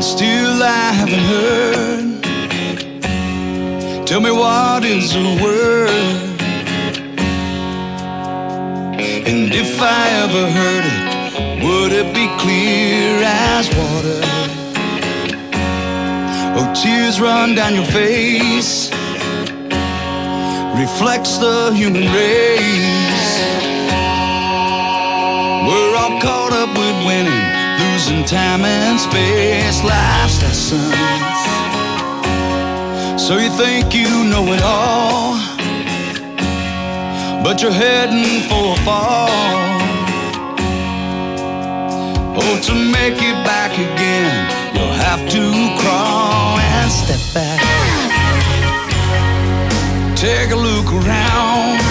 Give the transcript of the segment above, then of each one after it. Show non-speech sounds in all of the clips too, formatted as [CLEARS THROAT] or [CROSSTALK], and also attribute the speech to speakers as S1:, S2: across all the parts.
S1: and still I haven't heard. Tell me what is the word? And if I ever heard it, would it be clear as water? Oh, tears run down your face, reflects the human race. We're all caught up with winning, losing time and space, life's lessons. So you think you know it all, but you're heading for a fall. Oh, to make it back again, you'll have to crawl and step back. Take a look around.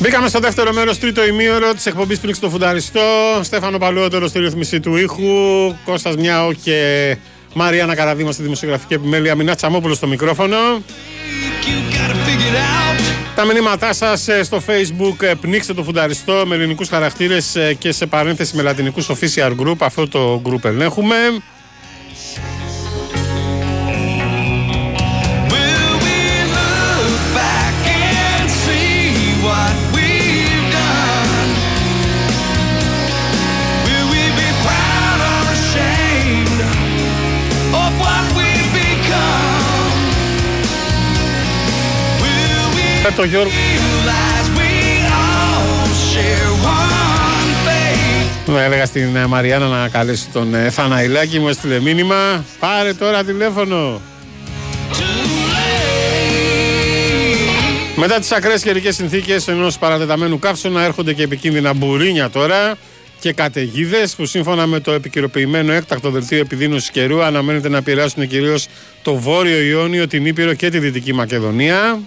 S2: Μπήκαμε στο δεύτερο μέρος, τρίτο ημίωρο της εκπομπής Πνίξ στο Φουνταριστό. Στέφανο Παλαιότερο στη ρύθμιση του ήχου. Κώστας Μιάου και Μαριάννα Καραδίμα στη δημοσιογραφική επιμέλεια. Μινά Τσαμόπουλος στο μικρόφωνο.
S1: You gotta figure it out.
S2: Τα μηνύματά σας στο facebook ε, πνίξτε το φουνταριστό με ελληνικούς χαρακτήρες και σε παρένθεση με λατινικούς official group. Αυτό το group ελέγχουμε. Το Γιώργο.
S1: realize we all share one fate?
S2: Ναι, έλεγα στην ε, Μαριάννα να καλέσει τον ε, Θαναϊλάκη, μου έστειλε μήνυμα. Πάρε τώρα τηλέφωνο. Μετά τις ακραίες καιρικές συνθήκες ενός παρατεταμένου καύσωνα έρχονται και επικίνδυνα μπουρίνια τώρα και καταιγίδες που σύμφωνα με το επικαιροποιημένο έκτακτο δελτίο επιδείνωσης καιρού αναμένεται να επηρεάσουν κυρίως το Βόρειο Ιόνιο, την Ήπειρο και τη Δυτική Μακεδονία.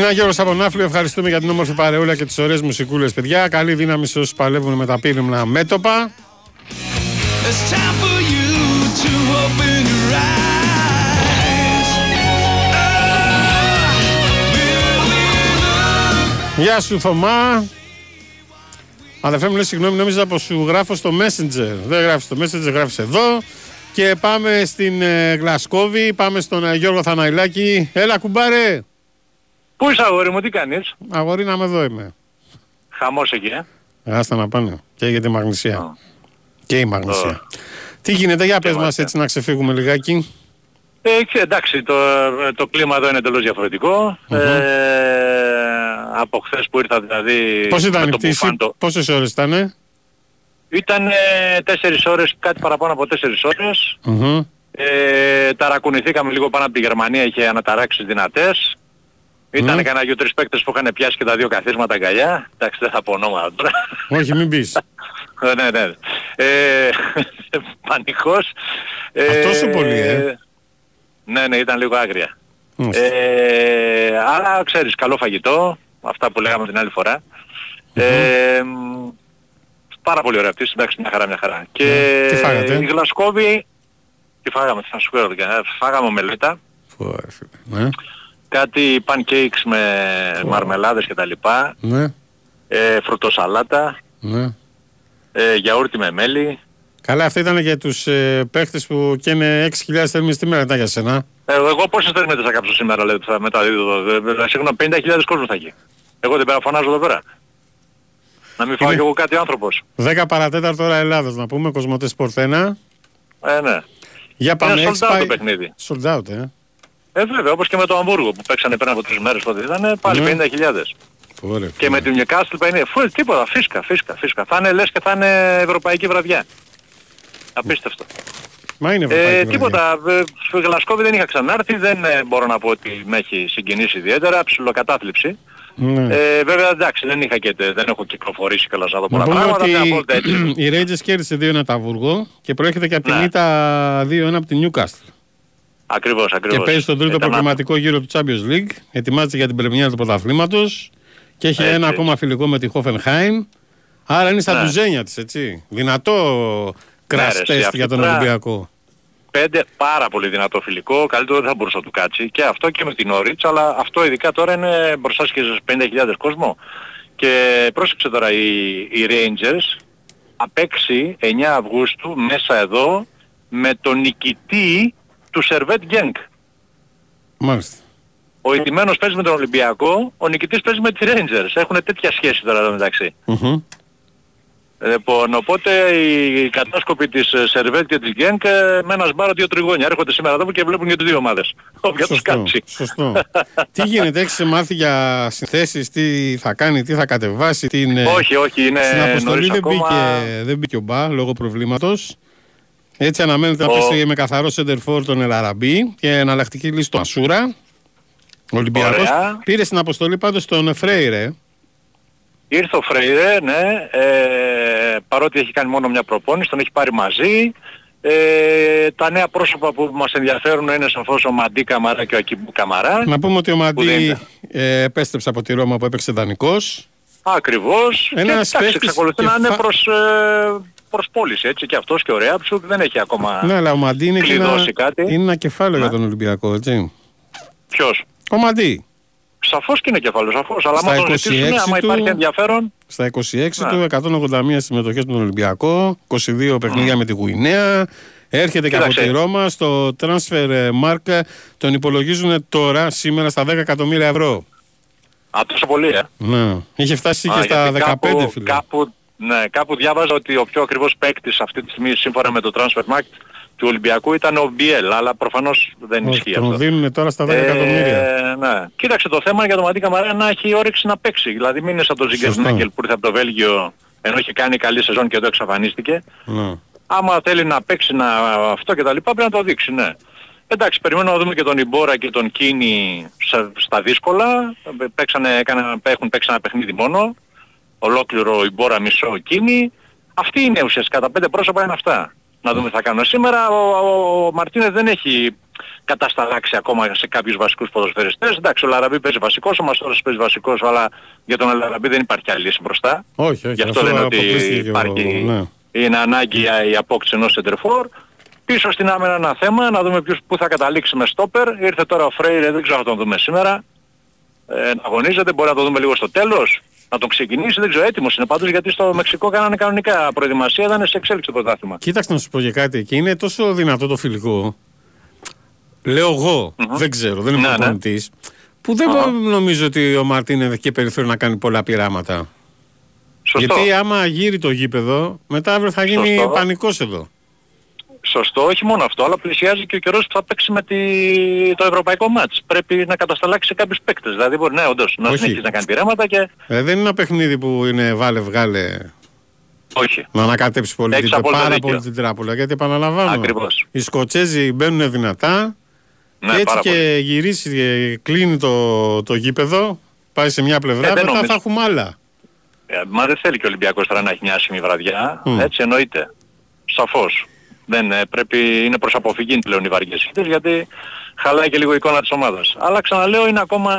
S2: Μίνα Γιώργος από Ναύλιο, ευχαριστούμε για την όμορφη παρεούλα και τις ωραίες μουσικούλες παιδιά. Καλή δύναμη σε όσους παλεύουν με τα πύριμνα μέτωπα.
S1: It's time for you to open your eyes. Ah, will we look
S2: Γεια σου Θωμά. Αδερφέ μου λέει συγγνώμη, νόμιζα πως σου γράφω στο Messenger. Δεν γράφεις στο Messenger, γράφεις εδώ. Και πάμε στην ε, Γλασκόβη, πάμε στον ε, Γιώργο Θαναϊλάκη. Έλα κουμπάρε.
S3: Πού είσαι αγόρι μου, τι κάνεις;
S2: Αγόρι να με εδώ είμαι.
S3: Χαμός εκεί, ε.
S2: Άστα να πάνε. Και για τη μαγνησία.
S3: Α.
S2: Και η μαγνησία. Τι γίνεται, για πες μας
S3: μάλιστα.
S2: έτσι να ξεφύγουμε λιγάκι.
S3: Ε, ξέρεις, εντάξει, το, το κλίμα εδώ είναι εντελώς διαφορετικό. Ε, από χθες που ήρθα δηλαδή...
S2: Πώς ήταν
S3: με
S2: η
S3: το
S2: πτήση,
S3: μπουφάν το-
S2: πόσες ώρες ήτανε;
S3: Ήταν ε, τέσσερις ώρες, κάτι παραπάνω από τέσσερις ώρες.
S2: Μμμ.
S3: Ε, ταρακουνηθήκαμε λίγο πάνω από τη Γερμανία, είχε αναταράξεις δυνατές. Ήταν
S2: Μμ.
S3: κανένα δυο-τρεις παίκτες που είχαν πιάσει και τα δύο καθίσματα αγκαλιά. Εντάξει, δεν θα πω ονόματα τώρα.
S2: Όχι, μην πεις.
S3: Ε, [LAUGHS] ναι, ναι. Ε, [LAUGHS] πανικός.
S2: Αυτός τόσο πολύ, ε.
S3: Ναι, ναι, ήταν λίγο άγρια.
S2: Μάλιστα.
S3: Ε, άρα, ξέρεις, καλό φαγητό, αυτά που λέγαμε την άλλη φορά. Ε, μ, πάρα πολύ ωραία πτήση, εντάξει, μια χαρά, μια χαρά. Και
S2: Ναι. Τι φάγατε;
S3: η Γλασκόβη, τι φάγαμε, τι θα σου πω, ε, φάγαμε μελέτα,
S2: Φω, ρε φίλε. Ναι,
S3: κάτι pancakes με μαρμελάδες και τα λοιπά,
S2: ναι,
S3: ε, φρουτοσαλάτα,
S2: ναι.
S3: ε, γιαούρτι με μέλι,
S2: Καλά, αυτά ήταν για τους ε, παίχτες που καίνε 6.000 θερμίδες τη μέρα, ήταν για σένα.
S3: Ε, εγώ πόσες θερμίδες θα κάψω σήμερα, λέτε, θα μεταδίδω εδώ. Ε, ε, Συγγνώμη, 50.000 κόσμος θα έχει. Εγώ δεν πέρα φωνάζω εδώ πέρα. Να μην φάω
S2: Είναι-
S3: κι εγώ κάτι άνθρωπος.
S2: 10 παρατέταρτο ώρα Ελλάδος να πούμε, Κοσμοτέ Sport 1.
S3: Ε, ναι.
S2: Για πάμε,
S3: Είναι
S2: έχεις
S3: sold out
S2: πάει...
S3: το παιχνίδι.
S2: Sold out, ε.
S3: Ε, βέβαια, όπως και με το Αμβούργο που παίξανε πριν από τρεις μέρες πότε ήταν, πάλι
S2: Ναι.
S3: 50.000.
S2: Ωραία,
S3: Και
S2: φίλε.
S3: με την Newcastle θα είναι, φου, τίποτα, φίσκα, φίσκα, φίσκα. Θα είναι λες και θα είναι ευρωπαϊκή βραδιά. Απίστευτο.
S2: Μα είναι ευρωπαϊκή
S3: Ε,
S2: βραδιά.
S3: τίποτα. Ε, Στο Γλασκόβι δεν είχα ξανάρθει, δεν ε, μπορώ να πω ότι με έχει συγκινήσει ιδιαίτερα, ψιλοκατάθλιψη.
S2: Ναι.
S3: Ε, βέβαια εντάξει, δεν είχα και, δεν έχω κυκλοφορήσει κιόλας να δω
S2: Να
S3: πολλά
S2: πούμε
S3: πράγματα,
S2: ότι
S3: μια βόλτα έτσι. [CLEARS THROAT]
S2: η Rangers κέρδισε 2-1 τα Βούργο και προέρχεται και από την
S3: Ναι.
S2: ήττα 2-1 από την Newcastle.
S3: Ακριβώς, ακριβώς.
S2: Και παίζει στον τρίτο
S3: Ήταν
S2: προγραμματικό γύρο του Champions League. Ετοιμάζεται για την πρεμιέρα του πρωταθλήματος και έχει
S3: Έτσι,
S2: ένα
S3: έτσι.
S2: ακόμα φιλικό με τη Hoffenheim. Άρα είναι στα
S3: Ναι.
S2: ντουζένια της, έτσι. Δυνατό crash
S3: Ναι, ρε,
S2: test
S3: εσύ, αυτή
S2: για τον
S3: τώρα-
S2: Ολυμπιακό.
S3: Πέντε πάρα πολύ δυνατό φιλικό, καλύτερο δεν θα μπορούσε να του κάτσει και αυτό και με την Όριτς, αλλά αυτό ειδικά τώρα είναι μπροστά και στους 50.000 κόσμο. Και πρόσεξε τώρα, οι, οι Rangers θα παίξει 9 Αυγούστου μέσα εδώ με τον νικητή του Σερβέτ Γκένκ.
S2: Μάλιστα.
S3: Ο ηττημένος παίζει με τον Ολυμπιακό, ο νικητής παίζει με τη Rangers. Έχουν τέτοια σχέση τώρα εδώ μεταξύ.
S2: Μμμ.
S3: Λοιπόν, οπότε οι κατάσκοποι της ε, Σερβέτ και της Γκένκ ε, με ένα σμπάρο δύο τριγώνια έρχονται σήμερα εδώ και βλέπουν και τις δύο ομάδες. [LAUGHS] Όποια τους
S2: Σωστό.
S3: κάτσει.
S2: Σωστό. [LAUGHS] τι γίνεται, έχεις μάθει για συνθέσεις, τι θα κάνει, τι θα κατεβάσει, τι είναι...
S3: Όχι, όχι, είναι
S2: Στην αποστολή
S3: νωρίς
S2: δεν,
S3: ακόμα.
S2: μπήκε, δεν μπήκε ο Μπα λόγω προβλήματος. Έτσι αναμένεται να
S3: Ο-
S2: παίξει με καθαρό center τον Ελαραμπή και εναλλακτική λύση τον Ασούρα. Ο Ολυμπιακός
S3: Ωραία.
S2: πήρε στην αποστολή πάντως τον Φρέιρε.
S3: Ήρθε ο Φρέιρε, ναι, ε, παρότι έχει κάνει μόνο μια προπόνηση, τον έχει πάρει μαζί. Ε, τα νέα πρόσωπα που μας ενδιαφέρουν είναι σαφώς ο Μαντί Καμαρά και ο Ακιμπού Καμαρά.
S2: Να πούμε ότι ο
S3: δεν
S2: Μαντί
S3: είναι.
S2: ε, επέστρεψε από τη Ρώμα που έπαιξε δανεικός.
S3: Ακριβώς.
S2: Ένας
S3: και εντάξει,
S2: παίκτης
S3: εξακολουθεί
S2: και
S3: να είναι
S2: φα-
S3: προς, ε, προς πώληση, έτσι και αυτός και ο Ρέαψουκ δεν έχει ακόμα
S2: Ναι, αλλά ο Μαντί είναι, και ένα,
S3: κλειδώσει κάτι.
S2: είναι ένα κεφάλαιο
S3: Ναι.
S2: για τον Ολυμπιακό, έτσι.
S3: Ποιος;
S2: Ο Μαντί.
S3: Σαφώς και είναι κεφάλαιος, σαφώς. Αλλά
S2: Στα
S3: άμα τον ζητήσουν,
S2: 26
S3: άμα
S2: του-
S3: υπάρχει ενδιαφέρον,
S2: Στα 26
S3: Ναι.
S2: του, 181 συμμετοχές στον Ολυμπιακό, 22 παιχνίδια με τη Γουινέα. Έρχεται και από
S3: Κοίταξε.
S2: τη Ρώμα. Στο transfer mark τον υπολογίζουν τώρα, σήμερα, στα 10 εκατομμύρια ευρώ.
S3: α, τόσο πολύ, ε.
S2: Ναι. Είχε φτάσει και
S3: Α,
S2: στα
S3: γιατί
S2: 15,
S3: κάπου,
S2: φίλε.
S3: Κάπου, ναι, κάπου διάβαζα ότι ο πιο ακριβώς παίκτης αυτή τη στιγμή σύμφωνα με το Transfer Market του Ολυμπιακού ήταν ο Μπιέλ, αλλά προφανώς δεν
S2: Όχι,
S3: ισχύει
S2: τον
S3: αυτό.
S2: δίνουν τώρα στα 10 εκατομμύρια.
S3: Ε, ναι. Κοίταξε το θέμα για τον Μαντί Καμαρά να έχει όρεξη να παίξει. Δηλαδή μην είναι σαν τον Ζίγκερ
S2: Σωστό.
S3: Σνέγκελ που ήρθε από το Βέλγιο ενώ είχε κάνει καλή σεζόν και εδώ εξαφανίστηκε.
S2: Ναι.
S3: Άμα θέλει να παίξει να, αυτό και τα λοιπά πρέπει να το δείξει, ναι. Εντάξει, περιμένουμε να δούμε και τον Ιμπόρα και τον Κίνη στα, στα δύσκολα. Παίξανε, έκανα, έχουν παίξει ένα παιχνίδι μόνο. Ολόκληρο Ιμπόρα, μισό Κίνη. Αυτή είναι ουσιαστικά. Τα πέντε πρόσωπα είναι αυτά. Να δούμε τι θα κάνουμε. Σήμερα ο, ο, ο Μαρτίνες δεν έχει κατασταλάξει ακόμα σε κάποιους βασικούς ποδοσφαιριστές. Εντάξει, ο Λαραμπή παίζει βασικός, ο Μαστόρος παίζει βασικός, αλλά για τον Λαραμπή δεν υπάρχει άλλη λύση μπροστά.
S2: Όχι, όχι.
S3: Γι' αυτό
S2: αφού
S3: δεν είναι ότι
S2: αποκλείστηκε και ο-
S3: υπάρχει,
S2: ναι.
S3: είναι ανάγκη η απόκτηση ενός σεντερφόρ. Πίσω στην άμυνα ένα θέμα, να δούμε ποιος, πού θα καταλήξει με στόπερ. Ήρθε τώρα ο Φρέιρε, δεν ξέρω αν θα τον δούμε σήμερα. Ε, να αγωνίζεται, μπορεί να το δούμε λίγο στο τέλος. Να τον ξεκινήσει, δεν ξέρω, έτοιμος είναι πάντως γιατί στο Μεξικό κάνανε κανονικά προετοιμασία, ήταν σε εξέλιξη το πρωτάθλημα.
S2: Κοίταξε να σου πω και κάτι. Και είναι τόσο δυνατό το φιλικό. Λέω εγώ, δεν ξέρω, δεν είμαι
S3: Ναι, ναι.
S2: προπονητής, Που δεν
S3: Αχα.
S2: νομίζω ότι ο Μαρτίν έχει και περιθώριο να κάνει πολλά πειράματα.
S3: Σωστό.
S2: Γιατί άμα γύρει το γήπεδο, μετά αύριο θα γίνει
S3: Σωστό.
S2: πανικός εδώ.
S3: Σωστό, όχι μόνο αυτό, αλλά πλησιάζει και ο καιρός που θα παίξει με τη... το ευρωπαϊκό μάτς. Πρέπει να κατασταλάξει σε κάποιους παίκτες. Δηλαδή μπορεί, ναι, όντως, να
S2: Όχι.
S3: συνεχίσει να κάνει πειράματα και...
S2: Ε, δεν είναι ένα παιχνίδι που είναι βάλε βγάλε
S3: Όχι.
S2: να ανακατέψει πολύ
S3: Έχεις
S2: την,
S3: απόλυτο
S2: πάρα
S3: δίκιο.
S2: πολύ την τράπουλα. Γιατί επαναλαμβάνω,
S3: Ακριβώς.
S2: οι Σκοτσέζοι μπαίνουν δυνατά
S3: Ναι,
S2: και έτσι
S3: πάρα
S2: και
S3: πολύ.
S2: γυρίσει και κλείνει το, το γήπεδο, πάει σε μια πλευρά,
S3: Ε, δεν
S2: μετά
S3: νομίζω.
S2: θα έχουμε άλλα.
S3: Ε, μα δεν θέλει και ο Ολυμπιακός τώρα να έχει μια άσχημη βραδιά.
S2: Μμ.
S3: Έτσι εννοείται. Σαφώς. Δεν, ε, πρέπει, είναι προς αποφυγή πλέον οι βαριές ήττες γιατί χαλάει και λίγο η εικόνα της ομάδας. Αλλά ξαναλέω είναι ακόμα...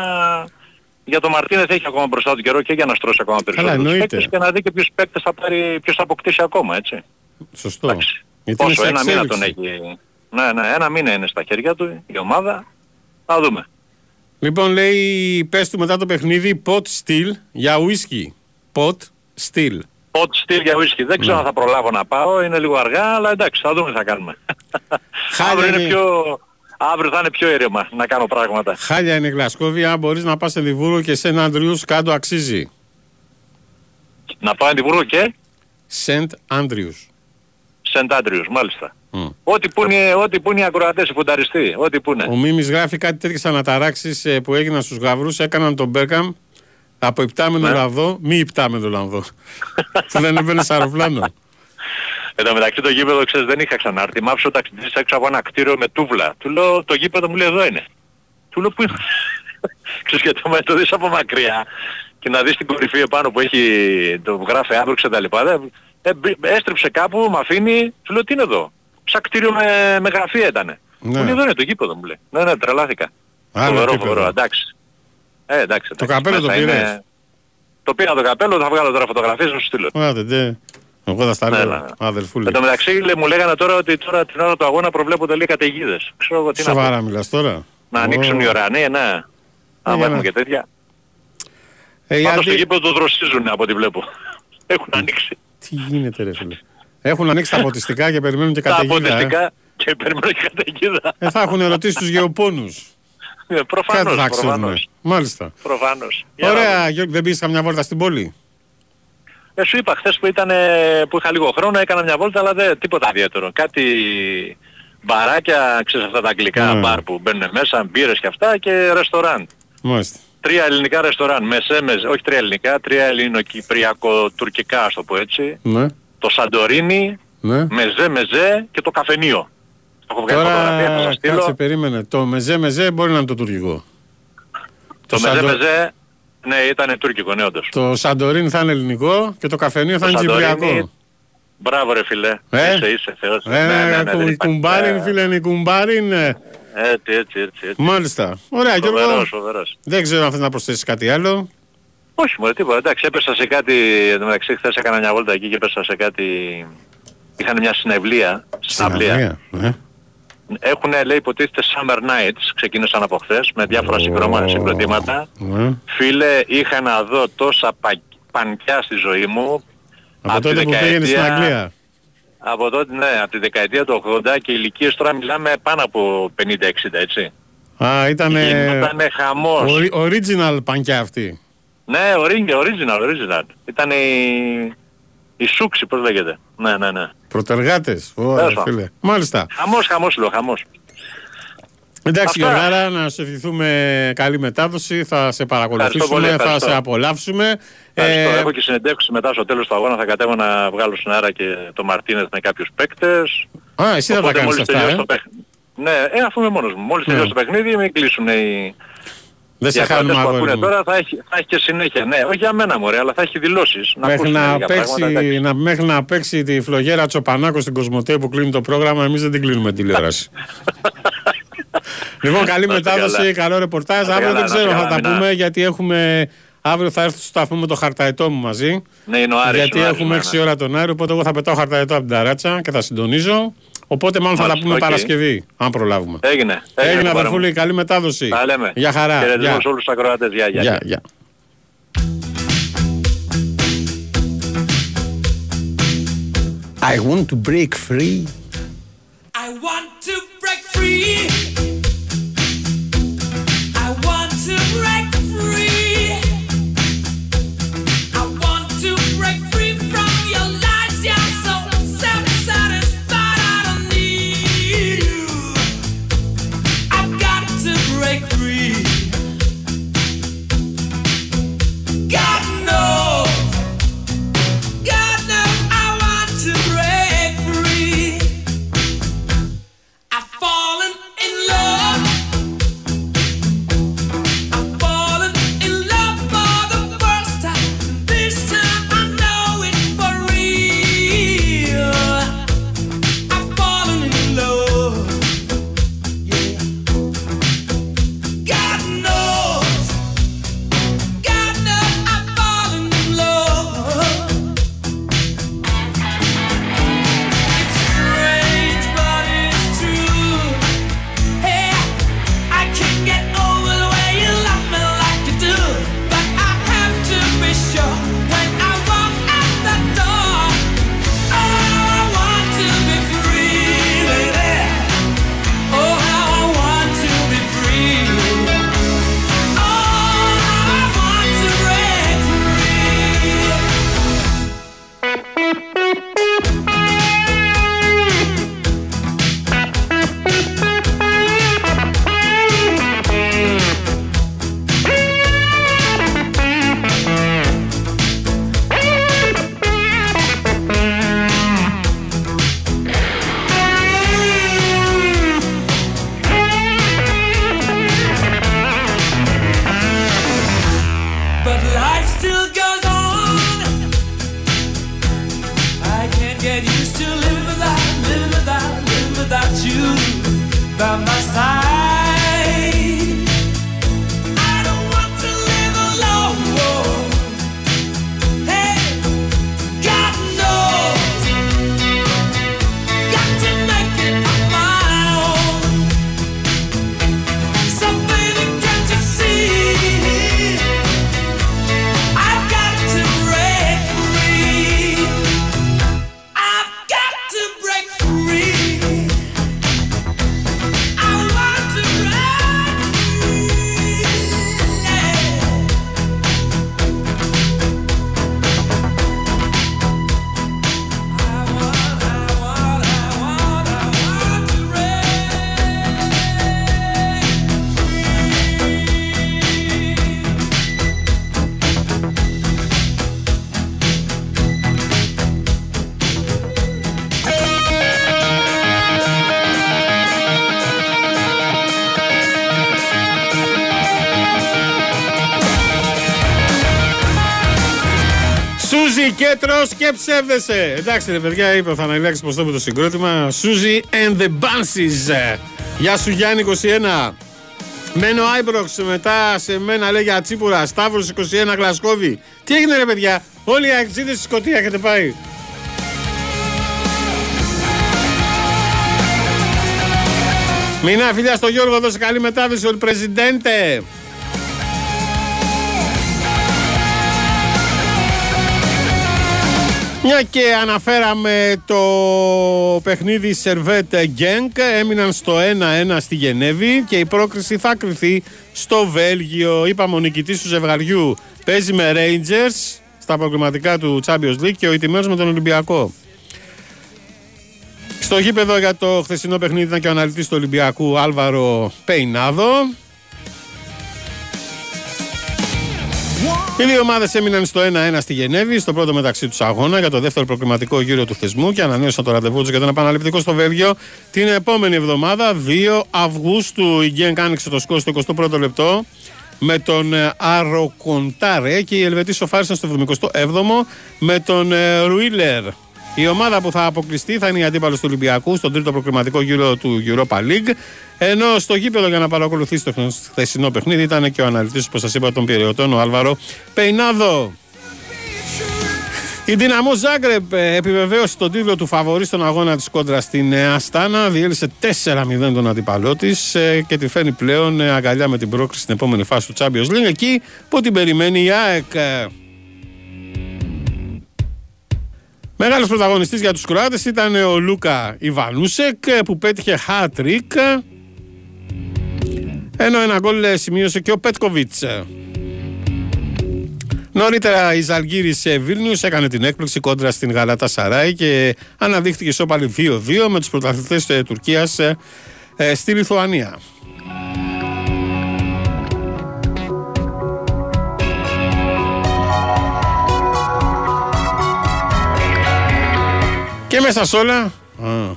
S3: Για τον Μαρτίνεθ έχει ακόμα μπροστά του καιρό και για να στρώσει ακόμα περισσότερους
S2: εννοείται.
S3: παίκτες και να δει και ποιους παίκτες θα, πάρει, ποιος θα αποκτήσει ακόμα, έτσι.
S2: Σωστό.
S3: Εντάξει.
S2: Γιατί είναι
S3: Πόσο,
S2: σε
S3: ένα μήνα τον
S2: εξέλιξη.
S3: έχει. Ναι, ναι, ένα μήνα είναι στα χέρια του η ομάδα. Θα δούμε.
S2: Λοιπόν, λέει, πες του μετά το παιχνίδι, pot still για whisky. Pot still.
S3: Ποτ στυλ για whisky. Δεν ξέρω
S2: Ναι.
S3: αν θα προλάβω να πάω, είναι λίγο αργά, αλλά εντάξει, θα δούμε τι θα κάνουμε.
S2: Χάλια
S3: αύριο, είναι
S2: είναι.
S3: πιο... αύριο θα είναι πιο ήρεμα να κάνω πράγματα.
S2: Χάλια είναι η Γλασκόβια, μπορείς να πας σε Διβούργο και σε ένα Αντριούς κάτω αξίζει.
S3: Να πάω Αντιβούργο και;
S2: Σεντ Άντριους.
S3: Σεντ Άντριους, μάλιστα.
S2: Μμ.
S3: Ό,τι που είναι, ό,τι που είναι οι ακροατές, οι φουνταριστοί, ό,τι που είναι.
S2: Ο Μίμης γράφει κάτι τέτοιες αναταράξεις ε, που έγιναν στους Γαβρούς, έκαναν τον Μπέρκαμ από υπτάμενο
S3: Ναι.
S2: λανδό, μη υπτάμενο λανδό. Που [LAUGHS] δεν έμπαινε σε αεροπλάνο.
S3: Εν τω μεταξύ το γήπεδο, ξέρεις, δεν είχα ξανάρθει. Μ' άφησε ο ταξιτζής έξω από ένα κτίριο με τούβλα. Του λέω, το γήπεδο μου λέει εδώ είναι. Του λέω, πού είναι; [LAUGHS] ξέρεις, και το, με το δεις από μακριά και να δεις την κορυφή επάνω που έχει, το γράφει Άβρουξ και τα λοιπά. δεν- ε, μπη- έστριψε κάπου, με αφήνει, του λέω, τι είναι εδώ; Σαν κτίριο με, με γραφεία ήτανε.
S2: Ναι.
S3: Μου λέει, εδώ είναι το γήπεδο μου λέει. Ναι, ναι, τρελάθηκα.
S2: Άλλο
S3: Φοβερό,
S2: επίπεδο.
S3: φοβερό, εντάξει. Ε, εντάξει.
S2: Το
S3: εντάξει,
S2: καπέλο το
S3: μέσα
S2: πήρες;
S3: είναι- Το πήρα το καπέλο, θα βγάλω τώρα φωτογραφίες να σου στείλω.
S2: Άντε, ντε. Εγώ θα στα
S3: Ναι,
S2: λέω,
S3: ναι, ναι.
S2: αδελφούλη.
S3: Εν τω μεταξύ λέ, μου λέγανε τώρα ότι τώρα την ώρα του αγώνα προβλέπονται λίγοι καταιγίδες. Ξέρω εγώ τι να πω.
S2: Σοβαρά μιλάς τώρα.
S3: Να ανοίξουν
S2: Ω.
S3: οι ουρανοί, ναι.
S2: για
S3: Άμα
S2: να-
S3: έχουμε και τέτοια.
S2: Ε, οι
S3: Πάντως στο
S2: αντί-
S3: γήπεδο το δροσίζουν από ό,τι βλέπω. [LAUGHS] Έχουν ανοίξει
S2: Τι γίνεται ρε φίλε. Έχουν ανοίξει τα ποτιστικά και περιμένουν και
S3: τα
S2: καταιγίδα. ε.
S3: αποδεστικά και περιμένουν και καταιγίδα.
S2: Ε, θα έχουν ερωτήσεις τους γεωπόνους.
S3: Ε,
S2: Κάτι
S3: Προφανώς,
S2: θα ξέρουν.
S3: προφανώς.
S2: Μάλιστα.
S3: Προφανώς. Για να δούμε.
S2: Ωραία, Γιώργη, δεν πήγες καμιά βόλτα στην πόλη;
S3: Ε, σου είπα χθες που, ήταν, που είχα λίγο χρόνο έκανα μια βόλτα αλλά δεν τίποτα ιδιαίτερο. Κάτι μπαράκια, ξέρεις αυτά τα αγγλικά
S2: Ναι.
S3: μπαρ που μπαίνουν μέσα, μπύρες και αυτά και ρεστοράν.
S2: Μάλιστα.
S3: Τρία ελληνικά ρεστοράν, μεσέ, μεσέ, όχι τρία ελληνικά, τρία ελληνοκυπριακο-τουρκικά, ας το πω έτσι.
S2: Ναι,
S3: Το Σαντορίνι,
S2: ναι.
S3: μεζέ μεζέ και το καφενείο. Έχω βγάλει φωτογραφία, θα
S2: Τώρα
S3: σας στείλω.
S2: κάτσε, περίμενε. Το μεζέ μεζέ μπορεί να είναι το τουρκικό.
S3: Το
S2: το
S3: μεζέ
S2: Σαντο-
S3: μεζέ, ναι ήταν τουρκικό, ναι όντως.
S2: Το Σαντορίνι θα είναι ελληνικό και το καφενείο θα
S3: Το
S2: είναι
S3: Σαντορίνι,
S2: κυπριακό.
S3: Μπράβο ρε φιλέ.
S2: Ε;
S3: Είσαι, είσαι θεός.
S2: Ε, κου-
S3: υπάρχει.
S2: κουμπάριν,
S3: Ε,
S2: φίλε, είναι κουμπάριν. ε.
S3: Έτσι, έτσι, έτσι. έτσι.
S2: Μάλιστα. Ωραία, Γιώργο.
S3: Φοβερός, φοβερός.
S2: Δεν ξέρω αν θες να προσθέσεις κάτι άλλο.
S3: Όχι μωρέ τίποτα, εντάξει έπεσα σε κάτι, εν τω μεταξύ χθες έκανα μια βόλτα εκεί και έπεσα σε κάτι, είχαν μια συνευλία, συναυλία.
S2: Συναυλία. Ναι.
S3: Έχουν λέει υποτίθεται Summer Nights, ξεκίνησαν από χθες με διάφορα συγκρομα- συγκροτήματα.
S2: Ναι.
S3: Φίλε, είχα να δω τόσα πα... πανκιά στη ζωή μου.
S2: Από
S3: Απ' τη
S2: τότε που πήγαινες στην
S3: δεκαετία-
S2: Αγγλία.
S3: Από τότε, ναι, από τη δεκαετία του 80 και ηλικίες τώρα μιλάμε πάνω από 50-60, έτσι.
S2: Α, ήταν
S3: Γινότανε χαμός.
S2: original πανκιά αυτή.
S3: Ναι, original, original, original. Ήταν η... η σούξη, πώς λέγεται. Ναι, ναι, ναι.
S2: Πρωτεργάτες. Ωραία,
S3: Τέλος πάντων.
S2: φίλε. Μάλιστα.
S3: Χαμός, χαμός λέω, χαμός.
S2: Εντάξει
S3: Αυτά.
S2: Γιωργάρα, να σε ευχηθούμε καλή μετάδοση, θα σε παρακολουθήσουμε,
S3: πολύ,
S2: θα
S3: ευχαριστώ.
S2: σε απολαύσουμε.
S3: Ευχαριστώ.
S2: Ε,
S3: Έχω και συνεντεύξεις μετά στο τέλος του αγώνα θα κατέβω να βγάλω στην αέρα και το Μαρτίνες με κάποιους παίκτες.
S2: α, εσύ θα τα
S3: Οπότε
S2: κάνεις
S3: μόλις
S2: αυτά,
S3: τελειώσει
S2: ε.
S3: το παιχνίδι. Ναι, ε, αφού είμαι μόνος μου. Μόλις
S2: Ναι.
S3: τελειώσει το παιχνίδι μην κλείσουν οι...
S2: Δεν
S3: Οι
S2: σε
S3: ακροατές
S2: χάνουμε
S3: που
S2: αγόρι
S3: ακούνε
S2: μου.
S3: τώρα θα έχει, θα έχει και συνέχεια. Ναι, όχι για μένα μωρέ, αλλά θα έχει δηλώσεις. Να
S2: Μέχρι
S3: ακούσουν
S2: να,
S3: λίγα
S2: παίξει,
S3: πράγματα, εντάξει.
S2: να, μέχρι να παίξει τη φλογέρα Τσοπανάκο στην Κοσμοτέ που κλείνει το πρόγραμμα, εμείς δεν την κλείνουμε τηλεόραση. [LAUGHS] λοιπόν, καλή
S3: Να είστε
S2: μετάδοση,
S3: καλά.
S2: καλό ρεπορτάζ.
S3: Να είστε
S2: Αύριο δεν
S3: καλά, να
S2: ξέρω,
S3: είστε
S2: θα τα
S3: καλά,
S2: πούμε γιατί έχουμε. Αύριο θα έρθω στο σταθμό με το χαρταετό μου μαζί.
S3: Ναι, είναι ο Άρης.
S2: γιατί
S3: ο Άρης,
S2: έχουμε
S3: ναι,
S2: 6
S3: ναι.
S2: ώρα τον Άριο, οπότε εγώ θα πετάω χαρταετό από την ταράτσα και θα συντονίζω. Οπότε μάλλον θα τα
S3: Μάλιστα,
S2: πούμε
S3: οκ.
S2: Παρασκευή, αν προλάβουμε.
S3: Έγινε.
S2: Έγινε,
S3: κουμπάρα μου.
S2: αδερφούλη, καλή μετάδοση.
S3: Τα λέμε.
S2: Γεια χαρά.
S3: Χαιρετισμούς
S2: Γεια.
S3: σε όλους τους ακροατές. Γεια, γεια.
S2: Γεια, γεια. I want to break free.
S4: I want to break free.
S2: Ψεύδεσαι. Εντάξει ρε παιδιά, είπε ο Θαναλιάκης πως το είπε το συγκρότημα. Suzy and the Bunsies. Γεια σου Γιάννη 21. Μένω Άιμπροξ μετά σε μένα λέγει Ατσίπουρα. Σταύρος 21 Γλασκόβη. Τι έγινε ρε παιδιά, όλοι οι αξίδες στη Σκωτία έχετε πάει; Μινά φιλιά στο Γιώργο, δώσε καλή μετάδοση, ο Πρεζιντέντε. Μια και αναφέραμε το παιχνίδι Σερβέτ Γκένκ, έμειναν στο 1-1 στη Γενέβη και η πρόκριση θα κρυθεί στο Βέλγιο. Είπαμε ο νικητής του ζευγαριού παίζει με Rangers στα προκριματικά του Champions League και ο ηττημένος με τον Ολυμπιακό. Στο γήπεδο για το χθεσινό παιχνίδι ήταν και ο αναλυτής του Ολυμπιακού Άλβαρο Πεϊνάδο. Οι δύο ομάδες έμειναν στο 1-1 στη Γενέβη, στο πρώτο μεταξύ τους αγώνα για το δεύτερο προκριματικό γύρο του θεσμού και ανανέωσαν το ραντεβού τους για τον επαναληπτικό στο Βέλγιο την επόμενη εβδομάδα, 2 Αυγούστου. Η Γκένκ άνοιξε το σκόρ στο 21ο λεπτό με τον ε, Αροκοντάρε και οι Ελβετοί σοφάρισαν στο 77ο με τον ε, Ρουίλερ. Η ομάδα που θα αποκλειστεί θα είναι η αντίπαλος του Ολυμπιακού στον τρίτο προκριματικό γύρο του Europa League. Ενώ στο γήπεδο για να παρακολουθήσει το χθεσινό παιχνίδι ήταν και ο αναλυτής, όπως σας είπα, των Πυραιωτών, ο Άλβαρο Πεϊνάδο. Η Δυναμό Ζάγκρεπ ε, επιβεβαίωσε τον τίτλο του φαβορή στον αγώνα της κόντρα στην ε, Αστάνα. Διέλυσε 4-0 τον αντιπαλό της και τη φέρνει πλέον ε, αγκαλιά με την πρόκληση στην επόμενη φάση του Champions League. Εκεί που την περιμένει η ΑΕΚ. Μεγάλος πρωταγωνιστής για τους Κροάτες ήταν ο Λούκα Ιβανούσεκ που πέτυχε hat-trick ενώ ένα γκολ σημείωσε και ο Πέτκοβιτς. Νωρίτερα η Ζαλγύρη σε Βίλνιους έκανε την έκπληξη κόντρα στην Γαλάτα Σαράι και αναδείχθηκε ισόπαλη 2-2 με τους πρωταθλητές της Τουρκίας ε, στη Λιθουανία. Και μέσα σ' όλα. α,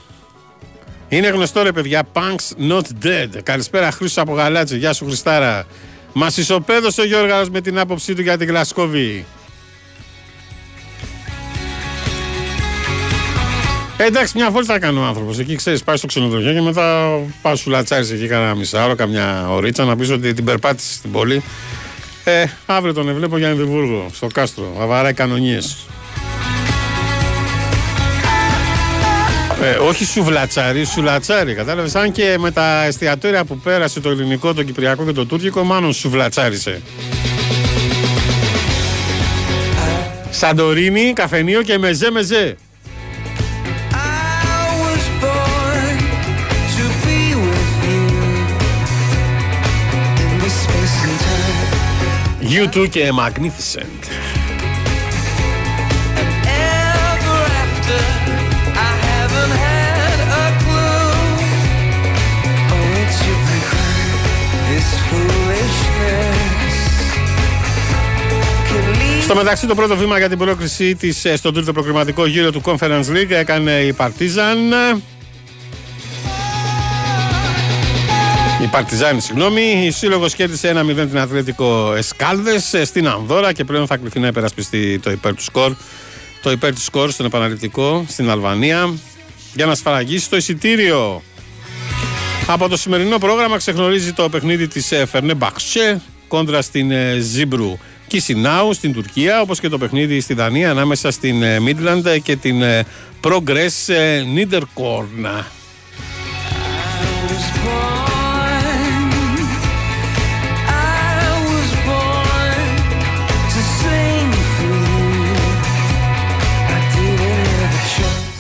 S2: είναι γνωστό ρε παιδιά. Punks not dead. Καλησπέρα Χρήστο από Γαλάτσι. Γεια σου Χριστάρα. Μας ισοπαίδωσε ο Γιώργος με την άποψή του για την Γλασκόβη. Ε, εντάξει, μια βόλτα κάνει ο άνθρωπος. Εκεί ξέρεις, πάει στο ξενοδοχείο και μετά πα σου λατσάρει εκεί κανένα μισάωρο, καμιά ωρίτσα να πεις ότι την περπάτησε στην πόλη. Ε, αύριο τον βλέπω για Ενδιβούργο, στο κάστρο. Αβαράει κανονίες. Ε, όχι σουβλατσάρι, σουλατσάρι. Κατάλαβες. Αν και με τα εστιατόρια που πέρασε το ελληνικό, το κυπριακό και το τουρκικό, μάλλον σουβλατσάρισε. Σαντορίνη, καφενείο και μεζέ μεζέ.
S4: I was born to be with you in this space and time.
S2: U2 και Magnificent. Στο μεταξύ, το πρώτο βήμα για την πρόκριση της ε, στον τρίτο προκριματικό γύρο του Conference League έκανε η Partizan. Η Παρτιζάνη, συγγνώμη. Η σύλλογος κέρδισε 1-0 την Αθλητικό Εσκάλδες στην Ανδώρα και πλέον θα κληθεί να υπερασπιστεί το υπέρ του σκορ. Το υπέρ του σκορ στον επαναληπτικό στην Αλβανία για να σφαραγγίσει το εισιτήριο. Από το σημερινό πρόγραμμα ξεχνωρίζει το παιχνίδι της ε, Φερνέ Μπαξέ κόντρα στην ε, Ζίμπρου Κισινάου στην Τουρκία όπως και το παιχνίδι στη Δανία ανάμεσα στην ε, Midland και την ε, Progress ε, Niederkorn.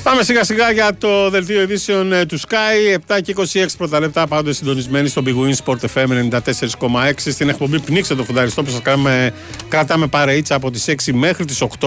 S2: Πάμε σιγά σιγά για το δελτίο ειδήσεων ε, του Sky. 7 και 26 πρώτα λεπτά πάντω συντονισμένοι στο Big Win Sport FM 94,6 στην εκπομπή Πνίξε το φουνταριστό που σας κρατάμε παρείτσα από τις 6 μέχρι τις 8.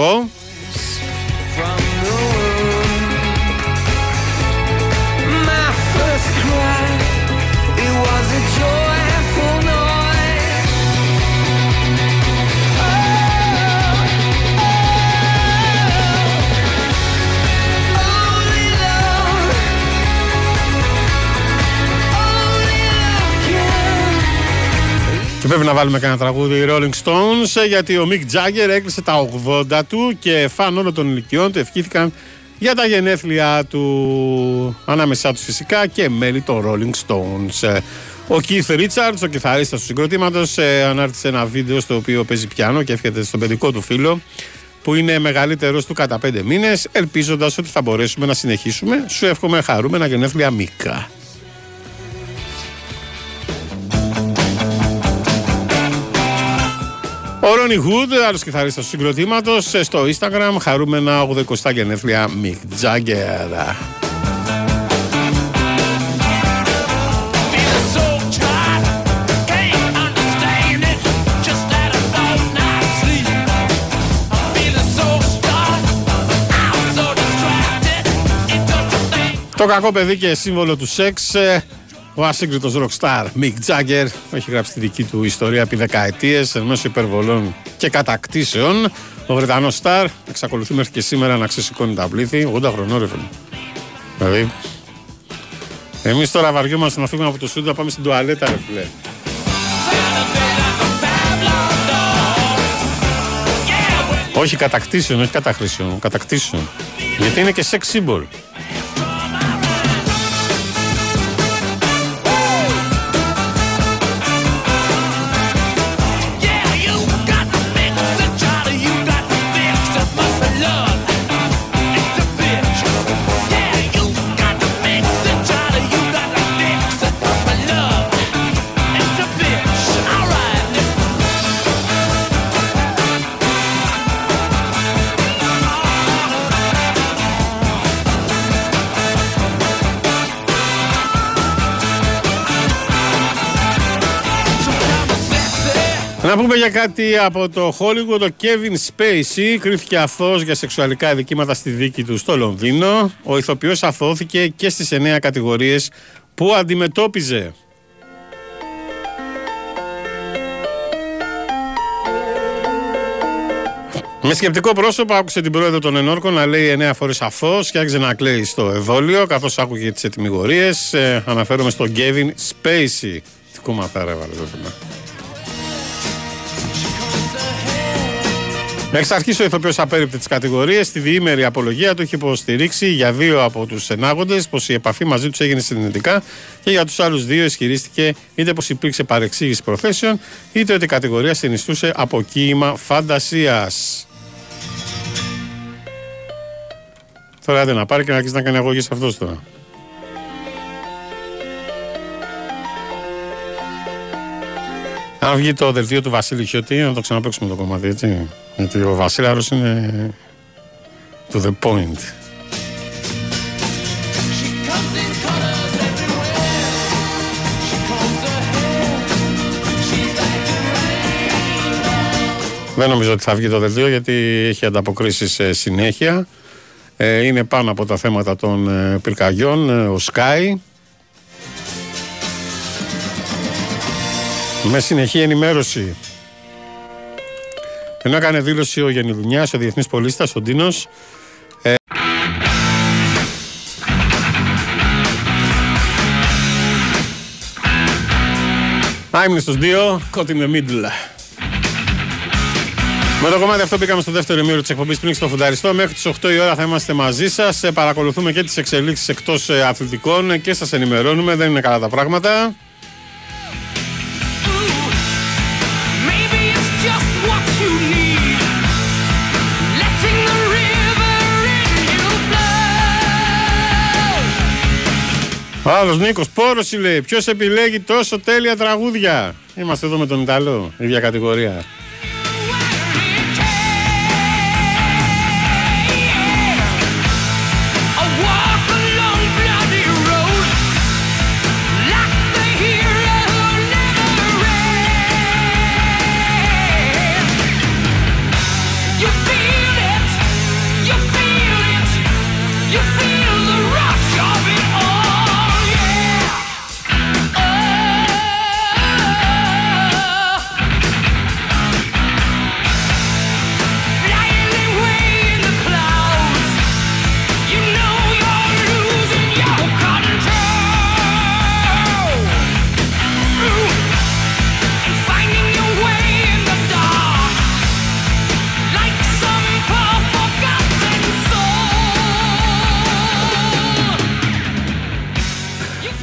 S2: Και πρέπει να βάλουμε κανένα τραγούδι Rolling Stones ε, γιατί ο Mick Jagger έκλεισε τα 80 του και φαν όλων των ηλικιών του ευχήθηκαν για τα γενέθλια του ανάμεσά τους φυσικά και μέλη των Rolling Stones. Ε, Ο Keith Richards, ο κιθαρίστας του συγκροτήματος, ε, ανάρτησε ένα βίντεο στο οποίο παίζει πιάνο και εύχεται στον παιδικό του φίλο που είναι μεγαλύτερος του κατά πέντε μήνες, ελπίζοντας ότι θα μπορέσουμε να συνεχίσουμε. Σου εύχομαι χαρούμενα γενέθλια Μίκα. Alice, του συγκροτήματος ε, στο Instagram. Χαρούμενα
S4: από τα κωστά γενέθλια Jagger.
S2: Το κακό παιδί και σύμβολο του σεξ. Ε, ο ασύγκριτος rockstar Μικ Τζάγκερ, έχει γράψει τη δική του ιστορία επί δεκαετίες εν μέσω υπερβολών και κατακτήσεων. Ο Βρετανός στάρ εξακολουθεί μέχρι και σήμερα να ξεσηκώνει τα πλήθη, 80 χρονών ρε φίλε. Δηλαδή, εμείς τώρα βαριόμαστε να φύγουμε από το στούντιο να πάμε στην τουαλέτα ρε φίλε. Όχι κατακτήσεων, όχι καταχρήσεων, κατακτήσεων. Γιατί είναι και sex symbol. Να πούμε για κάτι από το Hollywood. Ο Kevin Spacey κρίθηκε αθώος για σεξουαλικά δικήματα στη δίκη του στο Λονδίνο. Ο ηθοποιός αθώθηκε και στις εννέα κατηγορίες που αντιμετώπιζε. Με σκεπτικό πρόσωπο άκουσε την πρόεδρο των Ενόρκων να λέει εννέα φορές αφώ και άρχισε να κλαίει στο εμβόλιο καθώς άκουγε τις ετοιμιγορίες. Ε, αναφέρομαι στον Kevin Spacey. Τι κομματάρα έβαλε Εξ αρχή ο ηθοποιός απέρριπτε τις κατηγορίες. Στη διήμερη απολογία του είχε υποστηρίξει για δύο από τους ενάγοντες πως η επαφή μαζί τους έγινε συνενετικά και για τους άλλους δύο ισχυρίστηκε είτε πως υπήρξε παρεξήγηση προθέσεων είτε ότι η κατηγορία συνιστούσε αποκοίημα φαντασίας. Τώρα άντε να πάρει και να αρχίσει να κάνει αγωγή σε αυτός τώρα. Αν βγει το δελτίο του Βασίλη Χιώτη, να το ξαναπέξουμε το κομμάτι, έτσι. Γιατί ο Βασίλαρος είναι to the point.
S4: She comes in colors everywhere. She combs her hair. She's like the rain.
S2: Δεν νομίζω ότι θα βγει το δελτίο γιατί έχει ανταποκρίσεις ε, συνέχεια. Ε, είναι πάνω από τα θέματα των ε, πυρκαγιών, ε, ο Sky. Με συνεχή ενημέρωση. Ενώ έκανε δήλωση ο Γενιδουνιάς, ο διεθνής πολίστας, ο Ντίνος, ε, Άιμνης στους δύο, caught in the middle. Με το κομμάτι αυτό μπήκαμε στο δεύτερο ημίρο της εκπομπής πριν στο φουνταριστό. Μέχρι τις 8 η ώρα θα είμαστε μαζί σας. Παρακολουθούμε και τις εξελίξεις εκτός αθλητικών ε, και σας ενημερώνουμε. Δεν είναι καλά τα πράγματα. Άλλος Νίκος Πόρος λέει: Ποιος επιλέγει τόσο τέλεια τραγούδια; Είμαστε εδώ με τον Ιταλό, ίδια κατηγορία.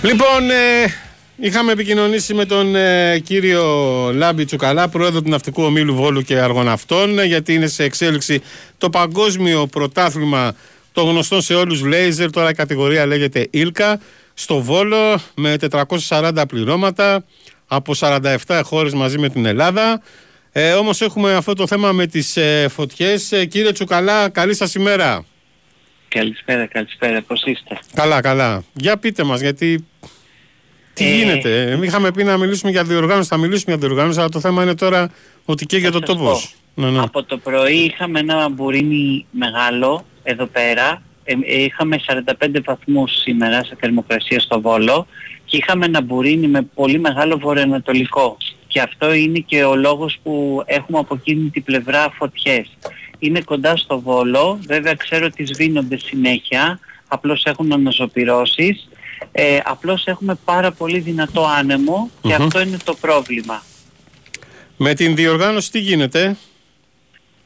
S2: Λοιπόν, ε, είχαμε επικοινωνήσει με τον ε, κύριο Λάμπη Τσουκαλά, πρόεδρο του Ναυτικού Ομίλου Βόλου και Αργοναυτών, ε, γιατί είναι σε εξέλιξη το παγκόσμιο πρωτάθλημα των γνωστών σε όλους λέιζερ, τώρα η κατηγορία λέγεται Ήλκα, στο Βόλο με 440 πληρώματα από 47 χώρες μαζί με την Ελλάδα. Ε, όμως έχουμε αυτό το θέμα με τις ε, φωτιές. Ε, κύριε Τσουκαλά, καλή σας ημέρα.
S5: Καλησπέρα, καλησπέρα. Πώς είστε;
S2: Καλά, καλά. Για πείτε μας, γιατί τι
S5: Ε,
S2: γίνεται; Εμείς είχαμε πει να μιλήσουμε για διοργάνωση, θα μιλήσουμε για διοργάνωση, αλλά το θέμα είναι τώρα ότι και για το
S5: Θα σας
S2: τόπος. Ναι, ναι.
S5: Από το πρωί είχαμε ένα μπουρίνι μεγάλο εδώ πέρα. Ε, ε, είχαμε 45 βαθμούς σήμερα σε θερμοκρασία στο Βόλο και είχαμε ένα μπουρίνι με πολύ μεγάλο βορειοανατολικό. Και αυτό είναι και ο λόγος που έχουμε από εκείνη την πλευρά φωτιές. Είναι κοντά στο Βόλο, βέβαια ξέρω ότι σβήνονται συνέχεια, απλώς έχουν αναζωπυρώσεις. Ε, απλώς έχουμε πάρα πολύ δυνατό άνεμο και
S2: Μμμ.
S5: αυτό είναι το πρόβλημα.
S2: Με την διοργάνωση τι γίνεται;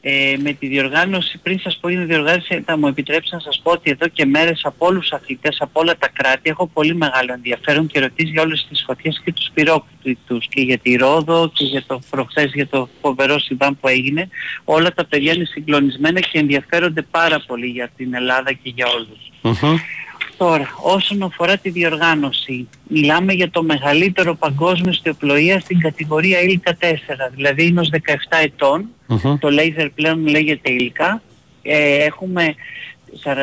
S5: Ε, με τη διοργάνωση, πριν σας πω είναι διοργάνωση, θα μου επιτρέψει να σας πω ότι εδώ και μέρες από όλους τους αθλητές, από όλα τα κράτη, έχω πολύ μεγάλο ενδιαφέρον και ερωτήσεις για όλες τις φωτιές και τους πυρόκτητους και για τη Ρόδο και για το προχθές για το φοβερό συμβάν που έγινε. Όλα τα παιδιά είναι συγκλονισμένα και ενδιαφέρονται πάρα πολύ για την Ελλάδα και για όλους.
S2: Μμμ.
S5: Τώρα, όσον αφορά τη διοργάνωση, μιλάμε για το μεγαλύτερο παγκόσμιο στεοπλοεία στην κατηγορία ΙΛΚΑ 4, δηλαδή είναι ως 17 ετών.
S2: Μμμ.
S5: Το λέιζερ πλέον λέγεται ΙΛΚΑ. Ε, έχουμε 49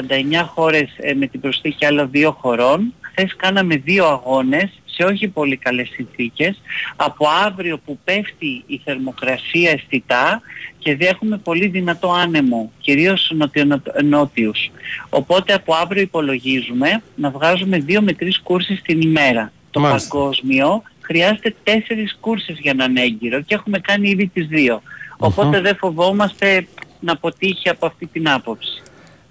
S5: χώρες ε, με την προσθήκη άλλων δύο χωρών. Χθες κάναμε δύο αγώνες σε όχι πολύ καλές συνθήκες. Από αύριο που πέφτει η θερμοκρασία αισθητά και δέχουμε πολύ δυνατό άνεμο, κυρίως νοτιο- νότιους. Οπότε από αύριο υπολογίζουμε να βγάζουμε δύο με τρεις κούρσεις την ημέρα. Το
S2: Μάλιστα.
S5: παγκόσμιο χρειάζεται τέσσερις κούρσεις για να είναι έγκυρο και έχουμε κάνει ήδη τις δύο. Οπότε δεν φοβόμαστε να αποτύχει από αυτή την άποψη.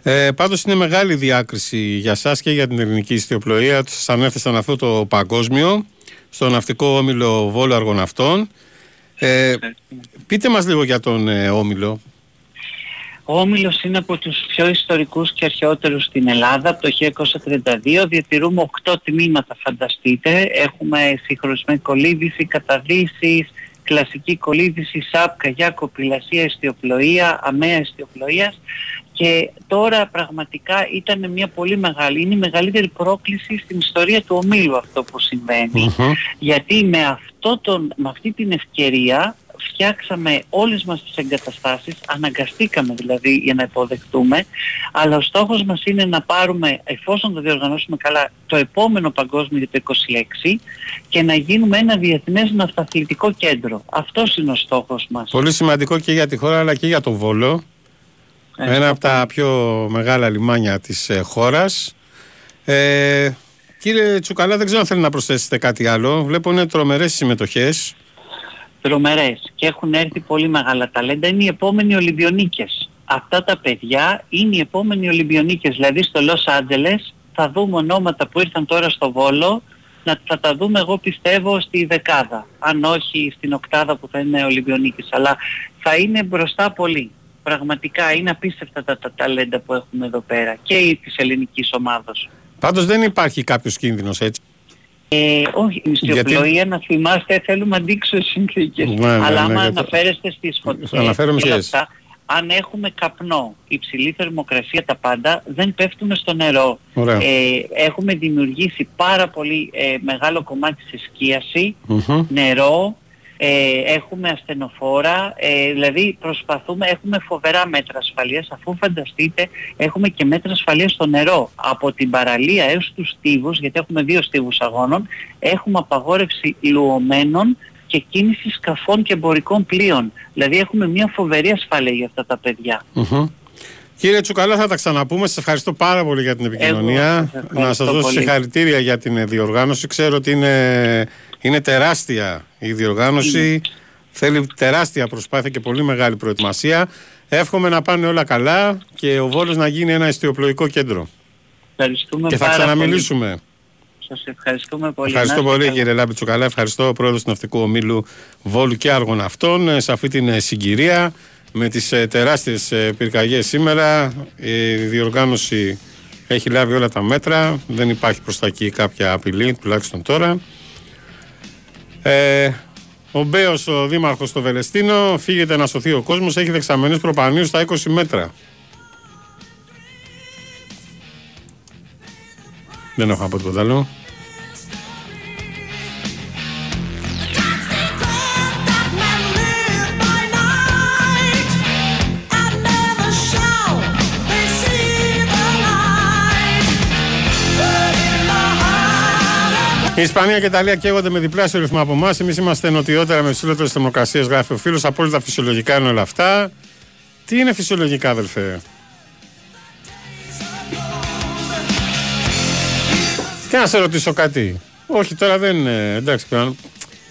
S2: Ε, πάντως είναι μεγάλη διάκριση για σας και για την ελληνική ιστιοπλοεία. Σας ανέθεσαν αυτό το παγκόσμιο στο ναυτικό όμιλο Βόλου Αργοναυτών. Ε, πείτε μας λίγο για τον ε, όμιλο.
S5: Ο Όμιλος είναι από τους πιο ιστορικούς και αρχαιότερους στην Ελλάδα. Από το 1932 διατηρούμε 8 τμήματα φανταστείτε. Έχουμε συγχρονισμένη κολύβηση, καταδύσεις, κλασική κολύβηση, ΣΑΠ, καγιά, κοπηλασία, εστιοπλοεία, αμαία εστιοπλοείας και τώρα πραγματικά ήταν μια πολύ μεγάλη, είναι η μεγαλύτερη πρόκληση στην ιστορία του ομίλου αυτό που συμβαίνει
S2: Μμμ.
S5: γιατί με, αυτό τον, με αυτή την ευκαιρία φτιάξαμε όλες μας τις εγκαταστάσεις, αναγκαστήκαμε δηλαδή για να υποδεχτούμε, αλλά ο στόχος μας είναι να πάρουμε, εφόσον το διοργανώσουμε καλά, το επόμενο παγκόσμιο για το 26 και να γίνουμε ένα διεθνές ναυταθλητικό κέντρο. Αυτός είναι ο στόχος μας.
S2: Πολύ σημαντικό και για τη χώρα αλλά και για τον Βόλο.
S5: Ε,
S2: Ένα από τα πιο μεγάλα λιμάνια της ε, χώρας. Ε, κύριε Τσουκαλά, δεν ξέρω αν θέλει να προσθέσετε κάτι άλλο. Βλέπω είναι τρομερές οι συμμετοχές.
S5: τρομερές και έχουν έρθει πολύ μεγάλα ταλέντα. Είναι οι επόμενοι Ολυμπιονίκες. Αυτά τα παιδιά είναι οι επόμενοι Ολυμπιονίκες. Δηλαδή στο Λος Άντζελες θα δούμε ονόματα που ήρθαν τώρα στο Βόλο να θα τα δούμε εγώ πιστεύω στη δεκάδα. Αν όχι στην οκτάδα που θα είναι Ολυμπιονίκες. Αλλά θα είναι μπροστά πολύ. Πραγματικά είναι απίστευτα τα, τα ταλέντα που έχουμε εδώ πέρα και η της ελληνικής ομάδος.
S2: Πάντως δεν υπάρχει κάποιος κίνδυνος έτσι.
S5: Ε, όχι, η μυστιοπλοεία να θυμάστε θέλουμε αντίξωες συνθήκες.
S2: Ναι, ναι,
S5: Αλλά
S2: ναι,
S5: άμα
S2: για το-
S5: αναφέρεστε στις φωτιές
S2: Θα αναφέρομαι
S5: και όλα
S2: ποιες.
S5: αυτά, αν έχουμε καπνό, υψηλή θερμοκρασία τα πάντα, δεν πέφτουμε στο νερό.
S2: Ωραία.
S5: Ε, έχουμε δημιουργήσει πάρα πολύ ε, μεγάλο κομμάτι σε σκίαση,
S2: Μμμ.
S5: νερό, ε, έχουμε ασθενοφόρα, ε, δηλαδή προσπαθούμε, έχουμε φοβερά μέτρα ασφαλείας, αφού φανταστείτε έχουμε και μέτρα ασφαλείας στο νερό. Από την παραλία έως τους στίβους, γιατί έχουμε δύο στίβους αγώνων, έχουμε απαγόρευση λουωμένων και κίνησης σκαφών και εμπορικών πλοίων. Δηλαδή έχουμε μια φοβερή ασφάλεια για αυτά τα παιδιά.
S2: Μμμ. Κύριε Τσουκαλά, θα τα ξαναπούμε. Σας ευχαριστώ πάρα πολύ για την επικοινωνία.
S5: σας
S2: Να σας
S5: ευχαριστώ
S2: δώσω
S5: πολύ.
S2: συγχαρητήρια για την ε, διοργάνωση. Ξέρω ότι είναι, είναι τεράστια η διοργάνωση. Θέλει τεράστια προσπάθεια και πολύ μεγάλη προετοιμασία. Εύχομαι να πάνε όλα καλά και ο Βόλος να γίνει ένα εστιοπλοϊκό κέντρο.
S5: Ευχαριστούμε
S2: και θα
S5: πάρα
S2: ξαναμιλήσουμε.
S5: πολύ. Σας ευχαριστούμε πολύ.
S2: Ευχαριστώ
S5: Να είστε
S2: πολύ
S5: καλά.
S2: κύριε Λάμπη Τσουκαλά. Ευχαριστώ πρόεδρο του Ναυτικού Ομίλου Βόλου και Άργων αυτών ε, σε αυτή την ε, συγκυρία με τις ε, τεράστιες ε, πυρκαγιές σήμερα. Η διοργάνωση Έχει λάβει όλα τα μέτρα. Δεν υπάρχει προς τα εκεί κάποια απειλή, τουλάχιστον τώρα. Ε, ο Μπέος, ο δήμαρχος στο Βελεστίνο, φύγεται να σωθεί ο κόσμος, έχει δεξαμενούς προπανίους στα 20 μέτρα. Δεν έχω να πω τίποτα άλλο. Η Ισπανία και η Ιταλία καίγονται με διπλάσιο ρυθμό από εμάς. Εμείς είμαστε νοτιότερα με ψηλότερε θερμοκρασίες, γράφει ο φίλος. Απόλυτα φυσιολογικά είναι όλα αυτά. Τι είναι φυσιολογικά, αδελφέ; Και να σε ρωτήσω κάτι. Όχι, τώρα δεν είναι. Εντάξει, πλέον.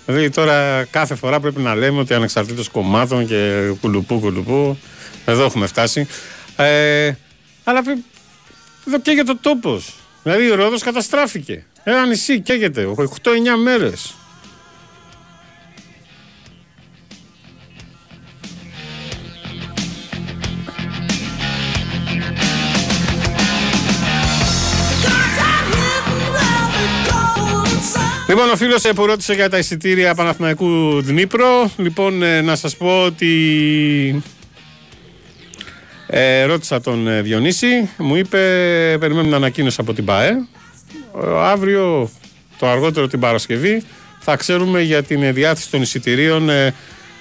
S2: Δηλαδή τώρα κάθε φορά πρέπει να λέμε ότι ανεξαρτήτως κομμάτων και κουλουπού κουλουπού. Εδώ έχουμε φτάσει. Ε, αλλά πρέ- εδώ καίγεται ο τόπος. Δηλαδή ο Ρόδος καταστράφηκε. Ένα νησί καίγεται. 8-9 μέρες. Λοιπόν, ο φίλος που ρώτησε για τα εισιτήρια Παναθηναϊκού Δνήπρο. Λοιπόν, ε, να σας πω ότι. Ε, ρώτησα τον ε, Διονύση, μου είπε περιμένουμε ανακοίνωση από την ΠΑΕ. Ε, αύριο, το αργότερο την Παρασκευή, θα ξέρουμε για την ε, διάθεση των εισιτηρίων ε,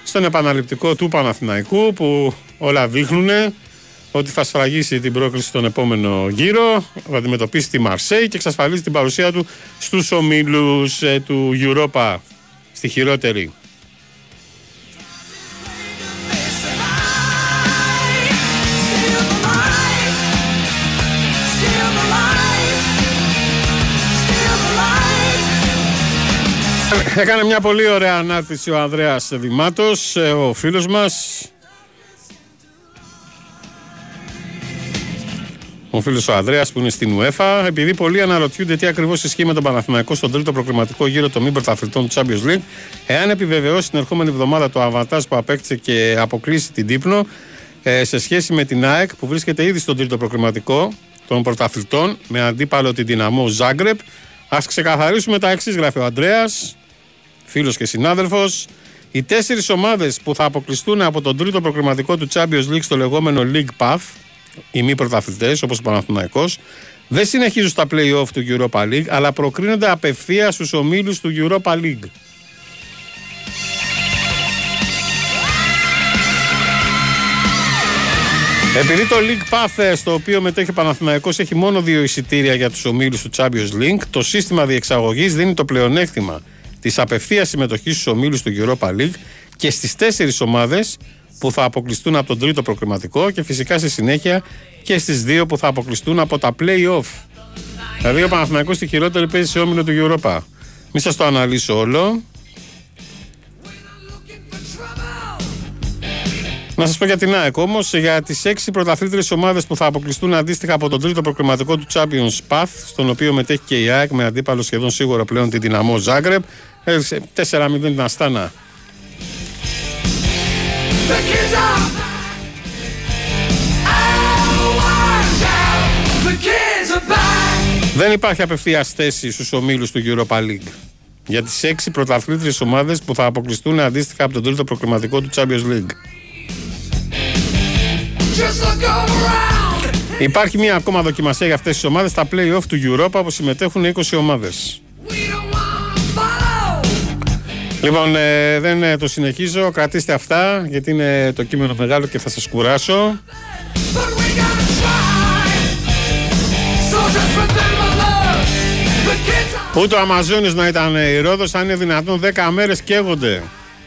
S2: στον επαναληπτικό του Παναθηναϊκού που όλα δείχνουν ότι θα σφραγίσει την πρόκληση στον επόμενο γύρο, θα αντιμετωπίσει τη Μαρσέη και εξασφαλίζει την παρουσία του στους ομίλους ε, του Europa στη χειρότερη. Έκανε μια πολύ ωραία ανάρτηση ο Ανδρέας Δημάτος, ε, ο φίλος μας. Ο φίλος ο Ανδρέας που είναι στην UEFA, επειδή πολλοί αναρωτιούνται τι ακριβώς ισχύει με τον Παναθηναϊκό στον τρίτο προκριματικό γύρο των μη πρωταθλητών του Champions League, εάν επιβεβαιώσει την ερχόμενη εβδομάδα το αβαντάζ που απέκτησε και αποκλείσει την Τύπνο ε, σε σχέση με την ΑΕΚ που βρίσκεται ήδη στον τρίτο προκριματικό των πρωταθλητών με αντίπαλο την Δυναμό Ζάγκρεπ. Α ξεκαθαρίσουμε τα εξής, γράφει ο Ανδρέας, φίλος και συνάδελφος. Οι τέσσερις ομάδες που θα αποκλειστούν από τον τρίτο προκριματικό του Champions League στο λεγόμενο League Path, οι μη πρωταθλητές όπως ο Παναθηναϊκός, δεν συνεχίζουν στα play-off του Europa League, αλλά προκρίνονται απευθεία στους ομίλους του Europa League. Επειδή το League Path ε, στο οποίο μετέχει ο Παναθηναϊκός έχει μόνο δύο εισιτήρια για τους ομίλους του Champions League, το σύστημα διεξαγωγής δίνει το πλεονέκτημα της απευθείας συμμετοχής στους ομίλους του Europa League και στις τέσσερις ομάδες που θα αποκλειστούν από τον τρίτο προκριματικό και φυσικά στη συνέχεια και στις δύο που θα αποκλειστούν από τα play-off. Δηλαδή ο Παναθηναϊκός στη χειρότερη παίζει σε όμιλο του Europa. Μην σας το αναλύσω όλο. Να σας πω για την ΑΕΚ όμως, για τις έξι πρωταθλήτριες ομάδες που θα αποκλειστούν αντίστοιχα από τον τρίτο προκριματικό του Champions Path, στον οποίο μετέχει και η ΑΕΚ με αντίπαλο σχεδόν σίγουρο πλέον την δυναμό Ζάγκρεπ. Έδειξε 4-0 την Αστάνα.
S4: The kids are Oh, watch out. The kids are back.
S2: Δεν υπάρχει απευθείας θέση στους ομίλους του Europa League. Για τις έξι πρωταθλήτριες ομάδες που θα αποκλειστούν αντίστοιχα από τον τρίτο προκριματικό του Champions League.
S4: Just look around.
S2: Υπάρχει μια ακόμα δοκιμασία για αυτές τις ομάδες στα play-off του Europa που συμμετέχουν 20
S4: ομάδες.
S2: Λοιπόν, ε, δεν ε, το συνεχίζω. Κρατήστε αυτά γιατί είναι το κείμενο μεγάλο και θα σας κουράσω.
S4: But we gotta try. So just remember love. The kids are
S2: Ούτε ο Αμαζόνης να ήταν ε, η Ρόδος, αν είναι δυνατόν 10 μέρες καίγονται.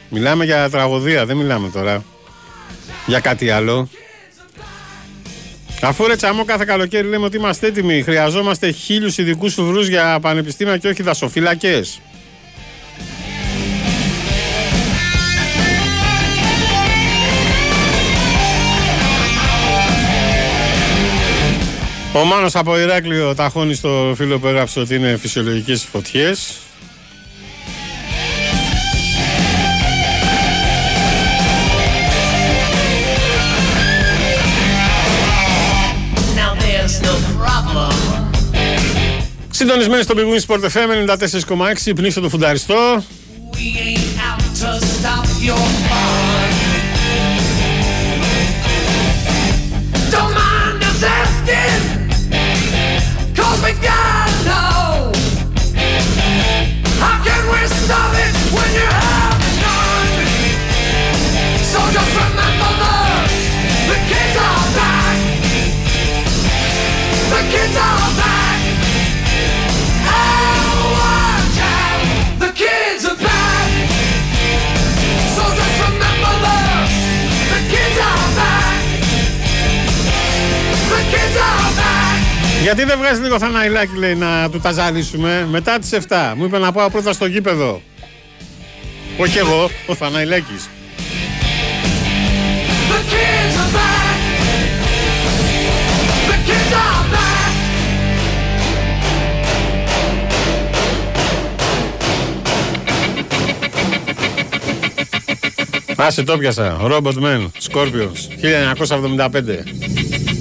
S2: Μιλάμε για τραγωδία, δεν μιλάμε τώρα για κάτι άλλο. Αφού ρε τσαμό κάθε καλοκαίρι λέμε ότι είμαστε έτοιμοι, χρειαζόμαστε χίλιους ειδικούς φρουρούς για πανεπιστήμια και όχι δασοφυλακές. Ο Μάνος από Ηράκλειο ταχώνει στο φίλο που έγραψε ότι είναι φυσιολογικές οι φωτιές.
S6: Now there's no problem
S2: Συντονισμένοι στο Big Win Sport FM 94,6 πνίστε το φουνταριστό.
S4: We ain't out to stop your fun.
S2: Γιατί δεν βγάζει λίγο θαναϊλάκι, λέει, να του τα ζαλίσουμε μετά τις 7. Μου είπε να πάω πρώτα στο γήπεδο. Όχι εγώ, ο Θαναϊλάκης.
S4: The kids are back. The kids are back.
S2: Άσε το πιασα. Robot Man, Scorpions, 1975.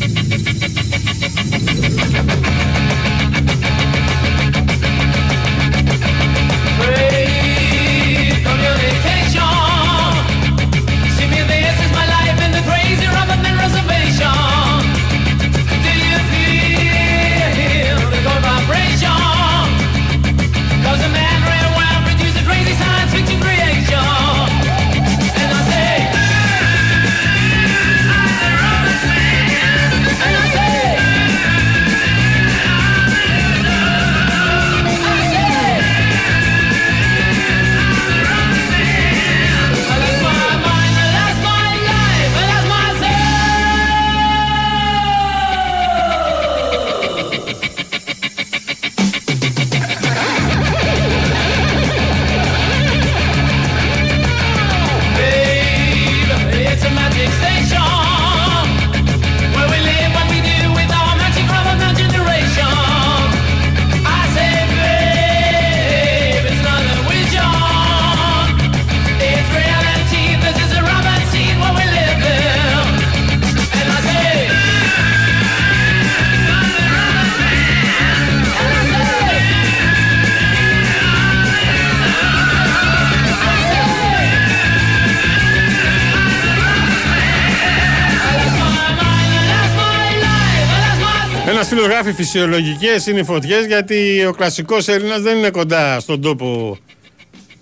S2: Γράφει φυσιολογικές είναι οι φωτιές γιατί ο κλασικός Έλληνας δεν είναι κοντά στον τόπο,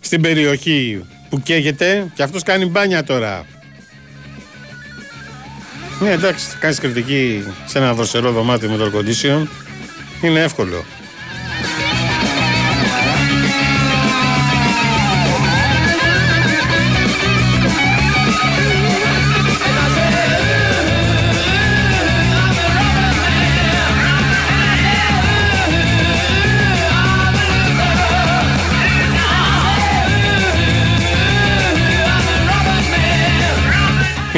S2: στην περιοχή που καίγεται και αυτός κάνει μπάνια τώρα. Ναι, εντάξει, κάνεις κριτική σε ένα δροσερό δωμάτιο με το air condition. Είναι εύκολο.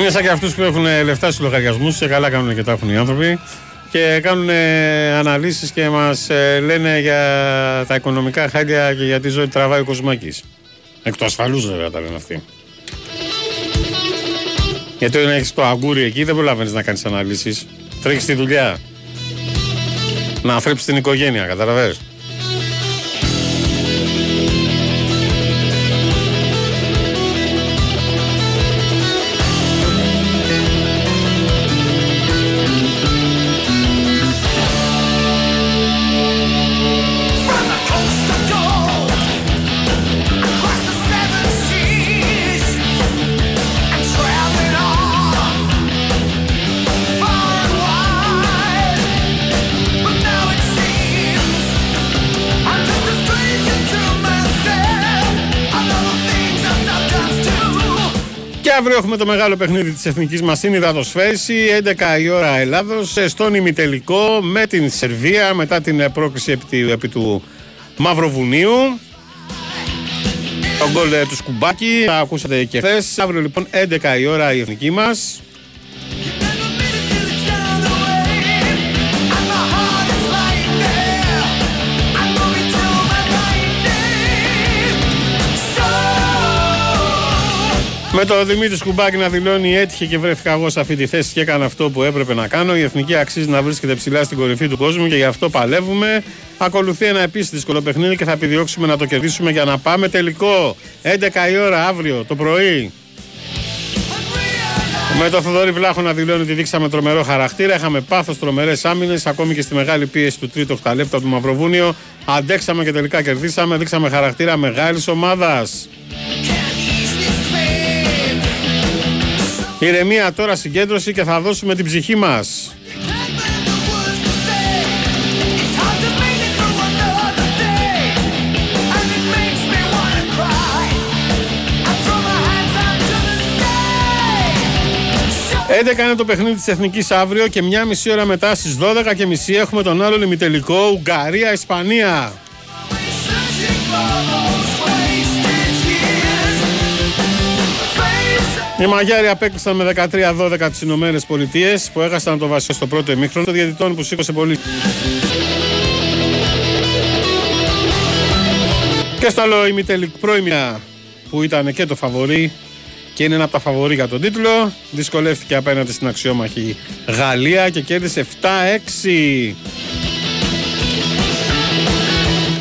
S2: Είναι σαν και αυτούς που έχουν λεφτά στους λογαριασμούς και καλά κάνουν και τα έχουν οι άνθρωποι και κάνουν αναλύσεις και μας λένε για τα οικονομικά χάλια και για τη ζωή που τραβάει ο Κοσμάκης. Εκ του ασφαλούς βέβαια τα λένε αυτοί. Γιατί όταν έχεις το αγκούρι εκεί δεν προλαβαίνεις να κάνεις αναλύσεις. Τρέχεις τη δουλειά. Να θρέψεις την οικογένεια, καταλαβαίνεις. Αύριο έχουμε το μεγάλο παιχνίδι της εθνικής μας στην υδατοσφαίριση 11 η ώρα Ελλάδος ε, στον ημιτελικό με την Σερβία μετά την ε, πρόκληση επί, του- επί του Μαυροβουνίου τον γκολ ε, του Σκουμπάκη τα ακούσατε και χθες. αύριο λοιπόν 11 η ώρα η εθνική μας Με το Δημήτρης Σκουμπάκη να δηλώνει έτυχε και βρέθηκα εγώ σε αυτή τη θέση και έκανα αυτό που έπρεπε να κάνω. Η εθνική αξίζει να βρίσκεται ψηλά στην κορυφή του κόσμου και γι' αυτό παλεύουμε. Ακολουθεί ένα επίσης δύσκολο παιχνίδι και θα επιδιώξουμε να το κερδίσουμε για να πάμε τελικό. 11 η ώρα αύριο το πρωί. Με το Θοδωρή Βλάχο να δηλώνει ότι δείξαμε τρομερό χαρακτήρα. Είχαμε πάθος, τρομερές άμυνες. Ακόμη και στη μεγάλη πίεση του τρίτου οχταλέπτα του Μαυροβούνιο. Αντέξαμε και τελικά κερδίσαμε. Δείξαμε χαρακτήρα μεγάλης ομάδας. Ηρεμία τώρα συγκέντρωση και θα δώσουμε την ψυχή μας.
S4: It's
S2: 11 είναι το παιχνίδι της Εθνικής αύριο και μια μισή ώρα μετά στις 12 και μισή έχουμε τον άλλο ημιτελικό Ουγγαρία-Ισπανία. Οι Μαγιάροι απέκλεισαν με 13-12 τις Ηνωμένες Πολιτείες που έχασαν το βασικό στο πρώτο ημίχρονο των διαιτητών που σήκωσε πολύ. Και στο άλλο ημιτελικό πρώιμια που ήταν και το φαβορή και είναι ένα από τα φαβορή για τον τίτλο. Δυσκολεύτηκε απέναντι στην αξιόμαχη Γαλλία και κέρδισε 7-6.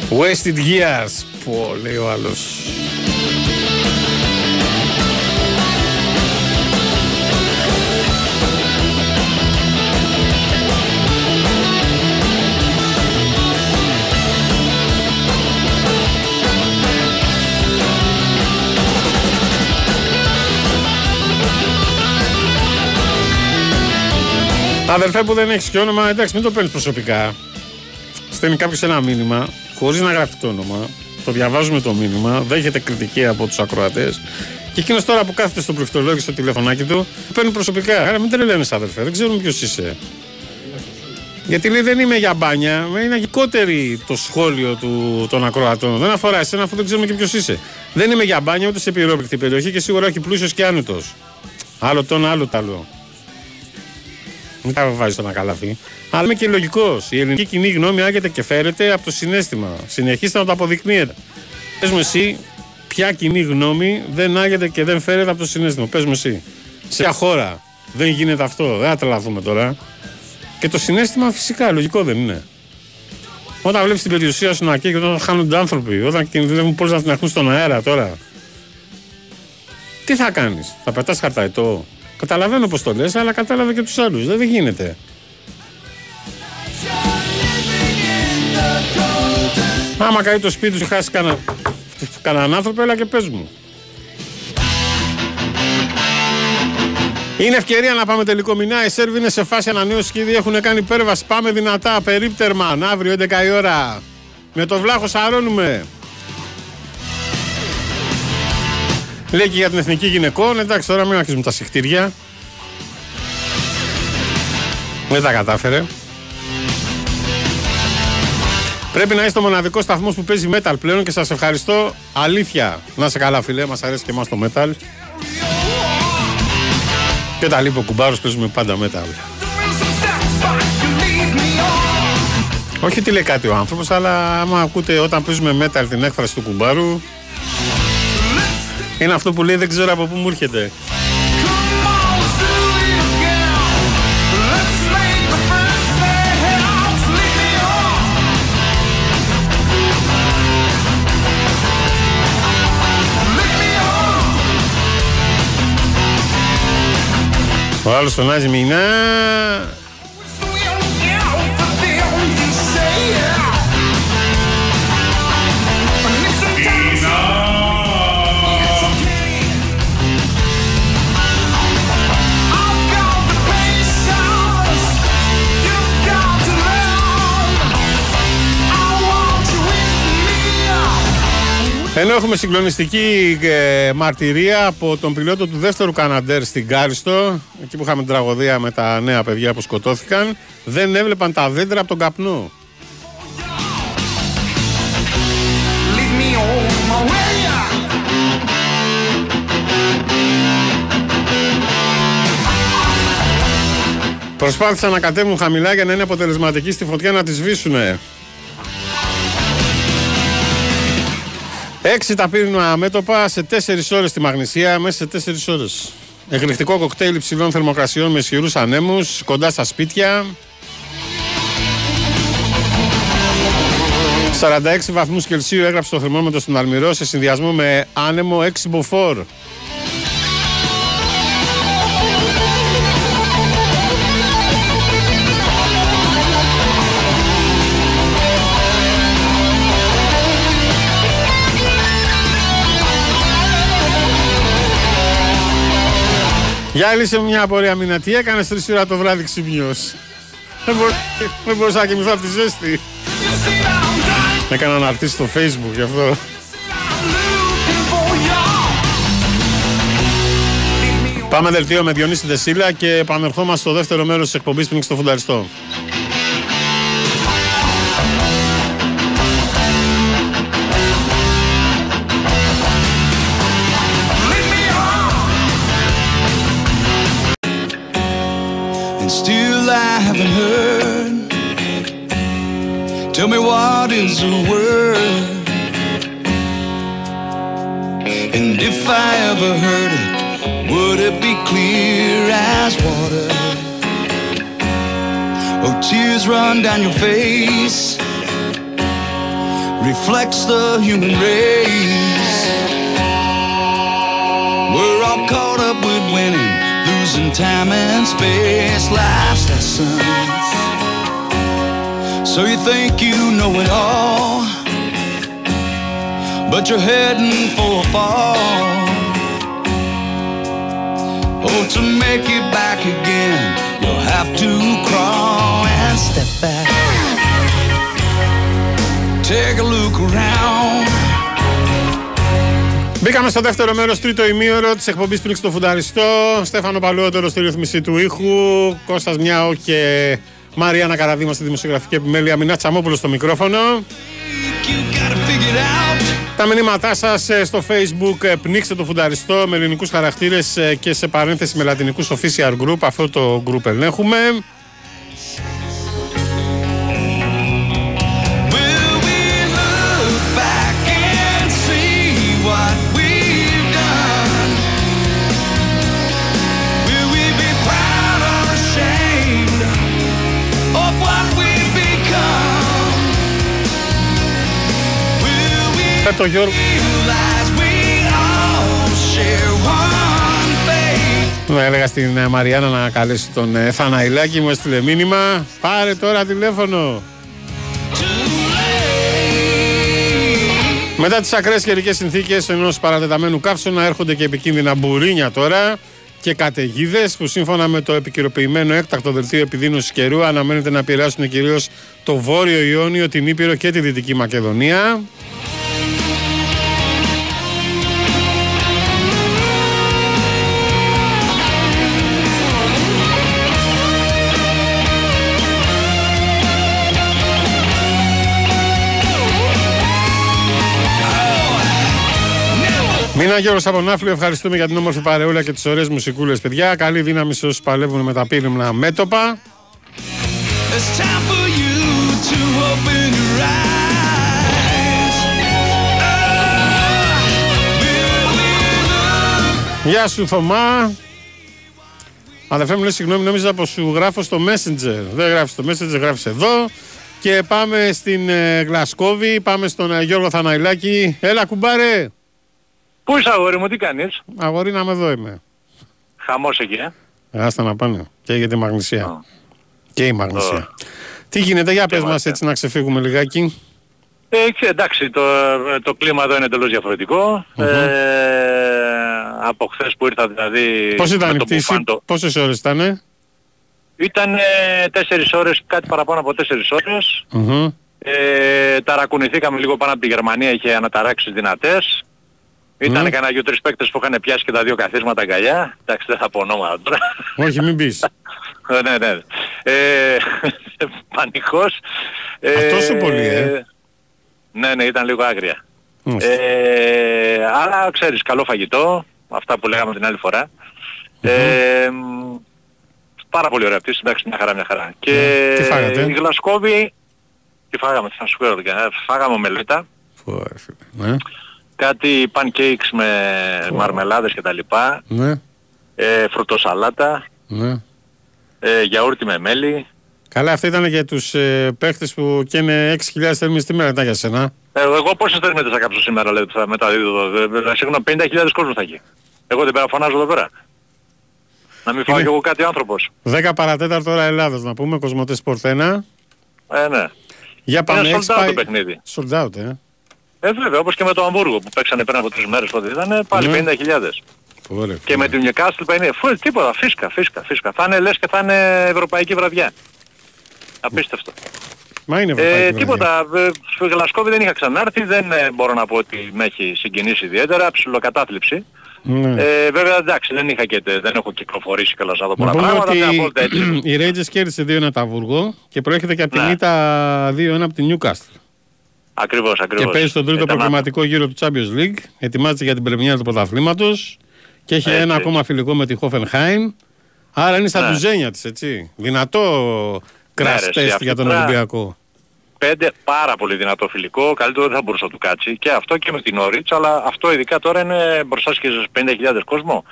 S2: Wasted years. Πω, λέει ο άλλος. Αδερφέ που δεν έχεις και όνομα, εντάξει, μην το παίρνεις προσωπικά. Στέλνει κάποιος ένα μήνυμα, χωρίς να γράφει το όνομα. Το διαβάζουμε το μήνυμα, δέχεται κριτική από τους ακροατές. Και εκείνος τώρα που κάθεται στο πληκτρολόγιο στο τηλεφωνάκι του, το παίρνει προσωπικά. Άρα μην τρελαίνε, αδερφέ, δεν ξέρουμε ποιος είσαι. Γιατί λέει δεν είμαι για μπάνια, είναι αγικότερη το σχόλιο του, των ακροατών. Δεν αφορά εσένα αφού δεν ξέρουμε και ποιος είσαι. Δεν είμαι για μπάνια ούτε σε πυρόπληκτη περιοχή και σίγουρα όχι πλούσιος και άνετος. Άλλο τον άλλο τ' άλλο. Μην τα βάζεις στον ακαλαφή. Αλλά είμαι και λογικός. Η ελληνική κοινή γνώμη άγεται και φέρεται από το συνέστημα. Συνεχίστε να το αποδεικνύετε. Πες μου εσύ, ποια κοινή γνώμη δεν άγεται και δεν φέρεται από το συνέστημα. Πες μου εσύ. Σε ποια χώρα δεν γίνεται αυτό. Δεν θα τρελαθούμε τώρα. Και το συνέστημα φυσικά λογικό δεν είναι. Όταν βλέπεις την περιουσία σου να καίγεται, όταν χάνονται άνθρωποι, όταν κινδυνεύουν πόλει να την έχουν στον αέρα τώρα. Τι θα κάνεις, θα πετάς χαρταετό; Καταλαβαίνω πώς το λες, αλλά κατάλαβε και τους άλλους. Δεν, δεν γίνεται; Άμα καεί το σπίτι σου, χάσει κανένα κανέναν άνθρωπο, έλα και πες μου. Είναι ευκαιρία να πάμε τελικό μηνά. Οι Σέρβοι είναι σε φάση ανανέωσης και ήδη έχουν κάνει υπέρβαση. Πάμε δυνατά. Περίπτερμαν αύριο 11 η ώρα. Με το βλάχος σαρώνουμε. Λέει και για την εθνική γυναικών. Εντάξει, τώρα μην αρχίσουμε τα συχτήρια. Δεν τα κατάφερε. Πρέπει να είστε ο μοναδικός σταθμός που παίζει metal πλέον και σας ευχαριστώ. Αλήθεια. Να σε καλά, φιλέ. Μας αρέσει και εμάς το metal. Και όταν λείπει ο κουμπάρο παίζουμε πάντα metal. Όχι τι λέει κάτι ο άνθρωπος, αλλά άμα ακούτε όταν παίζουμε metal την έκφραση του κουμπάρου, είναι αυτό που λέει δεν ξέρω από πού μου έρχεται. Ο άλλος φωνάζει μηνά. Ενώ έχουμε συγκλονιστική ε, μαρτυρία από τον πιλότο του δεύτερου Καναντέρ στην Κάριστο, εκεί που είχαμε την τραγωδία με τα νέα παιδιά που σκοτώθηκαν, δεν έβλεπαν τα δέντρα από τον καπνό.
S4: Leave me on my way.
S2: Προσπάθησαν να κατέβουν χαμηλά για να είναι αποτελεσματικοί στη φωτιά να τη σβήσουνε. Έξι τα πύρνα μέτωπα σε τέσσερις ώρες στη Μαγνησία, μέσα σε τέσσερις ώρες. Εκρηκτικό κοκτέιλ υψηλών θερμοκρασιών με ισχυρούς ανέμους, κοντά στα σπίτια. 46 βαθμούς Κελσίου έγραψε το θερμόμετρο στον Αλμυρό σε συνδυασμό με άνεμο 6 μποφόρ. Για έλυσε μου μια απορία μήνα. Τι έκανες τρεις ώρα το βράδυ ξυπνιός. Δεν, μπορώ, δεν μπορούσα να κοιμηθώ από τη ζέστη. Έκανα να αρτήσει στο facebook γι' αυτό. Πάμε δελτίο με Διονύση Δεσίλα και επανερχόμαστε στο δεύτερο μέρος της εκπομπής πριν στο φουνταριστό.
S1: And still I haven't heard. Tell me what is the word? And if I ever heard it, would it be clear as water? Oh, tears run down your face, reflects the human race. We're all caught up with winning, losing time and space. Life's lessons. So you think you know it all, but you're heading for a fall. Oh, to make it back again, you'll have to crawl and step back. Take a look around.
S2: Μπήκαμε στο δεύτερο μέρος, τρίτο ημίωρο της εκπομπής Πνίξ στο Φουνταριστό. Στέφανο Παλαιότερος στη ρυθμίση του ήχου. Κώστας Μιάου και Μαριάννα Καραδίμα στη δημοσιογραφική επιμέλεια. Μινά Τσαμόπουλος στο μικρόφωνο.
S1: You gotta figure it out.
S2: Τα μηνύματά σας στο facebook ε, πνίξτε το φουνταριστό με ελληνικούς χαρακτήρες και σε παρένθεση με λατινικούς official group. Αυτό το group ελέγχουμε. Το Γιώργο.
S1: realize we all share one fate?
S2: Να έλεγα στην ε, Μαριάννα να καλέσει τον ε, Θαναϊλάκη, μου έστειλε μήνυμα. Πάρε τώρα τηλέφωνο. Μετά τις ακραίες καιρικές συνθήκες ενός παρατεταμένου καύσωνα έρχονται και επικίνδυνα μπουρίνια τώρα και καταιγίδες που σύμφωνα με το επικαιροποιημένο έκτακτο δελτίο επιδείνωσης καιρού αναμένεται να επηρεάσουν κυρίως το βόρειο Ιόνιο, την Ήπειρο και τη Δυτική Μακεδονία. Μίνα Γιώργο Σαπονάφλου, ευχαριστούμε για την όμορφη παρεούλα και τις ωραίες μουσικούλες, παιδιά. Καλή δύναμη σε όσους παλεύουν με τα πύλημνα μέτωπα.
S1: It's time for you to open your eyes. Ah, will we look
S2: Γεια σου, Θωμά. Αδερφέ μου, λέει συγγνώμη, νόμιζα πως σου γράφω στο Messenger. Δεν γράφεις στο Messenger, γράφεις εδώ. Και πάμε στην ε, Γλασκόβη, πάμε στον ε, Γιώργο Θαναϊλάκη. Έλα, κουμπάρε.
S3: Πού είσαι αγόρι μου, τι κάνεις;
S2: Αγόρι να με εδώ είμαι.
S3: Χαμός εκεί, ε.
S2: Άστα να πάνε. Και για τη μαγνησία.
S3: Α.
S2: Και η μαγνησία. Τι γίνεται, για πες μας
S3: μάλιστα.
S2: έτσι να ξεφύγουμε λιγάκι.
S3: Ε, ξέ- εντάξει, το, το κλίμα εδώ είναι εντελώς διαφορετικό. Ε, από χθες που ήρθα δηλαδή...
S2: Πώς ήταν
S3: με
S2: η
S3: το
S2: πτήση,
S3: μπουφάν το-
S2: πόσες ώρες ήταν.
S3: Ήταν ε, τέσσερις ώρες, κάτι παραπάνω από τέσσερις ώρες.
S2: Μμμ.
S3: Ε, ταρακουνηθήκαμε λίγο πάνω από τη Γερμανία, είχε αναταράξεις δυνατές. Ήταν
S2: Μμμ.
S3: κανένα δύο-τρεις παίκτες που είχαν πιάσει και τα δύο καθίσματα αγκαλιά. Εντάξει, δεν θα πω ονόματα τώρα.
S2: Όχι, μην πεις. [LAUGHS]
S3: Ε, ναι, ναι. Ε, [LAUGHS] πανικός.
S2: Α, τόσο πολύ, ε.
S3: Ναι, ναι, ήταν λίγο άγρια.
S2: Μάλιστα.
S3: Ε, άρα, ξέρεις, καλό φαγητό, αυτά που λέγαμε την άλλη φορά. Ε, μ, πάρα πολύ ωραία πτήση, εντάξει, μια χαρά, μια χαρά. Και
S2: Ναι. Τι φάγατε;
S3: η Γλασκόβη, τι φάγαμε, τι θα σου πω, ε, φάγαμε ομελέτα,
S2: Φω, ρε φίλε. Ναι,
S3: κάτι pancakes με μαρμελάδες και τα λοιπά,
S2: ναι,
S3: ε, φρουτοσαλάτα,
S2: ναι.
S3: ε, γιαούρτι με μέλι,
S2: Καλά, αυτό ήταν για τους ε, παίχτες που καίνε 6.000 θερμίδε τη μέρα. Ήταν για σένα.
S3: Ε, εγώ πόσες θερμίδες θα κάψω σήμερα λέει, ότι θα μεταδίδω εδώ. Ε, ε, Συγγνώμη, 50.000 κόσμο θα έχει. Εγώ την πέρα φωνάζω εδώ πέρα. Να μην φάω
S2: Είναι-
S3: κι εγώ κάτι άνθρωπος.
S2: 10 παρατέταρτο ώρα Ελλάδος να πούμε, Κοσμοτέ Sport 1.
S3: Ε, ναι.
S2: Για πάμε,
S3: Είναι
S2: έχεις
S3: sold out
S2: πάει-
S3: το παιχνίδι.
S2: Sold out, ε.
S3: Ε, βέβαια, όπως και με το Αμβούργο που παίξανε πριν από τρεις μέρες πότε ήταν, πάλι
S2: Ναι.
S3: 50.000.
S2: Ωραία,
S3: Και με την Newcastle 50. Φου, τίποτα, φίσκα, φίσκα, φίσκα. Θα είναι λες και θα είναι ευρωπαϊκή βραδιά. Απίστευτο.
S2: Μα είναι ευρωπαϊκή
S3: Ε,
S2: βραδιά.
S3: τίποτα. Ε, Στο Γλασκόβι δεν είχα ξανάρθει, δεν ε, μπορώ να πω ότι με έχει συγκινήσει ιδιαίτερα, ψιλοκατάθλιψη.
S2: Ναι.
S3: Ε, βέβαια εντάξει, δεν, είχα και, τε- δεν έχω κυκλοφορήσει καλά να δω
S2: Να
S3: πολλά
S2: πούμε
S3: πράγματα,
S2: ότι
S3: μια βόλτα έτσι. [CLEARS THROAT]
S2: οι Rangers κέρδισε 2-1 τα Βούργο και προέρχεται και από την
S3: Ναι.
S2: ήττα 2-1 από την Newcastle.
S3: Ακριβώς,
S2: Και
S3: ακριβώς.
S2: παίζει στον τρίτο
S3: Έκανα-
S2: προγραμματικό γύρο του Champions League. Ετοιμάζεται για την πρεμιέρα του πρωταθλήματος και έχει
S3: Έτσι,
S2: ένα
S3: έτσι.
S2: ακόμα φιλικό με τη Hoffenheim. Άρα είναι στα
S3: Ναι.
S2: τουζένια της, έτσι. Δυνατό crash
S3: Ναι, ρε, εσύ,
S2: test
S3: αυτή
S2: για τον
S3: τώρα-
S2: Ολυμπιακό.
S3: Πέντε πάρα πολύ δυνατό φιλικό, καλύτερο δεν θα μπορούσε να του κάτσει και αυτό και με την Όριτς, αλλά αυτό ειδικά τώρα είναι μπροστά και στους 50.000 κόσμο.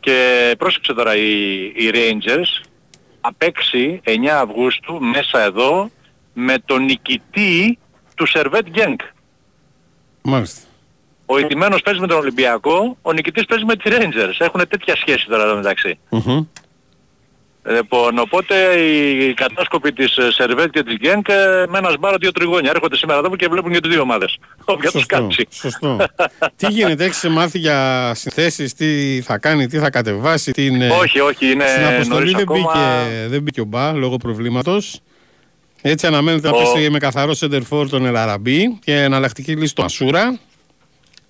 S3: Και πρόσεξε τώρα, οι, οι Rangers θα παίξει 9 Αυγούστου μέσα εδώ με τον νικητή του Σερβέτ Γκένκ.
S2: Μάλιστα.
S3: Ο ηττημένος παίζει με τον Ολυμπιακό, ο νικητής παίζει με τη Rangers. Έχουν τέτοια σχέση τώρα εδώ μεταξύ.
S2: Μμμ.
S3: Λοιπόν, οπότε οι κατάσκοποι της ε, Σερβέτ και της Γκένκ ε, με ένα σμπάρο δύο τριγώνια έρχονται σήμερα εδώ και βλέπουν και τις δύο ομάδες. [LAUGHS] Όποια τους
S2: Σωστό.
S3: κάψει.
S2: Σωστό. τι γίνεται, έχεις μάθει για συνθέσεις, τι θα κάνει, τι θα κατεβάσει, τι είναι...
S3: Όχι, όχι, είναι
S2: Στην αποστολή
S3: νωρίς
S2: δεν,
S3: ακόμα.
S2: μπήκε, δεν μπήκε ο Μπα λόγω προβλήματος. Έτσι αναμένεται να
S3: Ο-
S2: πέσει με καθαρό σεντερφόρ τον Ελαραμπή και εναλλακτική λύση τον Ασούρα.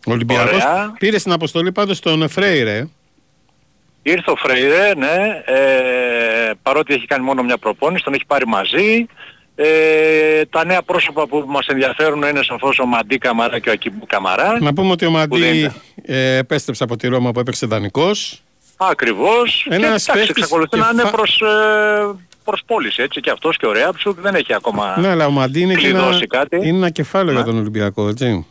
S2: Ο Ολυμπιακός
S3: Ωραία.
S2: πήρε στην αποστολή πάντως τον Φρέιρε.
S3: Ήρθε ο Φρέιρε, ναι, ε, παρότι έχει κάνει μόνο μια προπόνηση, τον έχει πάρει μαζί. Ε, τα νέα πρόσωπα που μας ενδιαφέρουν είναι σαφώς ο Μαντί Καμαρά και ο Ακιμπού Καμαρά.
S2: Να πούμε ότι ο
S3: δεν
S2: Μαντί
S3: είναι.
S2: ε, επέστρεψε από τη Ρώμα που έπαιξε δανεικός.
S3: Ακριβώς.
S2: Ένας
S3: και εντάξει,
S2: παίκτης
S3: εξακολουθεί να
S2: κεφα-
S3: είναι προς, ε, προς πώληση, έτσι. Και αυτός και ο Ρέαψουκ δεν έχει ακόμα
S2: Ναι, αλλά ο Μαντί είναι, και ένα,
S3: κλειδώσει κάτι.
S2: είναι ένα κεφάλαιο για
S3: Ναι.
S2: τον Ολυμπιακό, έτσι.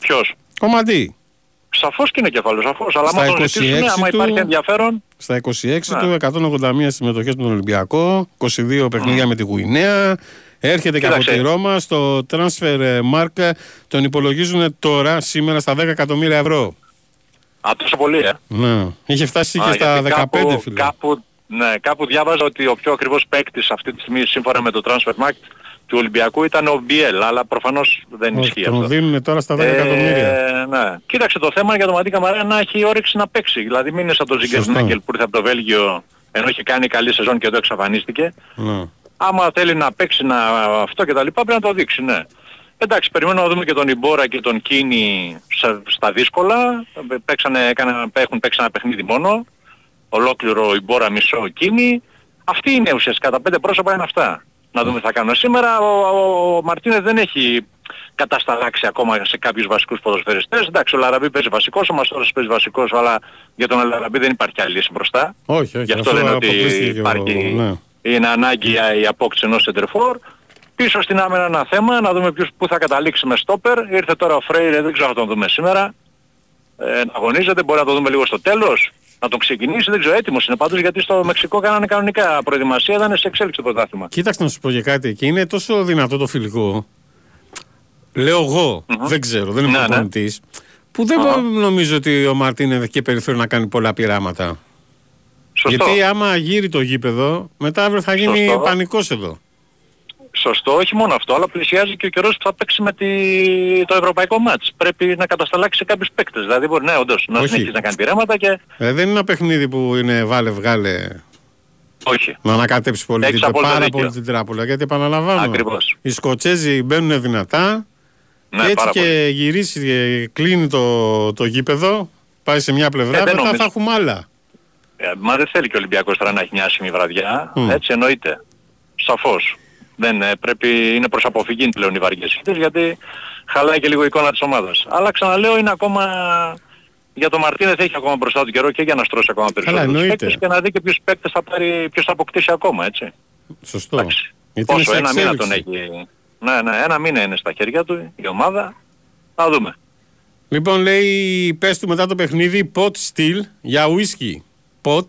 S3: Ποιος;
S2: Ο Μαντί.
S3: Σαφώς και είναι κεφάλαιος, σαφώς. Αλλά
S2: Στα
S3: άμα τον ζητήσουν,
S2: 26
S3: άμα
S2: του-
S3: υπάρχει ενδιαφέρον,
S2: Στα 26
S3: Ναι.
S2: του, 181 συμμετοχές με τον Ολυμπιακό, 22 παιχνίδια με τη Γουινέα. Έρχεται και από
S3: Κοίταξε.
S2: τη Ρώμα. Στο transfer mark τον υπολογίζουν τώρα, σήμερα, στα 10 εκατομμύρια ευρώ.
S3: α, τόσο πολύ, ε.
S2: Ναι. Είχε φτάσει και
S3: Α,
S2: στα
S3: γιατί
S2: 15
S3: κάπου,
S2: φίλε.
S3: Κάπου, ναι, κάπου διάβαζα ότι ο πιο ακριβώς παίκτης αυτή τη στιγμή σύμφωνα με το Transfermarkt του Ολυμπιακού ήταν ο Μπιέλ, αλλά προφανώς δεν
S2: Όχι,
S3: ισχύει
S2: τον
S3: αυτό.
S2: δίνουν τώρα στα 10 εκατομμύρια.
S3: Ε, ναι. Κοίταξε το θέμα για τον Μαντί Καμαρά να έχει όρεξη να παίξει. Δηλαδή μην είναι σαν τον
S2: Σωστό.
S3: Ζιγκερνάκελ που ήρθε από το Βέλγιο ενώ είχε κάνει καλή σεζόν και εδώ εξαφανίστηκε.
S2: Ναι.
S3: Άμα θέλει να παίξει να, αυτό και τα λοιπά πρέπει να το δείξει, ναι. Εντάξει, περιμένω να δούμε και τον Ιμπόρα και τον Κίνη σε- στα δύσκολα. Παίξανε, έκανα, έχουν παίξει ένα παιχνίδι μόνο. Ολόκληρο Ιμπόρα, μισό Κίνη. Αυτή είναι ουσιαστικά. Τα πέντε πρόσωπα είναι αυτά. Να δούμε τι θα κάνουν. Σήμερα ο, ο, ο Μαρτίνες δεν έχει κατασταλάξει ακόμα σε κάποιους βασικούς ποδοσφαιριστές. Εντάξει, ο Λαραμπή παίζει βασικός, ο Μαστόρος παίζει βασικός, αλλά για τον Λαραμπή δεν υπάρχει άλλη λύση μπροστά.
S2: Όχι, όχι.
S3: Γι' αυτό
S2: αφού
S3: λένε ότι
S2: αποκλείστηκε και ο-
S3: υπάρχει,
S2: ναι.
S3: είναι ανάγκη η απόκτηση ενός σεντερφόρ. Πίσω στην άμυνα ένα θέμα, να δούμε ποιος, πού θα καταλήξει με στόπερ. Ήρθε τώρα ο Φρέιρε, δεν ξέρω αν θα τον δούμε σήμερα. Ε, να αγωνίζεται, μπορεί να το δούμε λίγο στο τέλος. Να τον ξεκινήσει, δεν ξέρω, έτοιμος είναι πάντως γιατί στο Μεξικό κάνανε κανονικά προετοιμασία, ήταν σε εξέλιξη το πρωτάθλημα.
S2: Κοίταξε να σου πω και κάτι εκεί. Είναι τόσο δυνατό το φιλικό. Λέω εγώ, δεν ξέρω, δεν είμαι
S3: Ναι, ναι.
S2: προπονητής, Που δεν
S3: Αχα.
S2: νομίζω ότι ο Μαρτίν έχει και περιθώριο να κάνει πολλά πειράματα.
S3: Σωστό.
S2: Γιατί άμα γύρει το γήπεδο, μετά αύριο θα γίνει
S3: Σωστό.
S2: πανικός εδώ.
S3: Σωστό, όχι μόνο αυτό, αλλά πλησιάζει και ο καιρός που θα παίξει με τη... το ευρωπαϊκό μάτς. Πρέπει να κατασταλάξει σε κάποιους παίκτες. Δηλαδή μπορεί, ναι, όντως, να
S2: Όχι.
S3: συνεχίσει να κάνει πειράματα και...
S2: Ε, δεν είναι ένα παιχνίδι που είναι βάλε βγάλε
S3: Όχι.
S2: να ανακατέψει πολύ
S3: Έχεις
S2: την,
S3: απόλυτο
S2: πάρα
S3: δίκιο.
S2: πολύ την τράπουλα. Γιατί επαναλαμβάνω,
S3: Ακριβώς.
S2: οι Σκοτσέζοι μπαίνουν δυνατά
S3: Ναι,
S2: και έτσι
S3: πάρα
S2: και
S3: πολύ.
S2: γυρίσει, και κλείνει το, το γήπεδο, πάει σε μια πλευρά,
S3: Ε, δεν
S2: μετά
S3: νομίζω.
S2: θα έχουμε άλλα.
S3: Ε, μα δεν θέλει και ο Ολυμπιακός τώρα να έχει μια άσχημη βραδιά.
S2: Μμ.
S3: Έτσι εννοείται. Σαφώς. Δεν, ε, πρέπει, είναι προς αποφυγή πλέον οι βαριές ήττες, γιατί χαλάει και λίγο η εικόνα της ομάδας. Αλλά ξαναλέω είναι ακόμα... Για τον Μαρτίνεθ έχει ακόμα μπροστά του καιρό και για να στρώσει ακόμα περισσότερους
S2: εννοείται.
S3: παίκτες και να δει και ποιους παίκτες θα, πάρει, ποιος θα αποκτήσει ακόμα, έτσι.
S2: Σωστό.
S3: Εντάξει.
S2: Γιατί είναι
S3: Πόσο,
S2: σε
S3: ένα μήνα τον
S2: εξέλιξη.
S3: έχει. Ναι, ναι, ένα μήνα είναι στα χέρια του η ομάδα. Θα δούμε.
S2: Λοιπόν, λέει, πες του μετά το παιχνίδι, pot still για whisky. Pot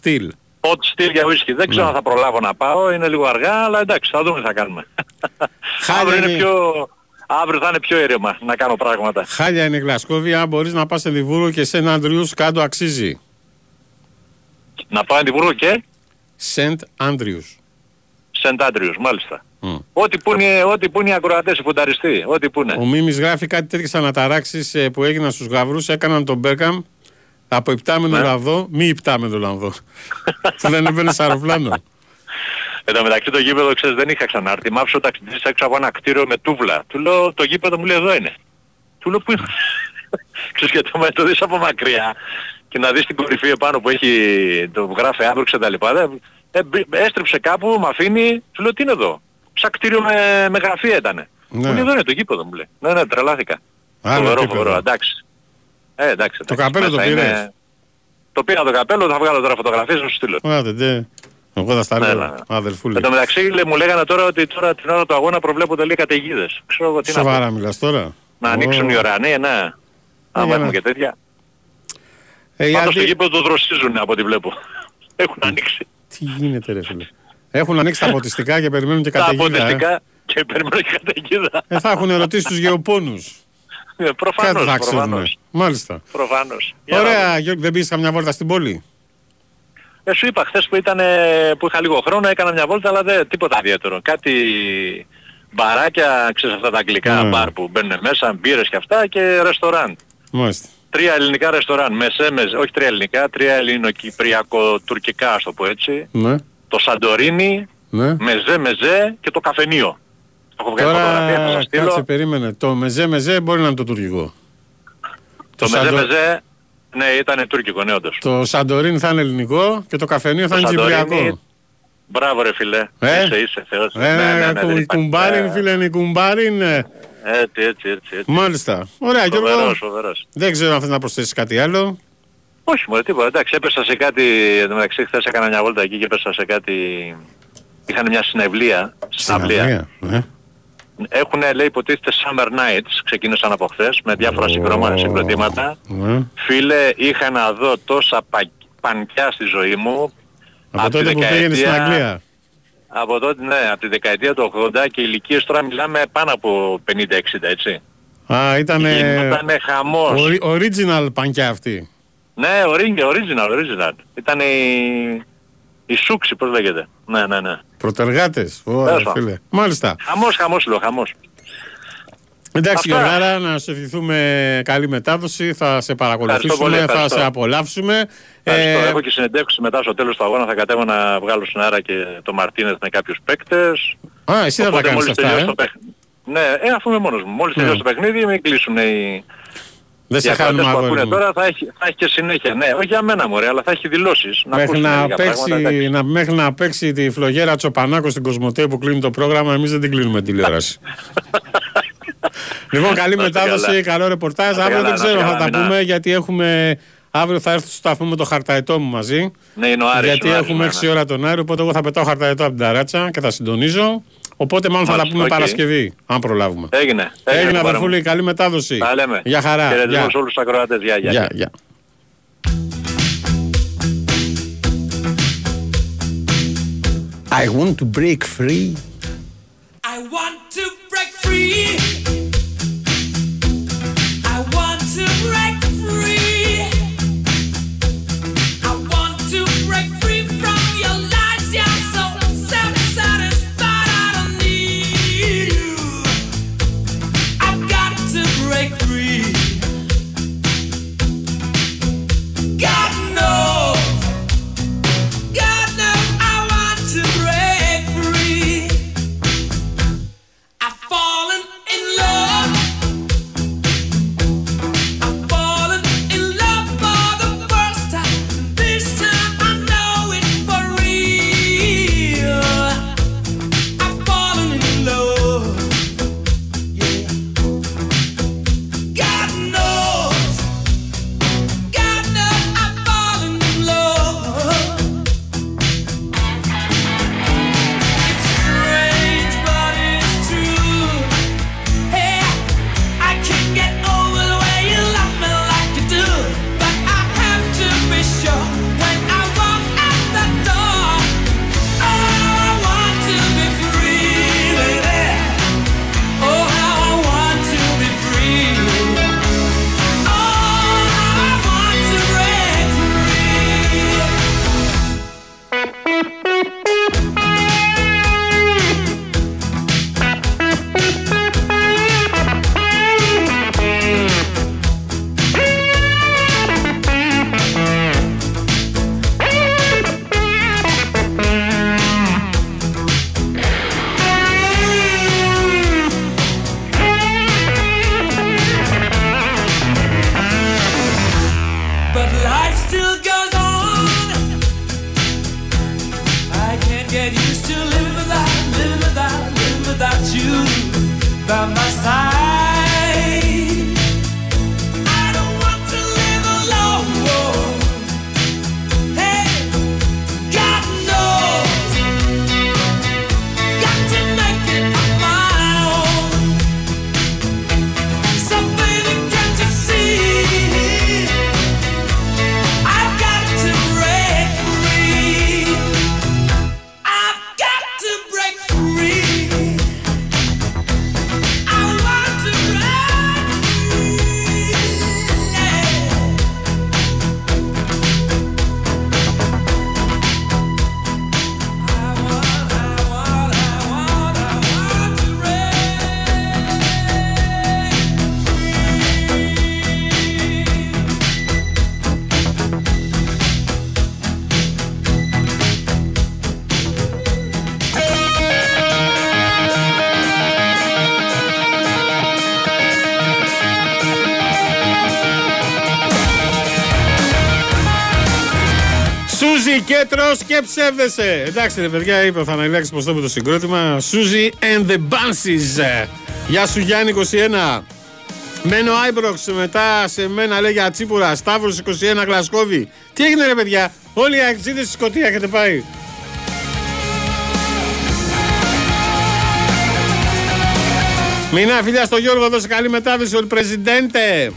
S2: still.
S3: Hot steel για whisky. Δεν ξέρω
S2: Ναι.
S3: αν θα προλάβω να πάω, είναι λίγο αργά, αλλά εντάξει, θα δούμε τι θα κάνουμε. [LAUGHS]
S2: Χάλια
S3: αύριο, είναι
S2: είναι-
S3: πιο... αύριο θα είναι πιο ήρεμα να κάνω πράγματα.
S2: Χάλια είναι η Γλασκόβη. Αν μπορείς να πας σε Λιβούργο και σε ένα Αντριού κάτω αξίζει.
S3: Να πάω Αντιβούργο και;
S2: Σεντ Άντριου.
S3: Σεντ Άντριους, μάλιστα. Ό,τι που είναι, ό,τι που είναι οι ακροατές, οι φουνταριστοί, ό,τι που είναι.
S2: Ο Μίμης γράφει κάτι τέτοιε αναταράξει που έγιναν στους γαβρού. Έκαναν τον Μπέρκαμ από υπτάμενο
S3: Ναι.
S2: λανδό, μη υπτάμενο λανδό. Που [LAUGHS] δεν έμπαινε σε αεροπλάνο.
S3: Εν τω μεταξύ το γήπεδο ξέρεις δεν είχα ξανάρθει. Μ' άφησε ο ταξιτζής έξω από ένα κτίριο με τούβλα. Του λέω το γήπεδο μου λέει εδώ είναι. Του λέω πού είναι; [LAUGHS] ξέρεις και το, με το δεις από μακριά και να δεις την κορυφή επάνω που έχει το που γράφει Άμπρουξ και τα λοιπά. Δεν- ε, μπη- έστριψε κάπου, με αφήνει, του λέω τι είναι εδώ; Σαν κτίριο με, με γραφεία ήτανε.
S2: Ναι.
S3: Μου λέει εδώ είναι το γήπεδο μου λέει. Ναι, ναι, τρελάθηκα.
S2: Άλλο
S3: Φοβερό,
S2: επίπεδο.
S3: φοβερό, εντάξει. Ε, εντάξει.
S2: Το
S3: εντάξει,
S2: καπέλο το
S3: μέσα
S2: πήρες;
S3: είναι- Το πήρα το καπέλο, θα βγάλω τώρα φωτογραφίες να σου στείλω.
S2: Άντε, ντε. Εγώ θα στα
S3: Ναι, ναι,
S2: λέω.
S3: ναι.
S2: Αδελφούλη.
S3: Εν τω μεταξύ λέ, μου λέγανε τώρα ότι τώρα την ώρα του αγώνα προβλέπονται λίγα καταιγίδες. Ξέρω εγώ τι να πω.
S2: Σοβαρά μιλάς τώρα.
S3: Να ανοίξουν οι ουρανοί, ναι. Άμα
S2: για να-
S3: έχουμε και τέτοια.
S2: Ε,
S3: Πάντως στο
S2: γιατί-
S3: γήπεδο το δροσίζουν από ό,τι βλέπω. [LAUGHS] Έχουν ανοίξει
S2: Τι γίνεται, ρε φίλε. Έχουν ανοίξει τα [LAUGHS] ποτιστικά και περιμένουν και
S3: τα
S2: καταιγίδα. ε.
S3: αποτιστικά και περιμένουν και καταιγίδα.
S2: Ε, θα έχουν ερωτήσει τους γεωπόνους.
S3: Ε,
S2: Κάτι
S3: Προφανώς,
S2: θα ξέρουν.
S3: προφανώς.
S2: Μάλιστα.
S3: Προφανώς. Για να δούμε.
S2: Ωραία, Γιώργη, δεν πήγες καμιά βόλτα στην πόλη;
S3: Ε, σου είπα χθες που, ήταν, που είχα λίγο χρόνο έκανα μια βόλτα αλλά δεν τίποτα ιδιαίτερο. Κάτι μπαράκια, ξέρεις αυτά τα αγγλικά
S2: Ναι.
S3: μπαρ που μπαίνουν μέσα, μπύρες και αυτά και ρεστοράν.
S2: Μάλιστα.
S3: Τρία ελληνικά ρεστοράν, μεσέ, μεζέ, όχι τρία ελληνικά, τρία ελληνοκυπριακο-τουρκικά, ας το πω έτσι.
S2: Ναι,
S3: Το Σαντορίνι,
S2: ναι.
S3: μεζέ, μεζέ και το καφενείο. Έχω βγάλει φωτογραφία, θα
S2: Τώρα
S3: σας στείλω.
S2: κάτσε, περίμενε. Το μεζέ μεζέ μπορεί να είναι το τουρκικό.
S3: Το μεζέ,
S2: Σαντο-
S3: μεζέ, ναι, ήταν τουρκικό, ναι, όντως.
S2: Το Σαντορίνι θα είναι ελληνικό και το καφενείο θα
S3: Το
S2: είναι
S3: Σαντορίνι,
S2: κυπριακό.
S3: Μπράβο ρε φίλε.
S2: Ε;
S3: Είσαι, είσαι θεός.
S2: Ε, κου-
S3: δεν υπάρχει-
S2: κουμπάριν,
S3: ε,
S2: φίλε, είναι κουμπάριν. ε.
S3: Έτσι, έτσι, έτσι. έτσι.
S2: Μάλιστα. Ωραία, Γιώργο.
S3: Φοβερός, φοβερός.
S2: Δεν ξέρω αν θες να προσθέσεις κάτι άλλο.
S3: Όχι μωρέ τίποτα, εντάξει έπεσα σε κάτι, εν τω μεταξύ χθες έκανα μια βόλτα εκεί και έπεσα σε κάτι, είχαν μια συνευλία, συναυλία.
S2: Συναυλία, ναι.
S3: Έχουν λέει υποτίθεται Summer Nights, ξεκίνησαν από χθες με διάφορα συγκρόμα- συγκροτήματα.
S2: Ναι.
S3: Φίλε, είχα να δω τόσα πα... πανκιά στη ζωή μου.
S2: Από
S3: Απ' τη
S2: τότε που πήγαινες στην
S3: δεκαετία-
S2: Αγγλία.
S3: Από τότε, ναι, από τη δεκαετία του 80 και ηλικίες τώρα μιλάμε πάνω από 50-60, έτσι.
S2: Α, ήταν
S3: Γινότανε χαμός.
S2: original πανκιά αυτή.
S3: Ναι, ori- original, original. Ήταν η... η Σούξη, πώς λέγεται. Ναι, ναι, ναι.
S2: Πρωτεργάτες. Ωραία,
S3: Τέλος πάντων.
S2: φίλε. Μάλιστα.
S3: Χαμός, χαμός λέω, χαμός.
S2: Εντάξει,
S3: Αυτά.
S2: Γιωργάρα, να σε ευχηθούμε καλή μετάδοση. Θα σε παρακολουθήσουμε,
S3: πολύ,
S2: θα
S3: ευχαριστώ.
S2: σε απολαύσουμε.
S3: Ευχαριστώ.
S2: Ε,
S3: Έχω και συνεντεύξει μετά στο τέλος του αγώνα θα κατέβω να βγάλω στην αέρα και το Μαρτίνεθ με κάποιους παίκτες.
S2: α, εσύ θα τα
S3: Οπότε
S2: κάνεις
S3: μόλις
S2: αυτά,
S3: τελειώσει
S2: ε.
S3: το παιχνίδι. Ναι, ε, αφού είμαι μόνος μου. Μόλις
S2: Ναι.
S3: τελειώσει το παιχνίδι μην κλείσουν οι,
S2: Δεν
S3: οι
S2: σε
S3: ακροατές
S2: χάνουμε
S3: που
S2: αγόρι
S3: ακούνε
S2: μου.
S3: τώρα θα έχει, θα έχει και συνέχεια. Ναι, όχι για μένα μωρέ, αλλά θα έχει δηλώσεις.
S2: Μέχρι
S3: ακούσουν
S2: να,
S3: λίγα
S2: παίξει,
S3: πράγματα, εντάξει.
S2: να, μέχρι να παίξει τη φλογέρα Τσοπανάκος στην Κοσμοτέ που κλείνει το πρόγραμμα, εμείς δεν την κλείνουμε τηλεόραση. [LAUGHS] λοιπόν, καλή
S3: Να είστε
S2: μετάδοση,
S3: καλά.
S2: καλό ρεπορτάζ.
S3: Να είστε
S2: Αύριο δεν
S3: καλά,
S2: ξέρω
S3: να
S2: αν
S3: είστε
S2: θα τα
S3: καλά,
S2: πούμε γιατί έχουμε. Αύριο θα έρθω στο σταθμό με το χαρταετό μου μαζί.
S3: Ναι, είναι ο Άρης.
S2: γιατί
S3: είναι ο Άρης,
S2: έχουμε
S3: ναι,
S2: 6
S3: ναι.
S2: ώρα τον Άρη, οπότε εγώ θα πετάω χαρταετό από την ταράτσα και θα συντονίζω. Οπότε μάλλον θα τα
S3: Μάλιστα,
S2: πούμε
S3: οκ.
S2: Παρασκευή, αν προλάβουμε.
S3: Έγινε.
S2: Έγινε,
S3: το πάρουμε.
S2: αδερφούλη, καλή μετάδοση.
S3: Τα λέμε.
S2: Για χαρά.
S3: Χαιρετισμό
S2: Γεια.
S3: σε όλους τους ακροατές. Γεια, γεια.
S2: Γεια, γεια. I want to break free.
S4: I want to break free.
S2: Και ψεύδεσαι. Εντάξει ρε παιδιά, είπε ο Θαναλιάκης πως το είπε το συγκρότημα. Σούζι and the Bunsies. Γεια σου Γιάννη 21. Μένω Άιμπροξ μετά σε μένα λέει για Τσίπουρα. Σταύρος 21 Γλασκόβη. Τι έγινε ρε παιδιά, όλοι οι αξίδες στη Σκωτία έχετε πάει; Μηνά φιλιά στο Γιώργο, δώσε καλή μετάδοση, ο Πρεζιντέντε.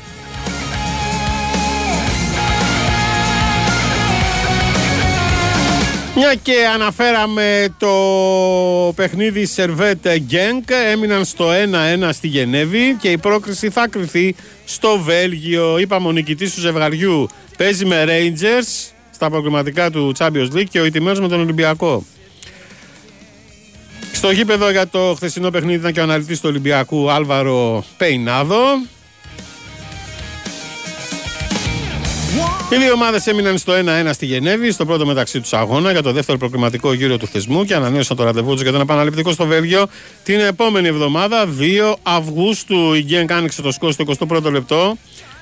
S2: Μια και αναφέραμε το παιχνίδι Σερβέτ Γκένκ, έμειναν στο 1-1 στη Γενέβη και η πρόκριση θα κρυθεί στο Βέλγιο. Είπαμε ο νικητής του ζευγαριού παίζει με Rangers στα προκριματικά του Champions League και ο ηττημένος με τον Ολυμπιακό. Στο γήπεδο για το χθεσινό παιχνίδι ήταν και ο αναλυτής του Ολυμπιακού Άλβαρο Πεϊνάδο. Οι δύο ομάδες έμειναν στο 1-1 στη Γενέβη, στο πρώτο μεταξύ τους αγώνα για το δεύτερο προκριματικό γύρο του θεσμού και ανανέωσαν το ραντεβού τους για τον επαναληπτικό στο Βέλγιο την επόμενη εβδομάδα, 2 Αυγούστου. Η Γκένκ άνοιξε το σκόρ στο 21ο λεπτό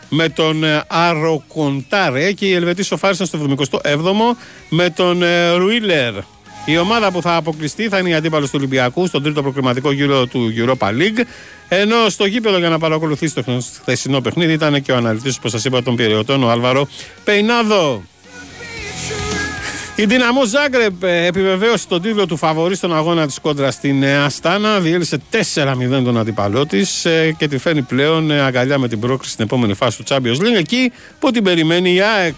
S2: με τον ε, Αροκοντάρε και οι Ελβετοί σοφάρισαν στο 77ο με τον ε, Ρουίλερ. Η ομάδα που θα αποκλειστεί θα είναι η αντίπαλος του Ολυμπιακού στον τρίτο προκριματικό γύρο του Europa League. Ενώ στο γήπεδο για να παρακολουθήσει το χθεσινό παιχνίδι ήταν και ο αναλυτής, όπως σας είπα, των Πυριωτών, ο Άλβαρο Πεϊνάδο. Η Δυναμό Ζάγκρεπ ε, επιβεβαίωσε τον τίτλο του φαβορή στον αγώνα της κόντρα στην ε, Αστάνα. Διέλυσε 4-0 τον αντιπαλό της και τη φέρνει πλέον ε, αγκαλιά με την πρόκριση στην επόμενη φάση του Champions League. Εκεί που την περιμένει η ΑΕΚ.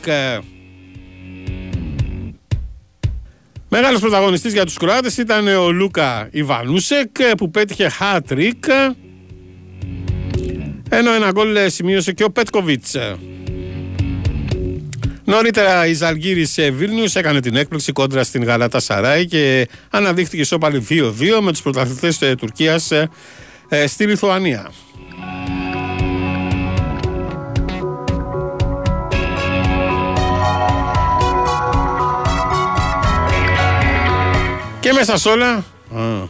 S2: Μεγάλος πρωταγωνιστής για τους Κροάτες ήταν ο Λούκα Ιβανούσεκ που πέτυχε hat-trick. Ενώ ένα γκολ σημείωσε και ο Πέτκοβιτς. Νωρίτερα η Ζαλγύρη σε Βίλνιους έκανε την έκπληξη κόντρα στην Γαλάτα Σαράι και αναδείχθηκε σώπαλη 2-2 με τους πρωταθλητές Τουρκίας στη Λιθουανία. Και μέσα σ' όλα. Α,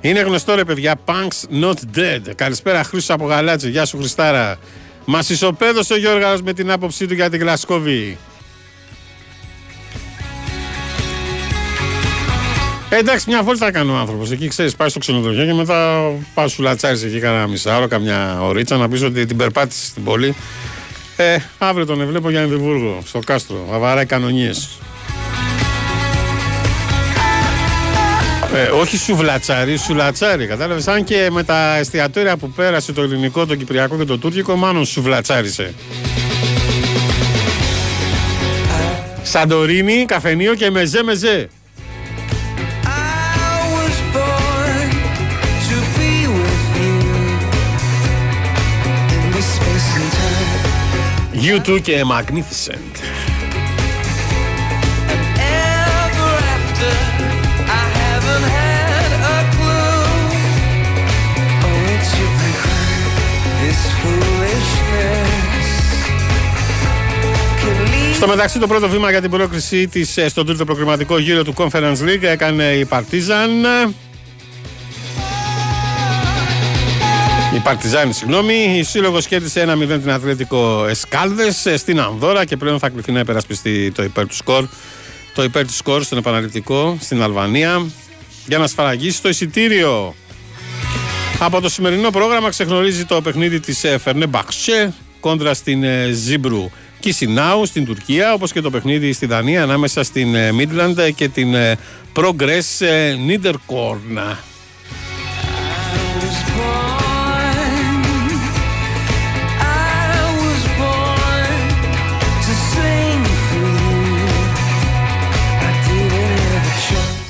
S2: είναι γνωστό ρε παιδιά. Punks not dead. Καλησπέρα Χρήστο από Γαλάτσι. Γεια σου Χριστάρα. Μας ισοπαίδωσε ο Γιώργος με την άποψή του για την Γλασκόβη. Ε, εντάξει, μια βόλτα κάνει ο άνθρωπος. Εκεί ξέρεις, πάει στο ξενοδοχείο και μετά πας σου λατσάρεις εκεί κανένα μισάωρο, καμιά ωρίτσα να πεις ότι την περπάτησες στην πόλη. Ε, αύριο τον εβλέπω για Ενδιβούργο, στο κάστρο. Βαβαράει κανονίες. Ε, όχι σουβλατσάρι, σουλατσάρι. Κατάλαβες. Αν και με τα εστιατόρια που πέρασε το ελληνικό, το κυπριακό και το τουρκικό, μάλλον σουβλατσάρισε. Σαντορίνη, καφενείο και μεζέ μεζέ.
S4: I was born to be with you in this space and time.
S2: U2 και Magnificent. Στο μεταξύ, το πρώτο βήμα για την πρόκριση της ε, στον τρίτο προκριματικό γύρο του Conference League έκανε η Παρτίζαν. Η Παρτιζάνη, συγγνώμη. Η σύλλογος κέρδισε 1-0 την Αθλητικό Εσκάλδες στην Ανδώρα και πλέον θα κληθεί να υπερασπιστεί το υπέρ του σκορ. Το υπέρ του σκορ στον επαναληπτικό στην Αλβανία για να σφαραγγίσει το εισιτήριο. Από το σημερινό πρόγραμμα ξεχνωρίζει το παιχνίδι της ε, Φερνεμπαχσέ κόντρα στην ε, Ζίμπρου Κισινάου στην Τουρκία, όπως και το παιχνίδι στη Δανία ανάμεσα στην ε, Midland και την ε, Progress ε, Niederkorn.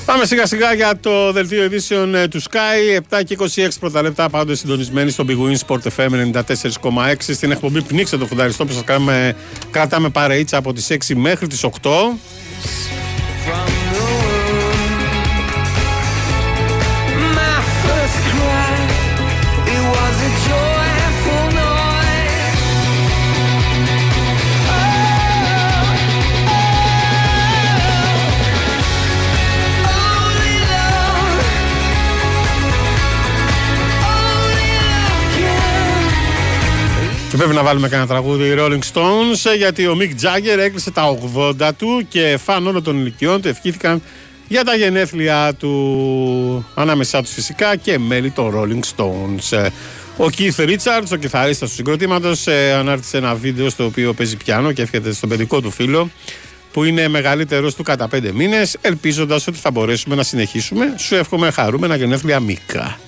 S2: Πάμε σιγά σιγά για το δελτίο ειδήσεων ε, του Sky. 7 και 26 πρώτα λεπτά πάντως συντονισμένοι στο Big Win Sport FM 94,6 στην εκπομπή Πνίξε το Φουνταριστό που σας κάνουμε, κρατάμε παρείτσα από τις 6 μέχρι τις 8. Και πρέπει να βάλουμε κανένα τραγούδι Rolling Stones ε, γιατί ο Mick Jagger έκλεισε τα 80 του και φαν όλων των ηλικιών του ευχήθηκαν για τα γενέθλια του ανάμεσά τους φυσικά και μέλη των Rolling Stones. Ε, Ο Keith Richards, ο κιθαρίστας του συγκροτήματος, ε, ανάρτησε ένα βίντεο στο οποίο παίζει πιάνο και εύχεται στον παιδικό του φίλο που είναι μεγαλύτερος του κατά πέντε μήνες, ελπίζοντας ότι θα μπορέσουμε να συνεχίσουμε. Σου εύχομαι χαρούμενα γενέθλια Μίκα.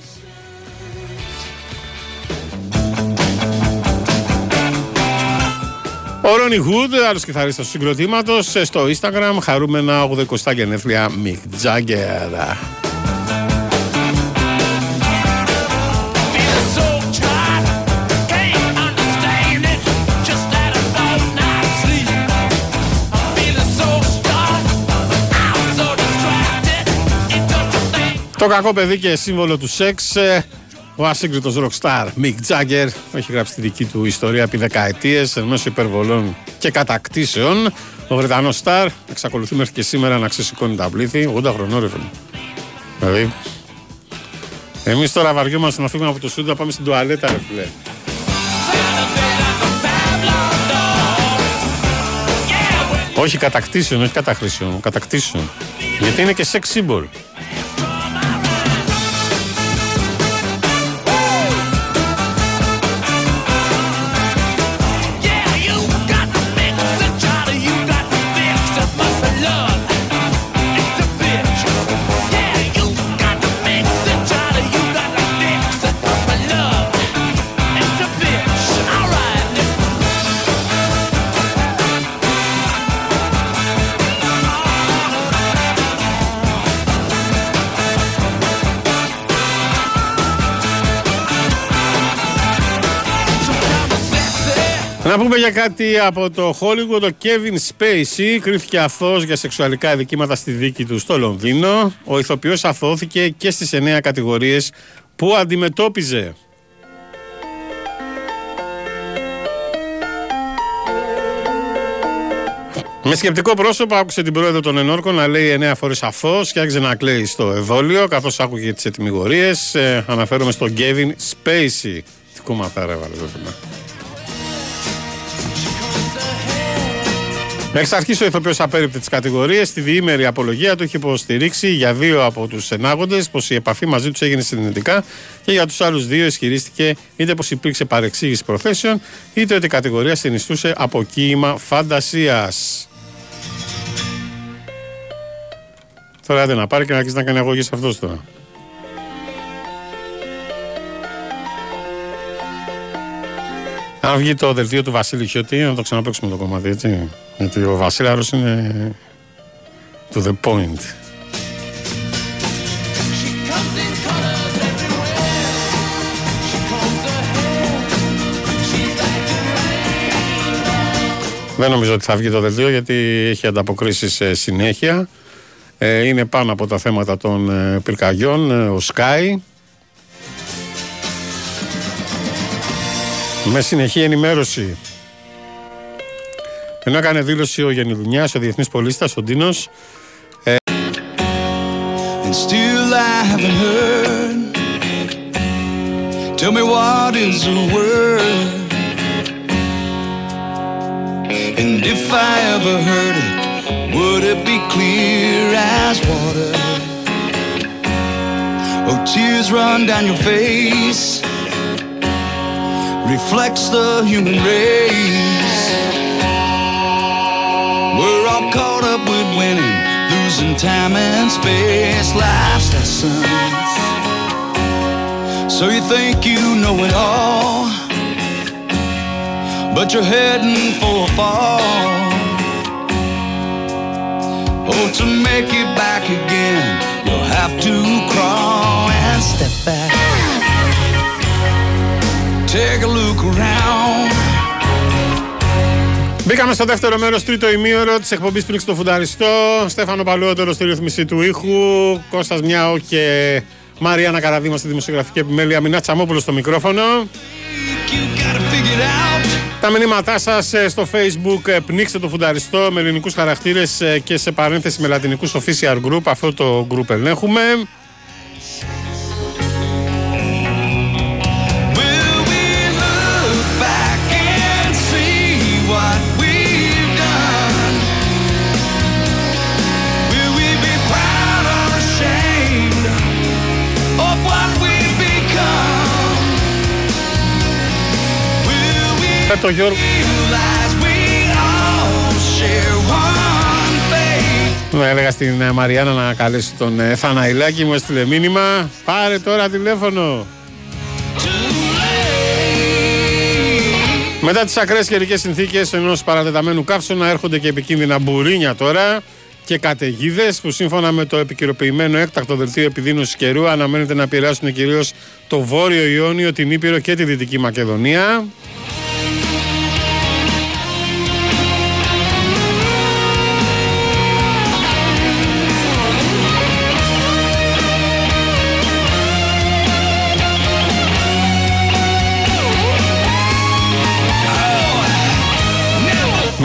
S2: Ο Ρόνι Χουντ, άλλος κιθαρίστας του συγκροτήματος, ε, στο Instagram χαρούμενα 80 γενέθλια Μιχ Τζάγκερ. Το κακό παιδί και σύμβολο του σεξ ε, ο ασύγκριτος rockstar Μικ Τζάγκερ, έχει γράψει τη δική του ιστορία επί δεκαετίες εν μέσω υπερβολών και κατακτήσεων. Ο Βρετανός Σταρ εξακολουθεί μέχρι και σήμερα να ξεσηκώνει τα πλήθη, 80 χρονών ρε φίλε. Δηλαδή, εμείς τώρα βαριόμαστε να φύγουμε από το στούντιο να πάμε στην τουαλέτα, ρε φίλε. Όχι κατακτήσεων, όχι καταχρήσεων, κατακτήσεων. Γιατί είναι και sex symbol. Να πούμε για κάτι από το Hollywood. Ο Kevin Spacey κρίθηκε αθώος για σεξουαλικά αδικήματα στη δίκη του στο Λονδίνο. Ο ηθοποιός αθώθηκε και στις εννέα κατηγορίες που αντιμετώπιζε. Με σκεπτικό πρόσωπο άκουσε την πρόεδρο των Ενόρκων να λέει εννέα φορές αφώ και άρχισε να κλαίει στο εμβόλιο καθώς άκουγε τις ετοιμιγορίες. Ε, αναφέρομαι στον Kevin Spacey. Τι κόμματα ρε Εξ αρχή ο ηθοποιός απέρριπτε τις κατηγορίες. Στη διήμερη απολογία του είχε υποστηρίξει για δύο από τους ενάγοντες πως η επαφή μαζί τους έγινε συνενετικά και για τους άλλους δύο ισχυρίστηκε είτε πως υπήρξε παρεξήγηση προθέσεων είτε ότι η κατηγορία συνιστούσε αποκοίημα φαντασίας. Τώρα άντε να πάρει και να αρχίσει να κάνει αγωγή σε αυτός τώρα. Αν βγει το δελτίο του Βασίλη Χιώτη, να το ξαναπέξουμε το κομμάτι, έτσι. Γιατί ο Βασίλαρος είναι to the point.
S4: She comes in colors everywhere. She combs her hair. She's like a
S2: Δεν νομίζω ότι θα βγει το δελτίο γιατί έχει ανταποκρίσεις ε, συνέχεια. Ε, είναι πάνω από τα θέματα των ε, πυρκαγιών, ε, ο Sky. Με συνεχή ενημέρωση. Ενώ έκανε δήλωση ο Γενιδουνιάς, ο διεθνής πολίστας, ο Ντίνος,
S1: and still I haven't heard. Tell me what is the word? And if I ever heard it, would it be clear as water? Oh, tears run down your face. Reflects the human race. We're all caught up with winning, losing time and space. Life's lessons. So you think you know it all, but you're heading for a fall. Oh, to make it back again, you'll have to crawl and step back. Take a look around.
S2: Μπήκαμε στο δεύτερο μέρος, τρίτο ημίωρο της εκπομπής Πνίξη το Φουνταριστό. Στέφανο Παλαιότερο στη ρυθμισή του ήχου, Κώστας Μιάου και Μαριάννα Καραδίμα στη δημοσιογραφική επιμέλεια, Μινά Τσαμόπουλος στο μικρόφωνο.
S1: You gotta figure it out.
S2: Τα μηνύματά σας στο facebook ε, πνίξτε το φουνταριστό με ελληνικούς χαρακτήρες και σε παρένθεση με λατινικούς official group. Αυτό το group ελέγχουμε.
S1: Will we
S2: Ε, το Γιώργο.
S1: realize we all share one fate?
S2: Να έλεγα στην ε, Μαριάννα να καλέσει τον ε, Θαναϊλάκη, μου έστειλε μήνυμα. Πάρε τώρα τηλέφωνο. Μετά τις ακραίες καιρικές συνθήκες ενός παρατεταμένου καύσωνα έρχονται και επικίνδυνα μπουρίνια τώρα και καταιγίδες που σύμφωνα με το επικαιροποιημένο έκτακτο δελτίο επιδείνωσης καιρού αναμένεται να επηρεάσουν κυρίως το βόρειο Ιόνιο, την Ήπειρο και τη Δυτική Μακεδονία.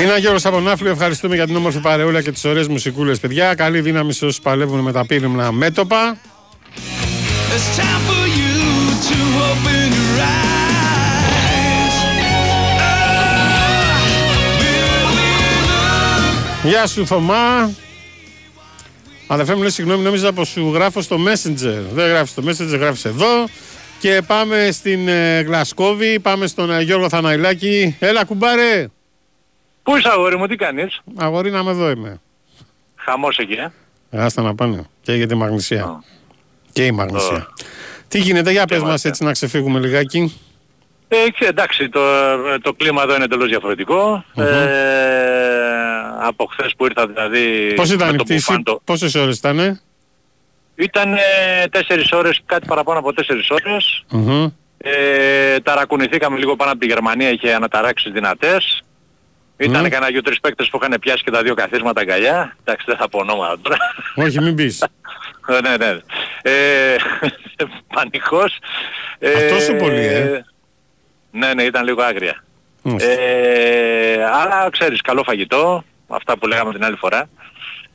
S2: Μίνα Γιώργος από Νάφλιο, ευχαριστούμε για την όμορφη παρεούλα και τις ωραίες μουσικούλες παιδιά. Καλή δύναμη σε όσους παλεύουν με τα πύριμνα μέτωπα.
S1: It's time for you to open your eyes. Ah, will we look
S2: Γεια σου Θωμά. Αδερφέ μου λέει συγγνώμη, νόμιζα πως σου γράφω στο Messenger. Δεν γράφεις στο Messenger, γράφεις εδώ. Και πάμε στην ε, Γλασκόβη, πάμε στον ε, Γιώργο Θαναϊλάκη. Έλα κουμπάρε.
S3: Πού είσαι αγόρι μου, τι κάνεις;
S2: Αγόρι να με εδώ είμαι.
S3: Χαμός εκεί, ε.
S2: Άστα να πάνε. Και για τη μαγνησία.
S3: Α.
S2: Και η μαγνησία. Τι γίνεται, για πες μας
S3: μάλιστα.
S2: έτσι να ξεφύγουμε λιγάκι.
S3: Ε, ξέ, εντάξει, το, το κλίμα εδώ είναι εντελώς διαφορετικό. Ε, από χθες που ήρθα δηλαδή...
S2: Πώς ήταν
S3: με
S2: η
S3: το
S2: πτήση,
S3: μπουφάντο.
S2: πόσες ώρες ήτανε;
S3: Ήταν ε, τέσσερις ώρες, κάτι παραπάνω από τέσσερις ώρες.
S2: Μμμ.
S3: Ε, ταρακουνηθήκαμε λίγο πάνω από τη Γερμανία, είχε αναταράξεις δυνατές. Ήταν
S2: Μμμ.
S3: κανένα δυο τρεις παίκτες που είχαν πιάσει και τα δύο καθίσματα αγκαλιά. Εντάξει, δεν θα πω ονόματα τώρα.
S2: Όχι, μην πεις.
S3: Ε, ναι, ναι. Ε, πανικός.
S2: Α, τόσο πολύ, ε.
S3: Ναι, ναι, ήταν λίγο άγρια.
S2: Μάλιστα.
S3: Ε, αλλά ξέρεις, καλό φαγητό, αυτά που λέγαμε την άλλη φορά.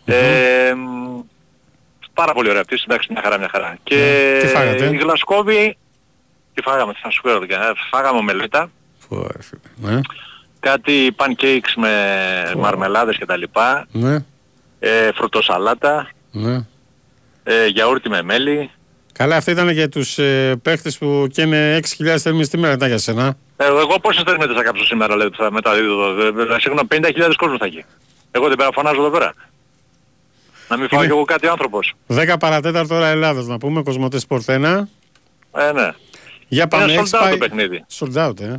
S3: Ε, μ, πάρα πολύ ωραία πτήση, εντάξει, μια χαρά, μια χαρά. Και
S2: Ναι. Τι φάγατε;
S3: η Γλασκόβη, τι φάγαμε, τι θα σου πω, ε, φάγαμε μελέτα,
S2: Φω, ρε φίλε. Ναι,
S3: κάτι pancakes με μαρμελάδες κτλ.
S2: ναι,
S3: Ε, φρουτοσαλάτα,
S2: ναι.
S3: ε, γιαούρτι με μέλι.
S2: Καλά, αυτά ήταν για τους ε, παίχτες που καίνε 6.000 θερμίδες τη μέρα, ήταν για σένα.
S3: Ε, εγώ πόσες θερμίδες θα κάψω σήμερα, λέει, θα μεταδίδω εδώ. Ε, ε, Συγγνώμη, 50.000 κόσμος θα έχει. Εγώ την πέρα φωνάζω εδώ πέρα. Να μην φάω
S2: Είναι-
S3: κι εγώ κάτι άνθρωπος.
S2: 10 παρατέταρτο ώρα Ελλάδος να πούμε, Κοσμοτέ Sport 1.
S3: Ε, ναι.
S2: Για πάμε,
S3: Είναι
S2: έχεις
S3: sold out
S2: πάει...
S3: το παιχνίδι.
S2: Sold out, ε.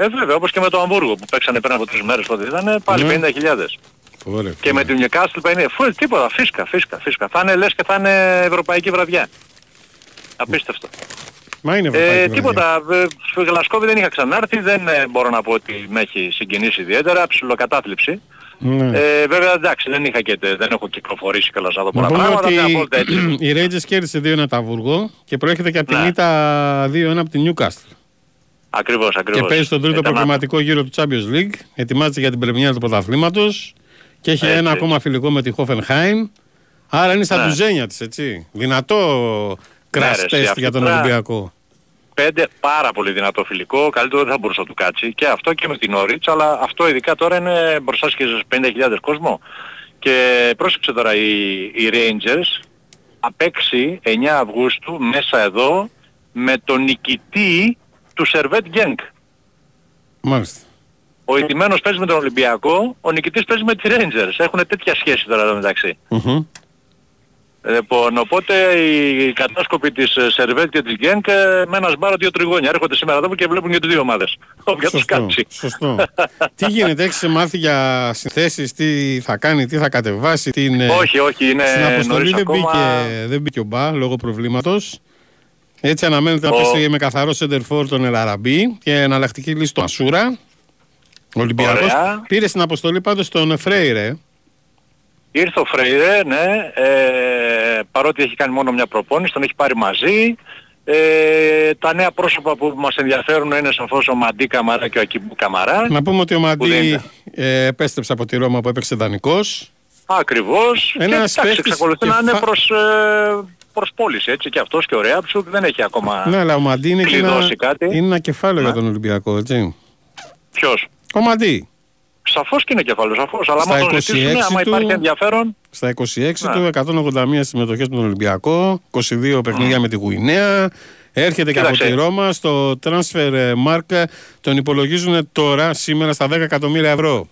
S3: Ε, βέβαια, όπως και με το Αμβούργο που παίξανε πριν από τρεις μέρες πότε ήταν, πάλι
S2: Ναι.
S3: 50.000.
S2: Ωραία,
S3: Και με την Newcastle 50. Φου, τίποτα, φίσκα, φίσκα, φίσκα. Θα είναι λες και θα είναι ευρωπαϊκή βραδιά. Απίστευτο.
S2: Μα είναι ευρωπαϊκή
S3: Ε,
S2: βραδιά.
S3: τίποτα. Ε, στο Γλασκόβι δεν είχα ξανάρθει, δεν ε, μπορώ να πω ότι με έχει συγκινήσει ιδιαίτερα, ψιλοκατάθλιψη.
S2: Ναι.
S3: Ε, βέβαια εντάξει, δεν είχα και, τε- δεν έχω κυκλοφορήσει κιόλας να δω πολλά
S2: Να πούμε
S3: πράγματα, μια βόλτα
S2: ότι
S3: έτσι. [CLEARS THROAT]
S2: η Rangers κέρδισε 2-1 τα Βούργο και προέρχεται και από την
S3: Ναι.
S2: ήττα 2-1 από την Newcastle.
S3: Ακριβώς, ακριβώς.
S2: Και παίζει στον τρίτο
S3: Ήταν
S2: προγραμματικό γύρο του Champions League. Ετοιμάζεται για την πρεμιέρα του πρωταθλήματος και έχει
S3: Έτσι,
S2: ένα
S3: έτσι.
S2: ακόμα φιλικό με τη Hoffenheim. Άρα είναι στα
S3: Ναι.
S2: τουζένια της, έτσι. Δυνατό
S3: ρε,
S2: crash
S3: εσύ,
S2: test
S3: αυτή
S2: για τον
S3: τώρα-
S2: Ολυμπιακό.
S3: πέντε πάρα πολύ δυνατό φιλικό, καλύτερο δεν θα μπορούσε να του κάτσει και αυτό και με την Όριτς, αλλά αυτό ειδικά τώρα είναι μπροστά και στους 50.000 κόσμο. Και πρόσεξε τώρα οι, οι Rangers θα παίξει 9 Αυγούστου μέσα εδώ με τον νικητή του Σερβέτ Γκένκ.
S2: Μάλιστα.
S3: Ο ηττημένος παίζει με τον Ολυμπιακό, ο νικητής παίζει με τη Rangers. Έχουν τέτοια σχέση τώρα εδώ μεταξύ.
S2: Μμμ.
S3: Λοιπόν, οπότε οι κατάσκοποι της ε, Σερβέτ και της Γκένκ ε, με ένας σμπάρο δύο τριγώνια έρχονται σήμερα εδώ και βλέπουν και τις δύο ομάδες. Όποια τους
S2: Σωστό.
S3: κάτσει.
S2: Σωστό. [LAUGHS] τι γίνεται, έχεις μάθει για συνθέσεις, τι θα κάνει, τι θα κατεβάσει, τι είναι...
S3: Όχι, όχι, είναι
S2: Στην αποστολή
S3: νωρίς
S2: δεν,
S3: ακόμα.
S2: μπήκε, δεν μπήκε ο Μπα λόγω προβλήματος. Έτσι αναμένεται να
S3: Ο-
S2: παίξει με καθαρό σέντερφορ τον Ελαραμπή και εναλλακτική λύση του Ασούρα. Ο Ολυμπιακός.
S3: Ωραία.
S2: Πήρε στην αποστολή πάντως τον Φρέιρε.
S3: Ήρθε ο Φρέιρε, ναι, ε, παρότι έχει κάνει μόνο μια προπόνηση, τον έχει πάρει μαζί. Ε, τα νέα πρόσωπα που μας ενδιαφέρουν είναι σαφώς ο Μαντί Καμαρά και ο Ακιμπού Καμαρά.
S2: Να πούμε ότι ο
S3: δεν
S2: Μαντί
S3: είναι.
S2: ε, επέστρεψε από τη Ρώμα που έπαιξε δανεικός.
S3: Ακριβώς.
S2: Ένας
S3: και εντάξει,
S2: παίχτης
S3: εξακολουθεί να
S2: και
S3: είναι
S2: φα-
S3: προς, ε, προς πώληση, έτσι και αυτός και ο Ρέαψουκ δεν έχει ακόμα
S2: Ναι, αλλά ο Μαντί είναι, και ένα,
S3: κλειδώσει κάτι.
S2: είναι ένα κεφάλαιο για
S3: Ναι.
S2: τον Ολυμπιακό, έτσι.
S3: Ποιος;
S2: Ο Μαντί.
S3: Σαφώς και είναι κεφάλαιος, σαφώς. Αλλά
S2: Στα
S3: άμα τον ζητήσουμε,
S2: 26
S3: άμα
S2: του-
S3: υπάρχει ενδιαφέρον,
S2: Στα 26
S3: Ναι.
S2: του, 181 συμμετοχές με τον Ολυμπιακό, 22 παιχνίδια με τη Γουινέα. Έρχεται και από
S3: Κοίταξε.
S2: τη Ρώμα. Στο transfer mark τον υπολογίζουν τώρα, σήμερα, στα 10 εκατομμύρια ευρώ.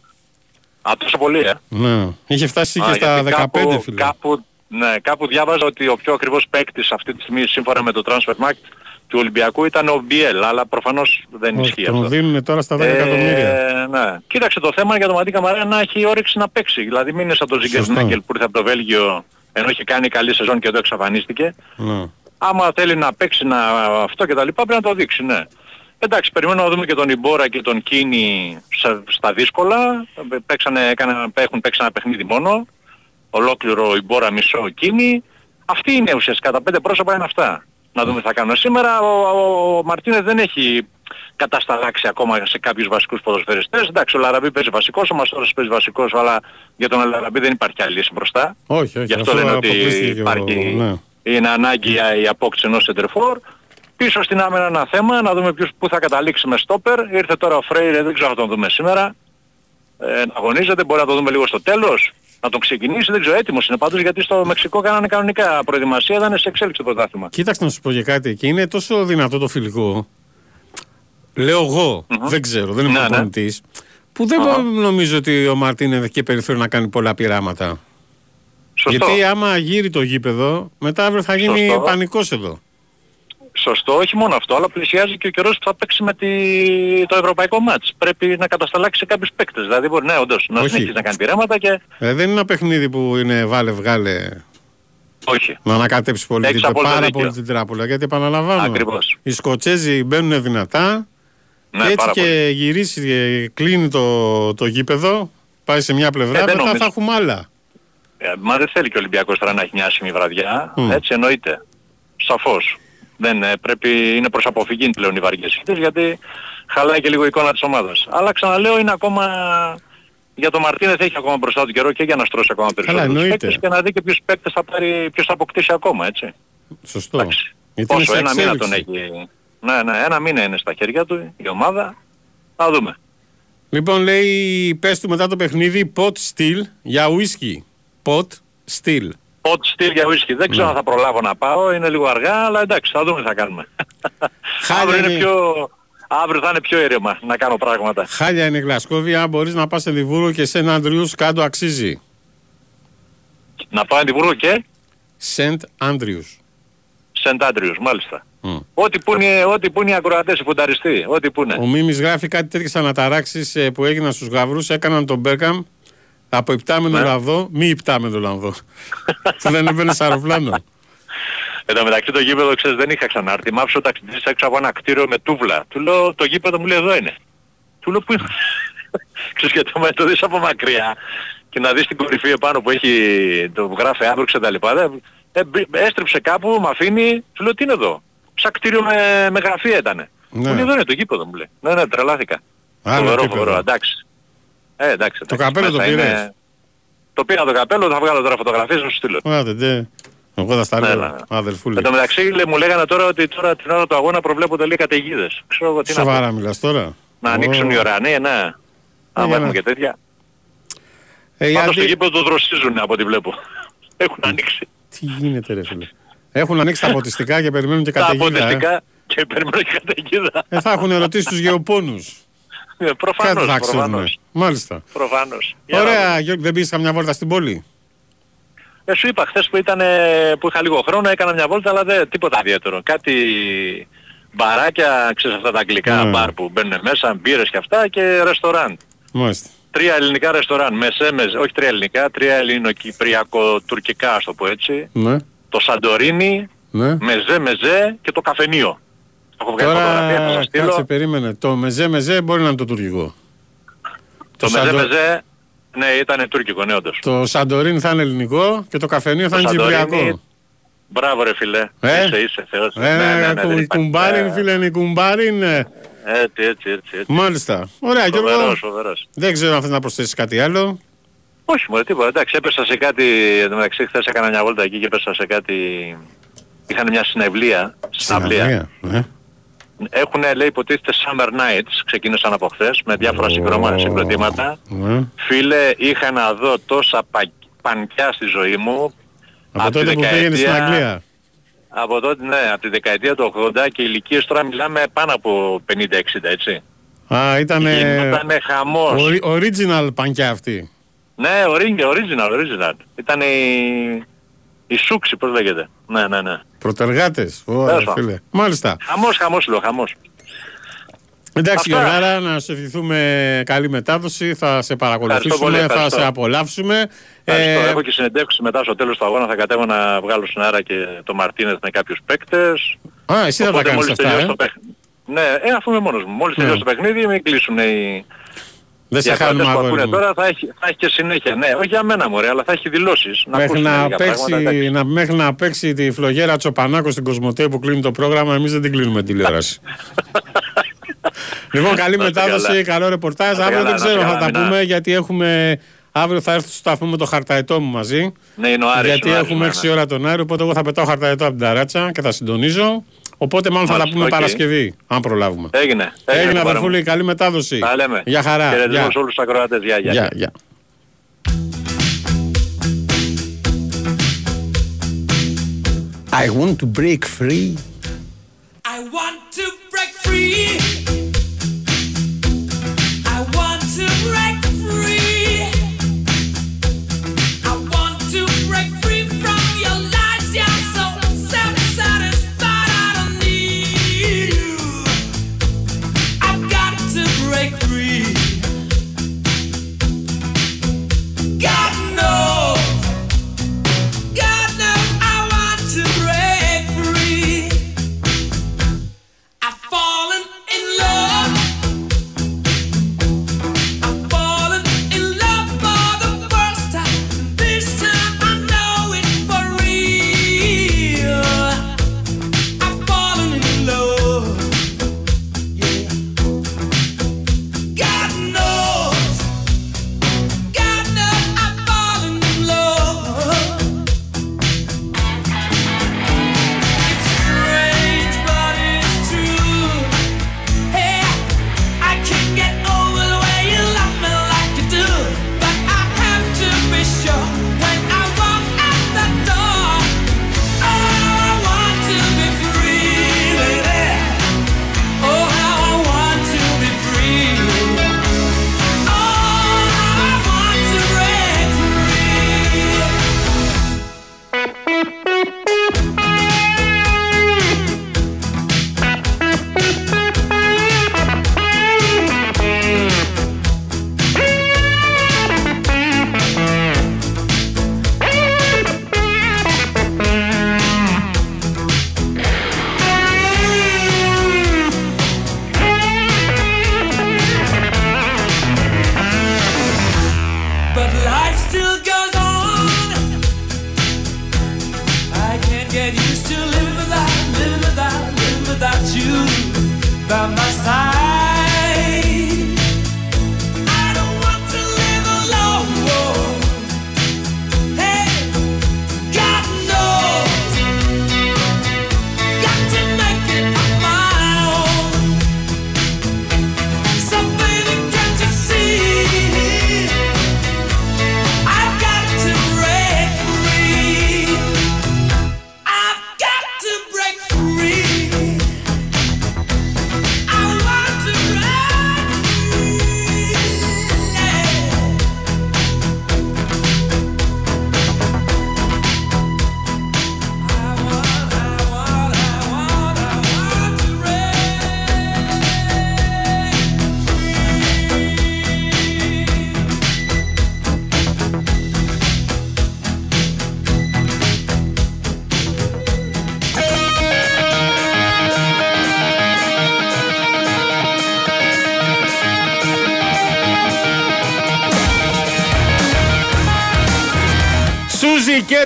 S3: α, τόσο πολύ, ε.
S2: Ναι. Είχε φτάσει και
S3: Α,
S2: στα
S3: γιατί
S2: 15,
S3: κάπου,
S2: φίλε.
S3: Κάπου, ναι, κάπου διάβαζα ότι ο πιο ακριβώς παίκτης αυτή τη στιγμή σύμφωνα με το Transfer Market του Ολυμπιακού ήταν ο Μπιέλ, αλλά προφανώς δεν
S2: Όχι,
S3: ισχύει
S2: τον
S3: αυτό.
S2: δίνουν τώρα στα 10 εκατομμύρια.
S3: Ε, ναι. Κοίταξε το θέμα είναι για τον Μαντί Καμαρά να έχει όρεξη να παίξει. Δηλαδή μην είναι σαν τον
S2: Σωστό.
S3: Ζιγκερνάγκελ που ήρθε από το Βέλγιο ενώ είχε κάνει καλή σεζόν και εδώ εξαφανίστηκε.
S2: Ναι.
S3: Άμα θέλει να παίξει να, αυτό και τα λοιπά πρέπει να το δείξει, ναι. Εντάξει, περιμένω να δούμε και τον Ιμπόρα και τον Κίνη σε- στα δύσκολα. Παίξανε, έκαναν, έχουν παίξει ένα παιχνίδι μόνο. Ολόκληρο Ιμπόρα μισό Κίνη. Αυτή είναι ουσιαστικά. Τα πέντε πρόσωπα είναι αυτά. Να δούμε τι θα κάνουν. Σήμερα ο, ο, ο Μαρτίνες δεν έχει κατασταλάξει ακόμα σε κάποιους βασικούς ποδοσφαιριστές. Εντάξει, ο Λαραμπή παίζει βασικός, ο Μαστόρος παίζει βασικός, αλλά για τον Λαραμπή δεν υπάρχει άλλη λύση μπροστά.
S2: Όχι, όχι.
S3: Γι' αυτό λένε ότι
S2: αποκλείστηκε και ο-
S3: υπάρχει,
S2: ναι.
S3: είναι ανάγκη η απόκτηση ενός σεντερφόρ. Πίσω στην άμυνα ένα θέμα, να δούμε ποιος, πού θα καταλήξει με στόπερ. Ήρθε τώρα ο Φρέιρε, δεν ξέρω αν θα τον δούμε σήμερα. Ε, να αγωνίζεται, μπορεί να το δούμε λίγο στο τέλος. Να τον ξεκινήσει, δεν ξέρω, έτοιμος είναι πάντως γιατί στο Μεξικό κάνανε κανονικά προετοιμασία, ήταν σε εξέλιξη το πρωτάθλημα.
S2: Κοίταξε να σου πω και κάτι. Και είναι τόσο δυνατό το φιλικό. Λέω εγώ, δεν ξέρω, δεν είμαι
S3: Ναι, ναι.
S2: προπονητής, Που δεν
S3: Αχα.
S2: νομίζω ότι ο Μαρτίνε έχει και περιθώριο να κάνει πολλά πειράματα.
S3: Σωστό.
S2: Γιατί άμα γύρει το γήπεδο, μετά αύριο θα γίνει
S3: Σωστό.
S2: πανικός εδώ.
S3: Σωστό, όχι μόνο αυτό, αλλά πλησιάζει και ο καιρός που θα παίξει με τη... το ευρωπαϊκό μάτς. Πρέπει να κατασταλάξει σε κάποιους παίκτες. Δηλαδή μπορεί, ναι, όντως, να
S2: Όχι.
S3: συνεχίσει να κάνει πειράματα και...
S2: Ε, δεν είναι ένα παιχνίδι που είναι βάλε βγάλε
S3: Όχι.
S2: να ανακατέψει πολύ,
S3: Έχεις
S2: την,
S3: απόλυτο
S2: πάρα
S3: δίκιο.
S2: πολύ την τράπουλα. Γιατί επαναλαμβάνω,
S3: Ακριβώς.
S2: οι Σκοτσέζοι μπαίνουν δυνατά
S3: Ναι,
S2: και έτσι
S3: πάρα πολύ.
S2: και γυρίσει και κλείνει το, το γήπεδο, πάει σε μια πλευρά,
S3: Ε, δεν
S2: μετά
S3: νομίζω.
S2: θα έχουμε άλλα.
S3: Ε, μα δεν θέλει και ο Ολυμπιακός τώρα να έχει μια άσχημη βραδιά.
S2: Μμ.
S3: Έτσι εννοείται. Σαφώς. Δεν, ε, πρέπει, είναι προς αποφυγή πλέον οι βαριές ήττες, γιατί χαλάει και λίγο η εικόνα της ομάδας. Αλλά ξαναλέω είναι ακόμα... Για τον Μαρτίνεθ έχει ακόμα μπροστά του καιρό και για να στρώσει ακόμα περισσότερους
S2: εννοείται.
S3: παίκτες και να δει και ποιους παίκτες θα πάρει, ποιος θα αποκτήσει ακόμα, έτσι.
S2: Σωστό.
S3: Εντάξει.
S2: Γιατί είναι
S3: Πόσο,
S2: σε
S3: ένα μήνα τον
S2: εξέλιξη.
S3: έχει. Ναι, ναι, ένα μήνα είναι στα χέρια του η ομάδα. Θα δούμε.
S2: Λοιπόν, λέει, πες του μετά το παιχνίδι, pot still για whisky. Pot still.
S3: Ποτ στυλ για whisky. Δεν
S2: Ναι.
S3: ξέρω αν θα προλάβω να πάω, είναι λίγο αργά, αλλά εντάξει, θα δούμε τι θα κάνουμε. [LAUGHS]
S2: Χάλια
S3: αύριο, είναι
S2: είναι.
S3: πιο... αύριο θα είναι πιο ήρεμα να κάνω πράγματα.
S2: Χάλια είναι η Γλασκόβια, αν μπορείς να πας σε Λιβούργο και σε ένα Αντριούς κάτω αξίζει.
S3: Να πάω Εντιμβούργο και;
S2: Σεντ Άντριους.
S3: Σεντ Άντριους, μάλιστα.
S2: Μμ.
S3: Ό,τι που είναι, ό,τι που είναι οι ακροατές, οι φουνταριστοί, ό,τι που είναι.
S2: Ο Μίμης γράφει κάτι τέτοιες αναταράξεις ε, που έγιναν στους γαβρούς, έκαναν τον Μπέρκαμ από υπτάμενο
S3: Ναι.
S2: λαδό, μη υπτάμενο λαδό. που [LAUGHS] δεν έμπαινε σε αεροπλάνο.
S3: Εν τω μεταξύ το γήπεδο, ξέρεις, δεν είχα ξανάρθει. Μ' άφησε ο ταξιτζής έξω από ένα κτίριο με τούβλα. Του λέω, το γήπεδο μου λέει εδώ είναι. Του λέω, πού είναι; [LAUGHS] ξέρεις, γιατί άμα το δεις από μακριά και να δεις την κορυφή επάνω που έχει, το που γράφει Άμβρουξ και τα λοιπά. δεν- ε, μπη- έστριψε κάπου, με αφήνει, του λέω, τι είναι εδώ; Σαν κτίριο με, με γραφεία ήτανε.
S2: Ναι.
S3: Μου λέει, εδώ είναι το γήπεδο μου λέει. Ναι, ναι, τρελάθηκα.
S2: Άλλο
S3: Φοβερό,
S2: επίπεδο.
S3: φοβερό, εντάξει. Ε, εντάξει.
S2: Το
S3: εντάξει,
S2: καπέλο το
S3: μέσα
S2: πήρες;
S3: είναι- Το πήρα το καπέλο, θα βγάλω τώρα φωτογραφίες να σου στείλω.
S2: Άντε, ντε. Εγώ θα στα
S3: Ναι,
S2: λέω,
S3: ναι, ναι.
S2: αδελφούλη.
S3: Εν τω μεταξύ λέ- μου λέγανε τώρα ότι τώρα την ώρα του αγώνα προβλέπονται λίγα καταιγίδες. Ξέρω εγώ τι να πω.
S2: Σοβαρά μιλάς τώρα.
S3: Να ανοίξουν
S2: Ω.
S3: οι ουρανοί, ναι.
S2: για
S3: Άμα
S2: να-
S3: έχουμε και τέτοια.
S2: Ε,
S3: Πάντως
S2: γιατί-
S3: το γήπεδο το δροσίζουν από ό,τι βλέπω. [LAUGHS] Έχουν ανοίξει.
S2: Τι γίνεται, ρε φίλε. Έχουν ανοίξει τα ποτιστικά και περιμένουν και
S3: Τα
S2: καταιγίδα. ε.
S3: αποτελικά και περιμένω και καταιγίδα.
S2: Ε, θα έχουν ερωτήσει τους γεωπόνους.
S3: Ε,
S2: Κάτι
S3: Προφανώς,
S2: θα ξέρουν.
S3: προφανώς.
S2: Μάλιστα.
S3: Προφανώς. Για να δούμε.
S2: Ωραία, Γιώργη, δεν πήγες καμιά βόλτα στην πόλη;
S3: Ε, σου είπα χθες που, ήταν, που είχα λίγο χρόνο έκανα μια βόλτα αλλά δεν, τίποτα ιδιαίτερο. Κάτι μπαράκια, ξέρεις αυτά τα αγγλικά
S2: Ναι.
S3: μπαρ που μπαίνουν μέσα, μπύρες και αυτά και ρεστοράν.
S2: Μάλιστα.
S3: Τρία ελληνικά ρεστοράν, μεσέ, μεσέ, όχι τρία ελληνικά, τρία ελληνοκυπριακο-τουρκικά, ας το πω έτσι.
S2: Ναι,
S3: Το Σαντορίνι,
S2: ναι.
S3: μεζέ, μεζέ και το καφενείο. Έχω βγάλει φωτογραφία, θα
S2: Τώρα
S3: σας στείλω.
S2: κάτσε, περίμενε. Το μεζέ μεζέ μπορεί να είναι το τουρκικό.
S3: Το
S2: Σαντο-
S3: μεζέ, μεζέ, ναι, ήταν τουρκικό, ναι, όντως.
S2: Το Σαντορίν θα είναι ελληνικό και το καφενείο θα
S3: Το
S2: είναι
S3: Σαντορίνι,
S2: κυπριακό.
S3: Μπράβο ρε φίλε.
S2: Ε;
S3: Είσαι, είσαι θεός.
S2: Ε, ναι, κου- κουμπάριν, φίλε, είναι κουμπάριν. ε.
S3: Έτσι, έτσι, έτσι. έτσι.
S2: Μάλιστα. Ωραία, Γιώργο.
S3: Φοβερός, φοβερός.
S2: Δεν ξέρω αν θες να προσθέσεις κάτι άλλο.
S3: Όχι μωρέ τίποτα. Εντάξει έπεσα σε κάτι, εν τω μεταξύ χθες έκανα μια βόλτα εκεί και έπεσα σε κάτι... Είχαν μια συνευλία, συναυλία.
S2: Συναυλία, ναι.
S3: Έχουν λέει υποτίθεται Summer Nights, ξεκίνησαν από χθες με διάφορα συγκρομα- συγκροτήματα.
S2: Ναι.
S3: Φίλε, είχα να δω τόσα πα... πανκιά στη ζωή μου.
S2: Από
S3: Απ' τη
S2: τότε που πήγαινες στην
S3: δεκαετία-
S2: Αγγλία.
S3: Από τότε, ναι, από τη δεκαετία του 80 και ηλικίες τώρα μιλάμε πάνω από 50-60, έτσι.
S2: Α, ήταν
S3: Γινότανε χαμός.
S2: original πανκιά αυτή.
S3: Ναι, original, original, original. Ήταν η... η Σούξη, πώς λέγεται. Ναι, ναι, ναι.
S2: Πρωτεργάτες. Ωραία,
S3: Τέλος πάντων.
S2: φίλε. Μάλιστα.
S3: Χαμός, χαμός λέω, χαμός.
S2: Εντάξει,
S3: Αυτά.
S2: Γιωργάρα, να σου ευχηθούμε καλή μετάδοση. Θα σε παρακολουθήσουμε,
S3: πολύ,
S2: θα
S3: ευχαριστώ.
S2: σε απολαύσουμε.
S3: Ευχαριστώ.
S2: Ε,
S3: Έχω και συνεντεύξεις μετά στο τέλος του αγώνα, θα κατέβω να βγάλω στην αέρα και το Μαρτίνες με κάποιους παίκτες.
S2: Α, εσύ θα τα
S3: Οπότε
S2: κάνεις
S3: μόλις
S2: αυτά,
S3: τελειώσει
S2: ε.
S3: το παιχνίδι. Ναι, ε, αφού είμαι μόνος μου. Μόλις
S2: Ναι.
S3: τελειώσει το παιχνίδι, μην κλείσουν οι...
S2: Δεν
S3: οι
S2: σε
S3: ακροατές
S2: χάνουμε
S3: που
S2: αγόρι
S3: ακούνε
S2: μου.
S3: τώρα θα έχει, θα έχει και συνέχεια. Ναι, όχι για μένα μωρέ, αλλά θα έχει δηλώσεις. Να
S2: Μέχρι
S3: ακούσουν
S2: να,
S3: λίγα
S2: παίξει,
S3: πράγματα, εντάξει.
S2: να, μέχρι να παίξει τη φλογέρα Τσοπανάκος στην Κοσμοτέ που κλείνει το πρόγραμμα, εμείς δεν την κλείνουμε τηλεόραση. [LAUGHS] λοιπόν, καλή
S3: Να είστε
S2: μετάδοση,
S3: καλά.
S2: καλό ρεπορτάζ.
S3: Να είστε
S2: Αύριο
S3: καλά,
S2: δεν
S3: να
S2: ξέρω,
S3: είστε
S2: θα τα
S3: καλά,
S2: πούμε γιατί έχουμε. Αύριο θα έρθω στο σταθμό με το χαρταετό μου μαζί.
S3: Ναι, είναι ο Άρης.
S2: γιατί
S3: ο Άρης,
S2: έχουμε
S3: ναι,
S2: 6
S3: ναι.
S2: ώρα τον Άρη, οπότε εγώ θα πετάω χαρταετό από την ταράτσα και θα συντονίζω. Οπότε μάλλον θα τα
S3: Μάλιστα,
S2: πούμε
S3: οκ.
S2: Παρασκευή, αν προλάβουμε.
S3: Έγινε.
S2: Έγινε,
S3: πάρα
S2: αδερφούλη, καλή μετάδοση.
S3: Τα λέμε.
S2: Γεια χαρά.
S3: Χαιρετισμό
S2: Γεια.
S3: σε όλους τους ακροατές. Γεια, γεια.
S2: Γεια, γεια. I want to break free.
S4: I want to break free.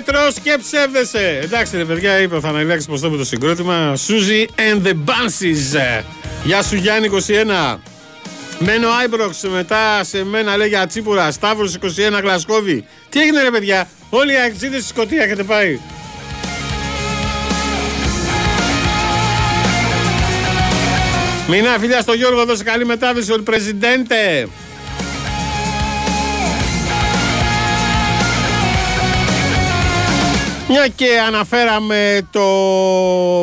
S2: Και τρως και ψεύδεσαι. Εντάξει ρε παιδιά, είπε ο Θαναλιάκης πως το είπε το συγκρότημα. Suzy and the Bunsies. Γεια σου Γιάννη 21. Μένω Άιμπροξ, μετά σε μένα λέγει Ατσίπουρα, Σταύρος 21 Γλασκόβη. Τι έγινε ρε παιδιά, όλοι οι αξίδες στη Σκωτία έχετε πάει; Μηνά φιλιά στο Γιώργο, δώσε καλή μετάδοση, ο Πρεζιντέντε. Μια και αναφέραμε το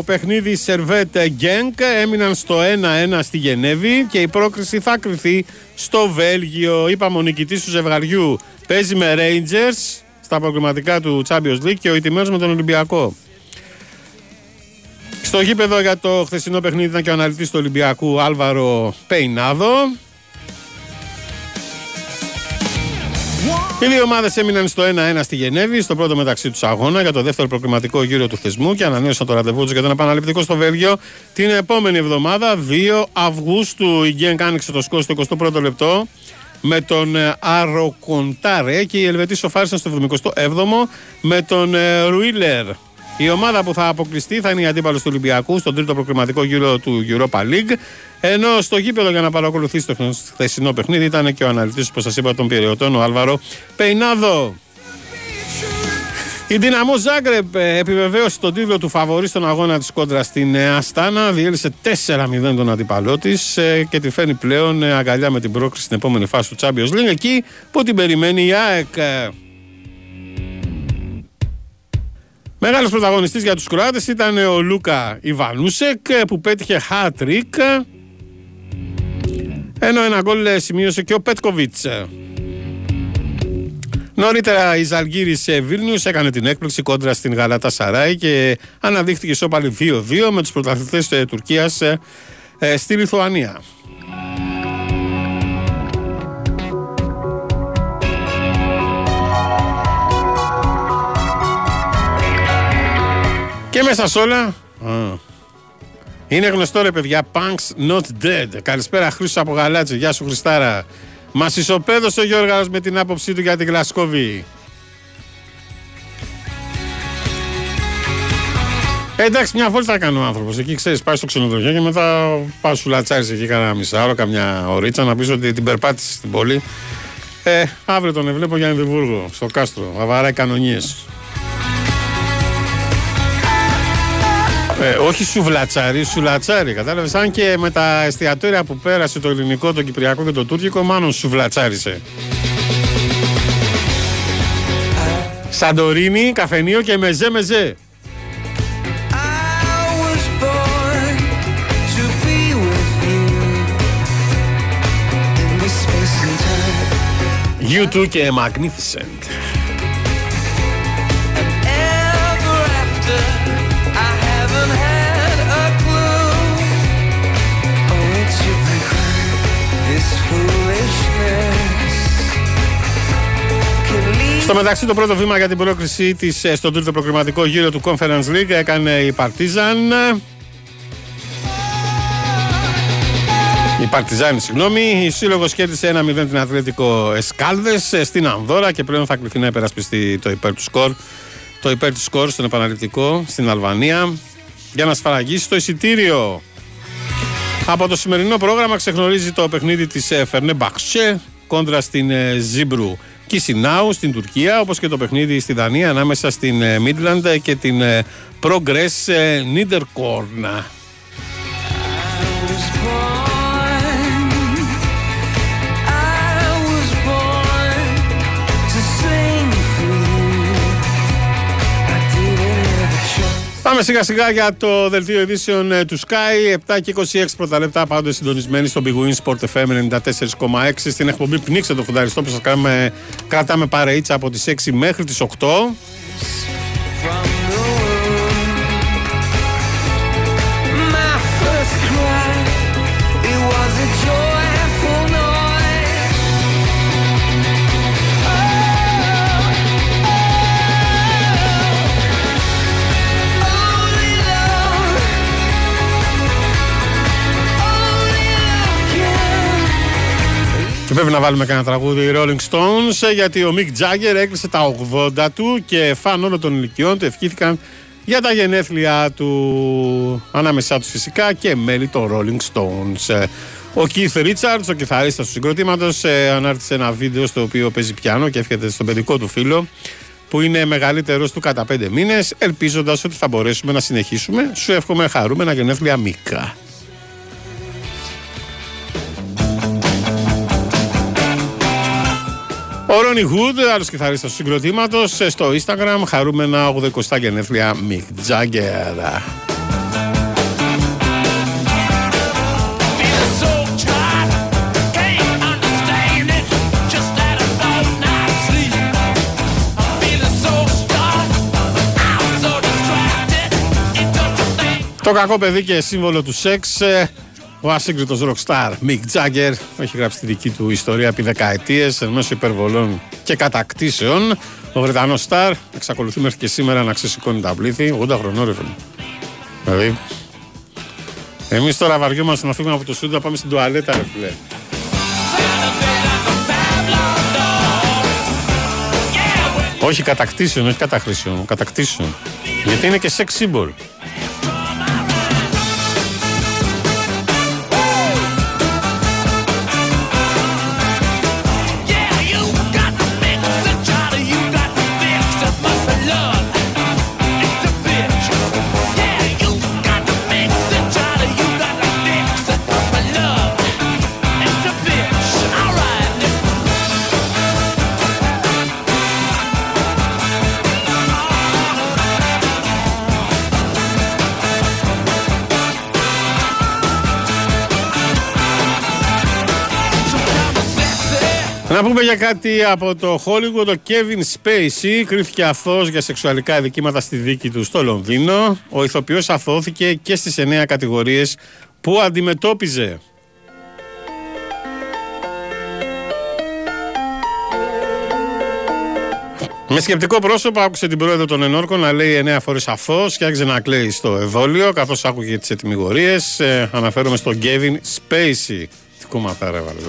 S2: παιχνίδι Σερβέτ Γκένκ, έμειναν στο 1-1 στη Γενέβη και η πρόκριση θα κρυθεί στο Βέλγιο. Είπαμε ο νικητής του ζευγαριού παίζει με Rangers στα προκριματικά του Champions League και ο ηττημένος με τον Ολυμπιακό. Στο γήπεδο για το χθεσινό παιχνίδι ήταν και ο αναλυτής του Ολυμπιακού Άλβαρο Πεϊνάδο. Οι δύο ομάδες έμειναν στο 1-1 στη Γενέβη, στο πρώτο μεταξύ τους αγώνα για το δεύτερο προκριματικό γύρο του θεσμού και ανανέωσαν το ραντεβού τους για τον επαναληπτικό στο Βέλγιο την επόμενη εβδομάδα, 2 Αυγούστου. Η Γκένκ άνοιξε το σκόρ στο 21ο λεπτό με τον ε, Αροκοντάρε και οι Ελβετοί σοφάρισαν στο 77ο με τον ε, Ρουίλερ. Η ομάδα που θα αποκλειστεί θα είναι η αντίπαλος του Ολυμπιακού στον τρίτο προκριματικό γύρο του Europa League. Ενώ στο γήπεδο για να παρακολουθήσει το χθεσινό παιχνίδι ήταν και ο αναλυτής, όπως σας είπα, των Πυριωτών, ο Άλβαρο Πεϊνάδο. Η Δυναμό Ζάγκρεπ ε, επιβεβαίωσε τον τίτλο του φαβορή στον αγώνα της κόντρα στην ε, Αστάνα. Διέλυσε 4-0 τον αντιπαλό της και τη φέρνει πλέον ε, αγκαλιά με την πρόκριση στην επόμενη φάση του Champions League. Εκεί που την περιμένει η ΑΕΚ. Μεγάλος πρωταγωνιστής για τους Κροάτες ήταν ο Λούκα Ιβανούσεκ που πέτυχε hat-trick ενώ ένα γκολ σημείωσε και ο Πέτκοβιτς. Νωρίτερα η Ζαλγίρη Βίλνιους έκανε την έκπληξη κόντρα στην Γαλάτα Σαράι και αναδείχθηκε σώπαλη 2-2 με τους πρωταθλητές της Τουρκίας ε, στη Λιθουανία. Και μέσα σε όλα. Α, είναι γνωστό ρε παιδιά, Punks Not Dead. Καλησπέρα Χρήστος από Γαλάτζη, γεια σου Χριστάρα. Μας ισοπαίδωσε ο Γιώργος με την άποψή του για την Γλασκόβη. Ε, εντάξει, μια βόλτα κάνει ο άνθρωπος. Εκεί ξέρεις, πάει στο ξενοδοχείο και μετά πα σου λατσάρει εκεί κανένα μισάωρο, καμιά ωρίτσα να πεις ότι την περπάτησες στην πόλη. Ε, αύριο τον βλέπω για Ενδιβούργο, στο κάστρο. Βαβαράει κανονίες. Ε, όχι σουβλατσάρι, σουλατσάρι. Κατάλαβες. Αν και με τα εστιατόρια που πέρασε το ελληνικό, το κυπριακό και το τουρκικό, μάλλον σουβλατσάρισε. Σαντορίνη, καφενείο και μεζέ μεζέ.
S4: I was born to be with you in this space and time.
S2: U2 και Magnificent. Στο μεταξύ, το πρώτο βήμα για την πρόκριση της στον τρίτο προκριματικό γύρο του Conference League έκανε η Partizan. Η Παρτιζάνη, συγγνώμη. Η σύλλογος κέρδισε 1-0 την Αθλητικό Εσκάλδες στην Ανδώρα και πλέον θα κληθεί να υπερασπιστεί το υπέρ του σκορ. Το υπέρ του σκορ στον επαναληπτικό στην Αλβανία για να σφαραγγίσει το εισιτήριο. Από το σημερινό πρόγραμμα ξεχνωρίζει το παιχνίδι της ε, Φερνεμπαξέ κόντρα στην ε, Ζίμπρου Κισινάου στην Τουρκία, όπως και το παιχνίδι στη Δανία ανάμεσα στην ε, Midland και την ε, Progress ε, Niederkorn. Πάμε σιγά σιγά για το δελτίο ειδήσεων ε, του Sky. 7 και 26 πρώτα λεπτά πάντοτε συντονισμένοι στο Big Win Sport FM 94,6 στην εκπομπή Πνίξε το φουνταριστό που σας κάνουμε, κρατάμε παρείτσα από τις 6 μέχρι τις 8. Και πρέπει να βάλουμε κανένα τραγούδι οι Rolling Stones ε, γιατί ο Mick Jagger έκλεισε τα 80 του και φαν όλων των ηλικιών του ευχήθηκαν για τα γενέθλια του ανάμεσά τους φυσικά και μέλη των Rolling Stones. Ε, Ο Keith Richards, ο κιθαρίστας του συγκροτήματος, ε, ανάρτησε ένα βίντεο στο οποίο παίζει πιάνο και εύχεται στον παιδικό του φίλο που είναι μεγαλύτερος του κατά πέντε μήνες, ελπίζοντας ότι θα μπορέσουμε να συνεχίσουμε. Σου εύχομαι χαρούμενα γενέθλια Μίκα. Ο Ρonnie Γκουτ, άλλος του συγκροτήματος, ε, στο Instagram. Χαρούμενα,
S4: οδεκοστά και ενέφλια Μικ Τζάγκερα.
S2: Το κακό παιδί και σύμβολο του σεξ. Ε, ο ασύγκριτος rockstar Μικ Τζάγκερ, έχει γράψει τη δική του ιστορία επί δεκαετίες εν μέσω υπερβολών και κατακτήσεων. Ο Βρετανός στάρ εξακολουθεί μέχρι και σήμερα να ξεσηκώνει τα πλήθη, 80 χρονών ρε φίλε. Δηλαδή, εμείς τώρα βαριόμαστε να φύγουμε από το στούντιο να πάμε στην τουαλέτα ρε φίλε. Όχι κατακτήσεων, όχι καταχρήσεων, κατακτήσεων. Γιατί είναι και sex symbol. Να πούμε για κάτι από το Hollywood. Ο Kevin Spacey κρίθηκε αθώος για σεξουαλικά αδικήματα στη δίκη του στο Λονδίνο. Ο ηθοποιός αθώθηκε και στις εννέα κατηγορίες που αντιμετώπιζε. Με σκεπτικό πρόσωπο άκουσε την πρόεδρο των Ενόρκων να λέει εννέα φορές αφώς και άρχισε να κλαίει στο εδόλιο καθώς άκουγε τις ετοιμιγορίες. Ε, αναφέρομαι στον Kevin Spacey. Τι κόμματα ρε βάλε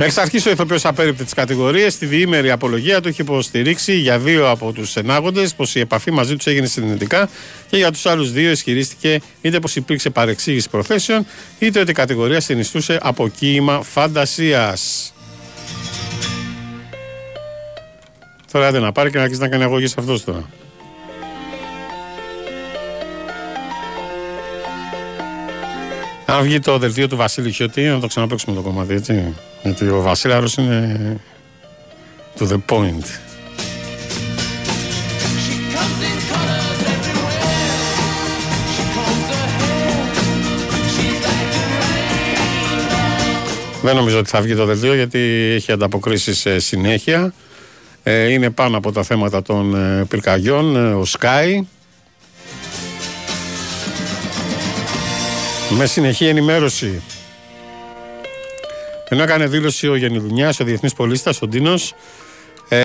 S2: Εξ αρχή ο ηθοποιός απέρριπτε τι κατηγορίε. Στη διήμερη απολογία του είχε υποστηρίξει για δύο από τους ενάγοντες πως η επαφή μαζί τους έγινε συνενετικά και για τους άλλους δύο ισχυρίστηκε είτε πως υπήρξε παρεξήγηση προθέσεων είτε ότι η κατηγορία συνιστούσε αποκοίημα φαντασίας. Τώρα άντε να πάρει και να αρχίσει να κάνει αγωγή σε αυτός τώρα. Αν βγει το δελτίο του Βασίλη Χιώτη, να το ξαναπέξουμε το κομμάτι, έτσι. Γιατί ο Βασίλαρος είναι to the point.
S4: She comes in colors everywhere. She combs her hair. She's like a rainbow.
S2: Δεν νομίζω ότι θα βγει το δελτίο γιατί έχει ανταποκρίσεις ε, συνέχεια. Ε, είναι πάνω από τα θέματα των ε, πυρκαγιών, ε, ο Sky. Με συνεχή ενημέρωση. Ενώ έκανε δήλωση ο Γενιδουνιάς, ο διεθνής πολίστας, ο Ντίνος,